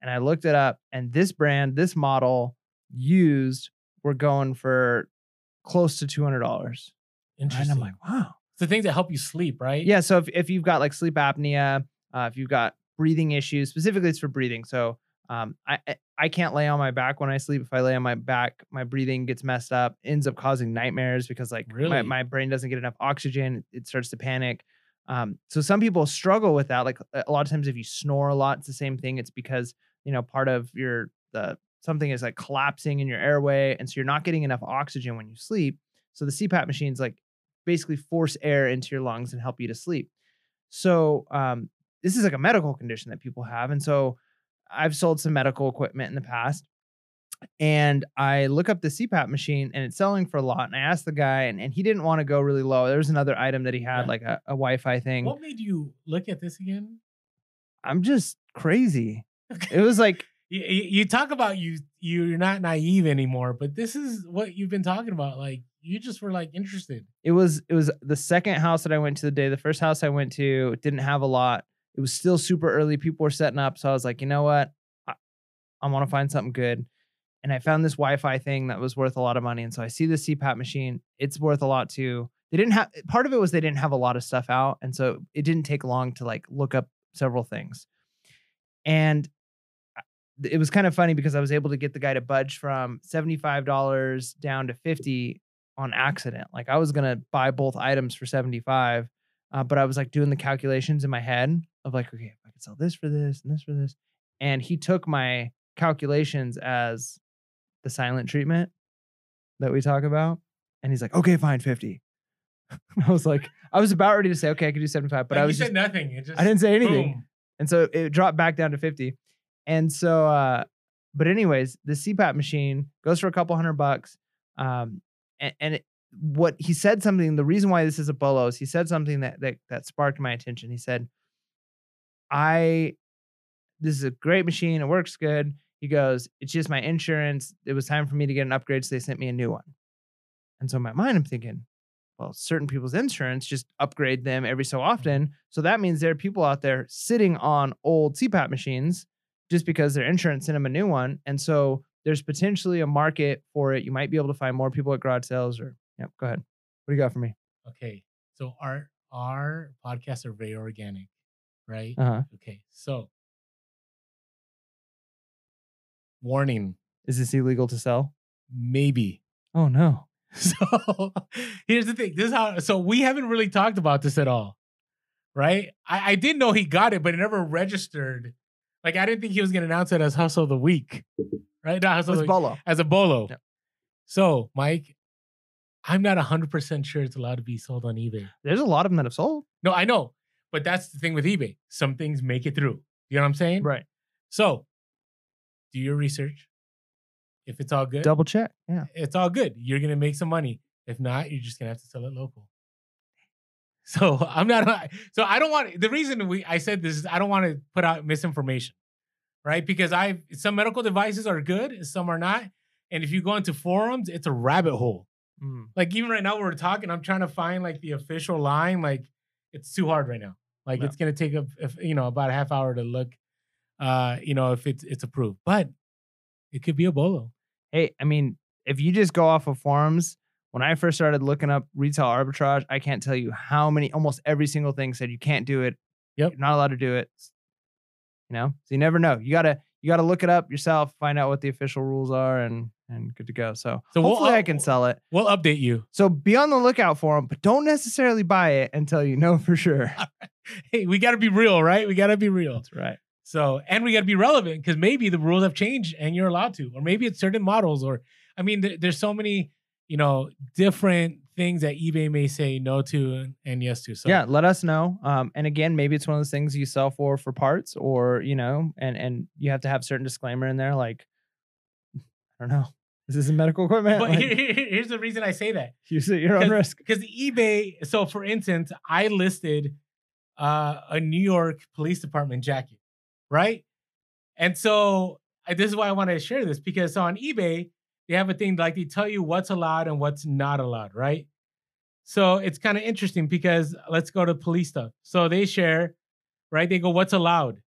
And I looked it up, and this brand, this model used, were going for close to two hundred dollars. And Interesting. I'm like, wow. it's the things that help you sleep, right? Yeah. So if, if you've got like sleep apnea, uh, if you've got breathing issues, specifically it's for breathing. So um, I I- I can't lay on my back when I sleep. If I lay on my back, my breathing gets messed up, ends up causing nightmares because like Really? my, my brain doesn't get enough oxygen. It starts to panic. Um, so some people struggle with that. Like a a lot of times, if you snore a lot, it's the same thing. It's because you know part of your the something is like collapsing in your airway, and so you're not getting enough oxygen when you sleep. So the CPAP machines like basically force air into your lungs and help you to sleep. So um, this is like a medical condition that people have, and so I've sold some medical equipment in the past. And I look up the CPAP machine and it's selling for a lot. And I asked the guy, and, and he didn't want to go really low. There was another item that he had, Yeah. like a, a Wi Fi thing. What made you look at this again? I'm just crazy. It was like, You, talk about you you're not naive anymore, but this is what you've been talking about. Like you just were like interested. it was it was the second house that I went to the day. The first house I went to didn't have a lot. It was still super early. People were setting up, so I was like, you know what, I, I want to find something good. And I found this Wi-Fi thing that was worth a lot of money. And so I see the CPAP machine. It's worth a lot too. They didn't have part of it was they didn't have a lot of stuff out, and so it didn't take long to like look up several things. And it was kind of funny because I was able to get the guy to budge from $75 down to 50 on accident. Like I was gonna buy both items for 75, uh, but I was like doing the calculations in my head of like, okay, if I could sell this for this and this for this. And he took my calculations as the silent treatment that we talk about. And he's like, okay, fine, 50. I was like, I was about ready to say, okay, I could do 75, but Like, I you was said just, nothing. Just I didn't say anything. boom. And so it dropped back down to 50. And so, uh, but anyways, the CPAP machine goes for a couple hundred bucks. Um, and, and it, what he said something, the reason why this is a bolo is he said something that, that, that sparked my attention. He said, I, this is a great machine. It works good. He goes, it's just my insurance. It was time for me to get an upgrade. So they sent me a new one. And so in my mind, I'm thinking, well, certain people's insurance just upgrade them every so often. So that means there are people out there sitting on old CPAP machines just because their insurance sent them a new one. And so there's potentially a market for it. You might be able to find more people at garage sales or, yeah, go ahead. What do you got for me? Okay. So our our podcasts are very organic, right? Uh huh. Okay. So warning, Is this illegal to sell? maybe. Oh no. So here's the thing. This is how so we haven't really talked about this at all. Right? I, I didn't know he got it, but it never registered. Like I didn't think he was gonna announce it as hustle of the week. Right? Not hustle of It's the week, Bolo. as a bolo. So, Mike, I'm not hundred percent sure it's allowed to be sold on eBay. There's a lot of them that have sold. No, I know, but that's the thing with eBay. Some things make it through. You know what I'm saying? Right. So, do your research. If it's all good, Double check. Yeah. it's all good. You're gonna make some money. If not, you're just gonna have to sell it local. So I'm not. So I don't want. The reason we I said this is I don't want to put out misinformation, right? Because I some medical devices are good, some are not. And if you go into forums, it's a rabbit hole. Mm. Like even right now we're talking, I'm trying to find like the official line. Like it's too hard right now. Like Yeah. it's gonna take a if, you know about a half hour to look, uh, you know if it's it's approved, but it could be a bolo. Hey, I mean, if you just go off of forums, when I first started looking up retail arbitrage, I can't tell you how many, almost every single thing said you can't do it. Yep. You're not allowed to do it. You know, so you never know. You gotta you gotta look it up yourself, find out what the official rules are, and and good to go. So, So we'll hopefully I can sell it. We'll update you. So be on the lookout for them, but don't necessarily buy it until you know for sure. Hey, we got to be real, right? We got to be real. That's right. So, and we got to be relevant because maybe the rules have changed and you're allowed to, or maybe it's certain models, or I mean, there, there's so many, you know, different things that eBay may say no to and, yes to. So, yeah, let us know. Um, and again, maybe it's one of those things you sell for for parts, or you know, and and you have to have certain disclaimer in there, like I don't know, is this isn't medical equipment. But like, here, here- here's the reason I say that it at your own risk. because eBay. So, for instance, I listed uh, a New York Police Department jacket, right? And so I, this is why I want to share this because on eBay they have a thing like they tell you what's allowed and what's not allowed, right? So it's kind of interesting because let's go to police stuff. So they share, right? They go, what's allowed?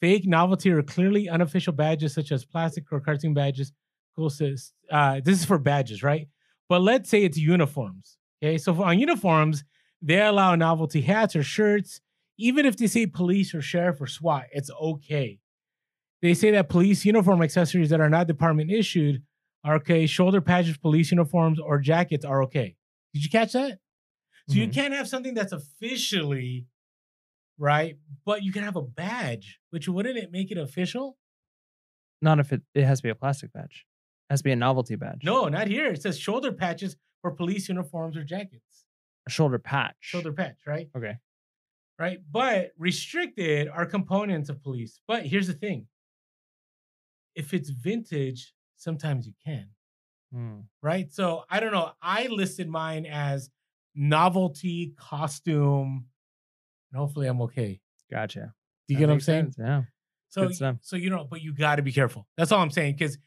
Fake, novelty, or clearly unofficial badges such as plastic or cartoon badges. Cool. Uh, this is for badges, right? But let's say it's uniforms. Okay, so for, on uniforms, they allow novelty hats or shirts, even if they say police or sheriff or SWAT, it's okay. They say that police uniform accessories that are not department issued are okay. Shoulder patches, police uniforms, or jackets are okay. Did you catch that? So you Mhm. can't have something that's officially right, but you can have a badge, which wouldn't it make it official? Not if it it has to be a plastic badge. It has to be a novelty badge. No, not here. It says shoulder patches for police uniforms or jackets. a shoulder patch. Shoulder patch, right? Okay. right? But restricted are components of police. But here's the thing if it's vintage, sometimes you can, Hmm. right? So I don't know. I listed mine as novelty, costume, and hopefully I'm okay. Gotcha. Do you That get what I'm saying? sense, Yeah. So, so you know, but you got to be careful. That's all I'm saying. Because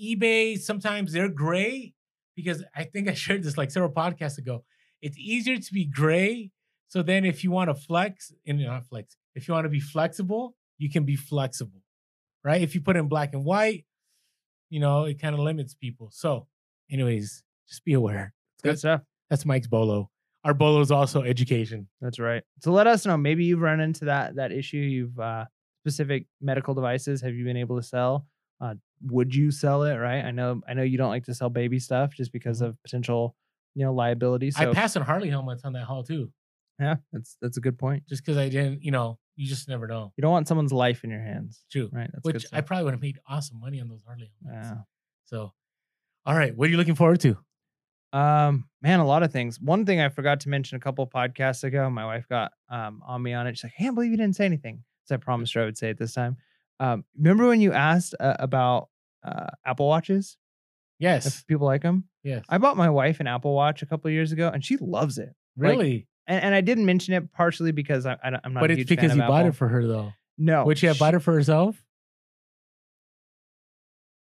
eBay sometimes they're gray. Because I think I shared this like several podcasts ago. It's easier to be gray. So then, if you want to flex, and not flex, if you want to be flexible, you can be flexible, right? If you put in black and white, you know, it kind of limits people. So, anyways, just be aware. Good That's stuff. that's Mike's bolo. Our bolo is also education. That's right. So let us know. Maybe you've run into that that issue. You've uh specific medical devices. Have you been able to sell? Uh, would you sell it? Right. I know. I know you don't like to sell baby stuff just because Mhm. of potential, you know, liability. So I passed on Harley helmets on that haul too, yeah, that's that's a good point. just because I didn't, you know, you just never know. You don't want someone's life in your hands. True. Right. That's which I probably would have made awesome money on those Harley helmets. Yeah. So, all right, what are you looking forward to? Um, man, a lot of things. One thing I forgot to mention a couple podcasts ago, my wife got um on me on it. She's like, "I can't believe you didn't say anything." So I promised her I would say it this time. Um, remember when you asked uh, about uh, Apple watches? Yes, If people like them, yes. I bought my wife an Apple Watch a couple of years ago, and she loves it. like, really, And, and I didn't mention it partially because I, I I'm not. but it's because you bought Apple. it for her though. no. Would she have bought it for herself?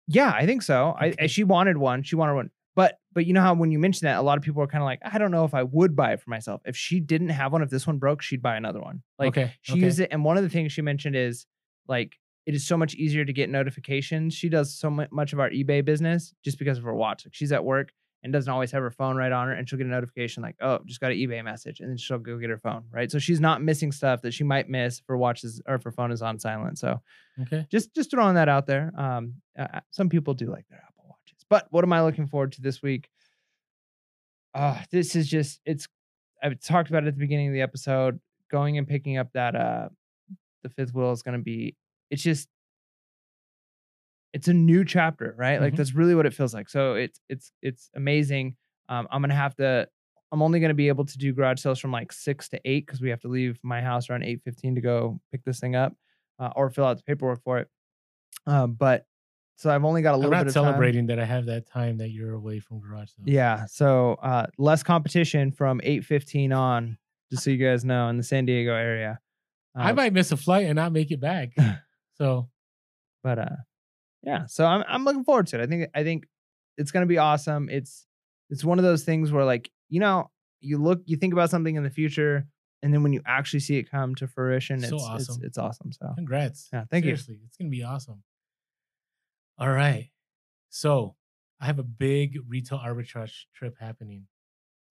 Yeah, I think so. I, Okay. she wanted one. She wanted one. But but you know how when you mention that, a lot of people are kind of like, I don't know if I would buy it for myself. If she didn't have one, if this one broke, she'd buy another one. Like okay, she okay. used it, and one of the things she mentioned is like it is so much easier to get notifications. She does so mu- much of our eBay business just because of her watch. Like she's at work and doesn't always have her phone right on her, and she'll get a notification like, "Oh, just got an eBay message," and then she'll go get her phone, right? So she's not missing stuff that she might miss if her watches or if her phone is on silent. So Okay. just just throwing that out there. Um, uh, some people do like their Apple watches, but what am I looking forward to this week? Uh, this is just it's. I've talked about it at the beginning of the episode. Going and picking up that uh, the fifth wheel is going to be. It's just. It's a new chapter, right? Like Mhm. that's really what it feels like. So it's it's it's amazing. Um, I'm gonna have to. I'm only gonna be able to do garage sales from like six to eight because we have to leave my house around eight fifteen to go pick this thing up, uh, or fill out the paperwork for it. Um, but so I've only got a little bit of time. celebrating that I have that time that you're away from garage sales. Yeah. So uh, less competition from 8:15 on, just so you guys know, in the San Diego area. I Uh, might miss a flight and not make it back. so but uh, yeah. So I'm I'm looking forward to it. I think I think it's gonna be awesome. It's it's one of those things where like you know you look you think about something in the future, and then when you actually see it come to fruition, So it's it's awesome. it's awesome. So congrats. Yeah, thank you. Seriously, it's gonna be awesome. All right. So I have a big retail arbitrage trip happening.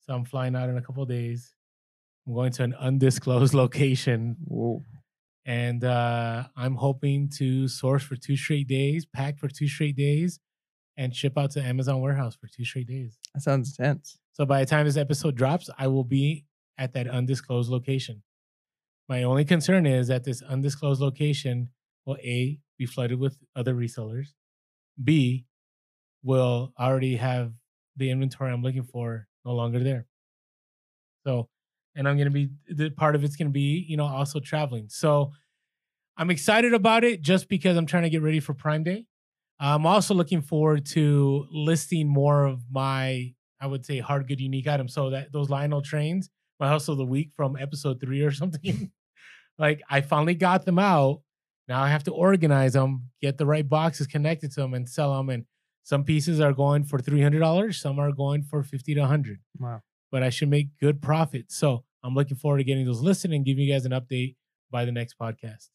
So I'm flying out in a couple of days. I'm going to an undisclosed location whoa. And uh, I'm hoping to source for two straight days, pack for two straight days, and ship out to Amazon warehouse for two straight days. that sounds intense. So by the time this episode drops, I will be at that undisclosed location. My only concern is that this undisclosed location will A, be flooded with other resellers, B, will already have the inventory I'm looking for no longer there. So, and I'm going to be, the part of it's going to be, you know, also traveling. So I'm excited about it just because I'm trying to get ready for Prime Day. I'm also looking forward to listing more of my I would say hard good unique items. So that those Lionel trains, my hustle of the week from episode three or something. like I finally got them out. Now I have to organize them, get the right boxes connected to them, and sell them. And some pieces are going for three hundred dollars, some are going for fifty to hundred. Wow. But I should make good profit. So I'm looking forward to getting those listed and giving you guys an update by the next podcast. It's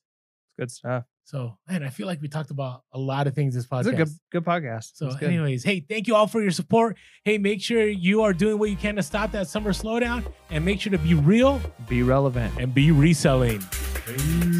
good stuff. So man, I feel like we talked about a lot of things this podcast. It's a good good podcast. So, good. anyways, hey, thank you all for your support. Hey, make sure you are doing what you can to stop that summer slowdown and make sure to be real be relevant. and be reselling. Peace.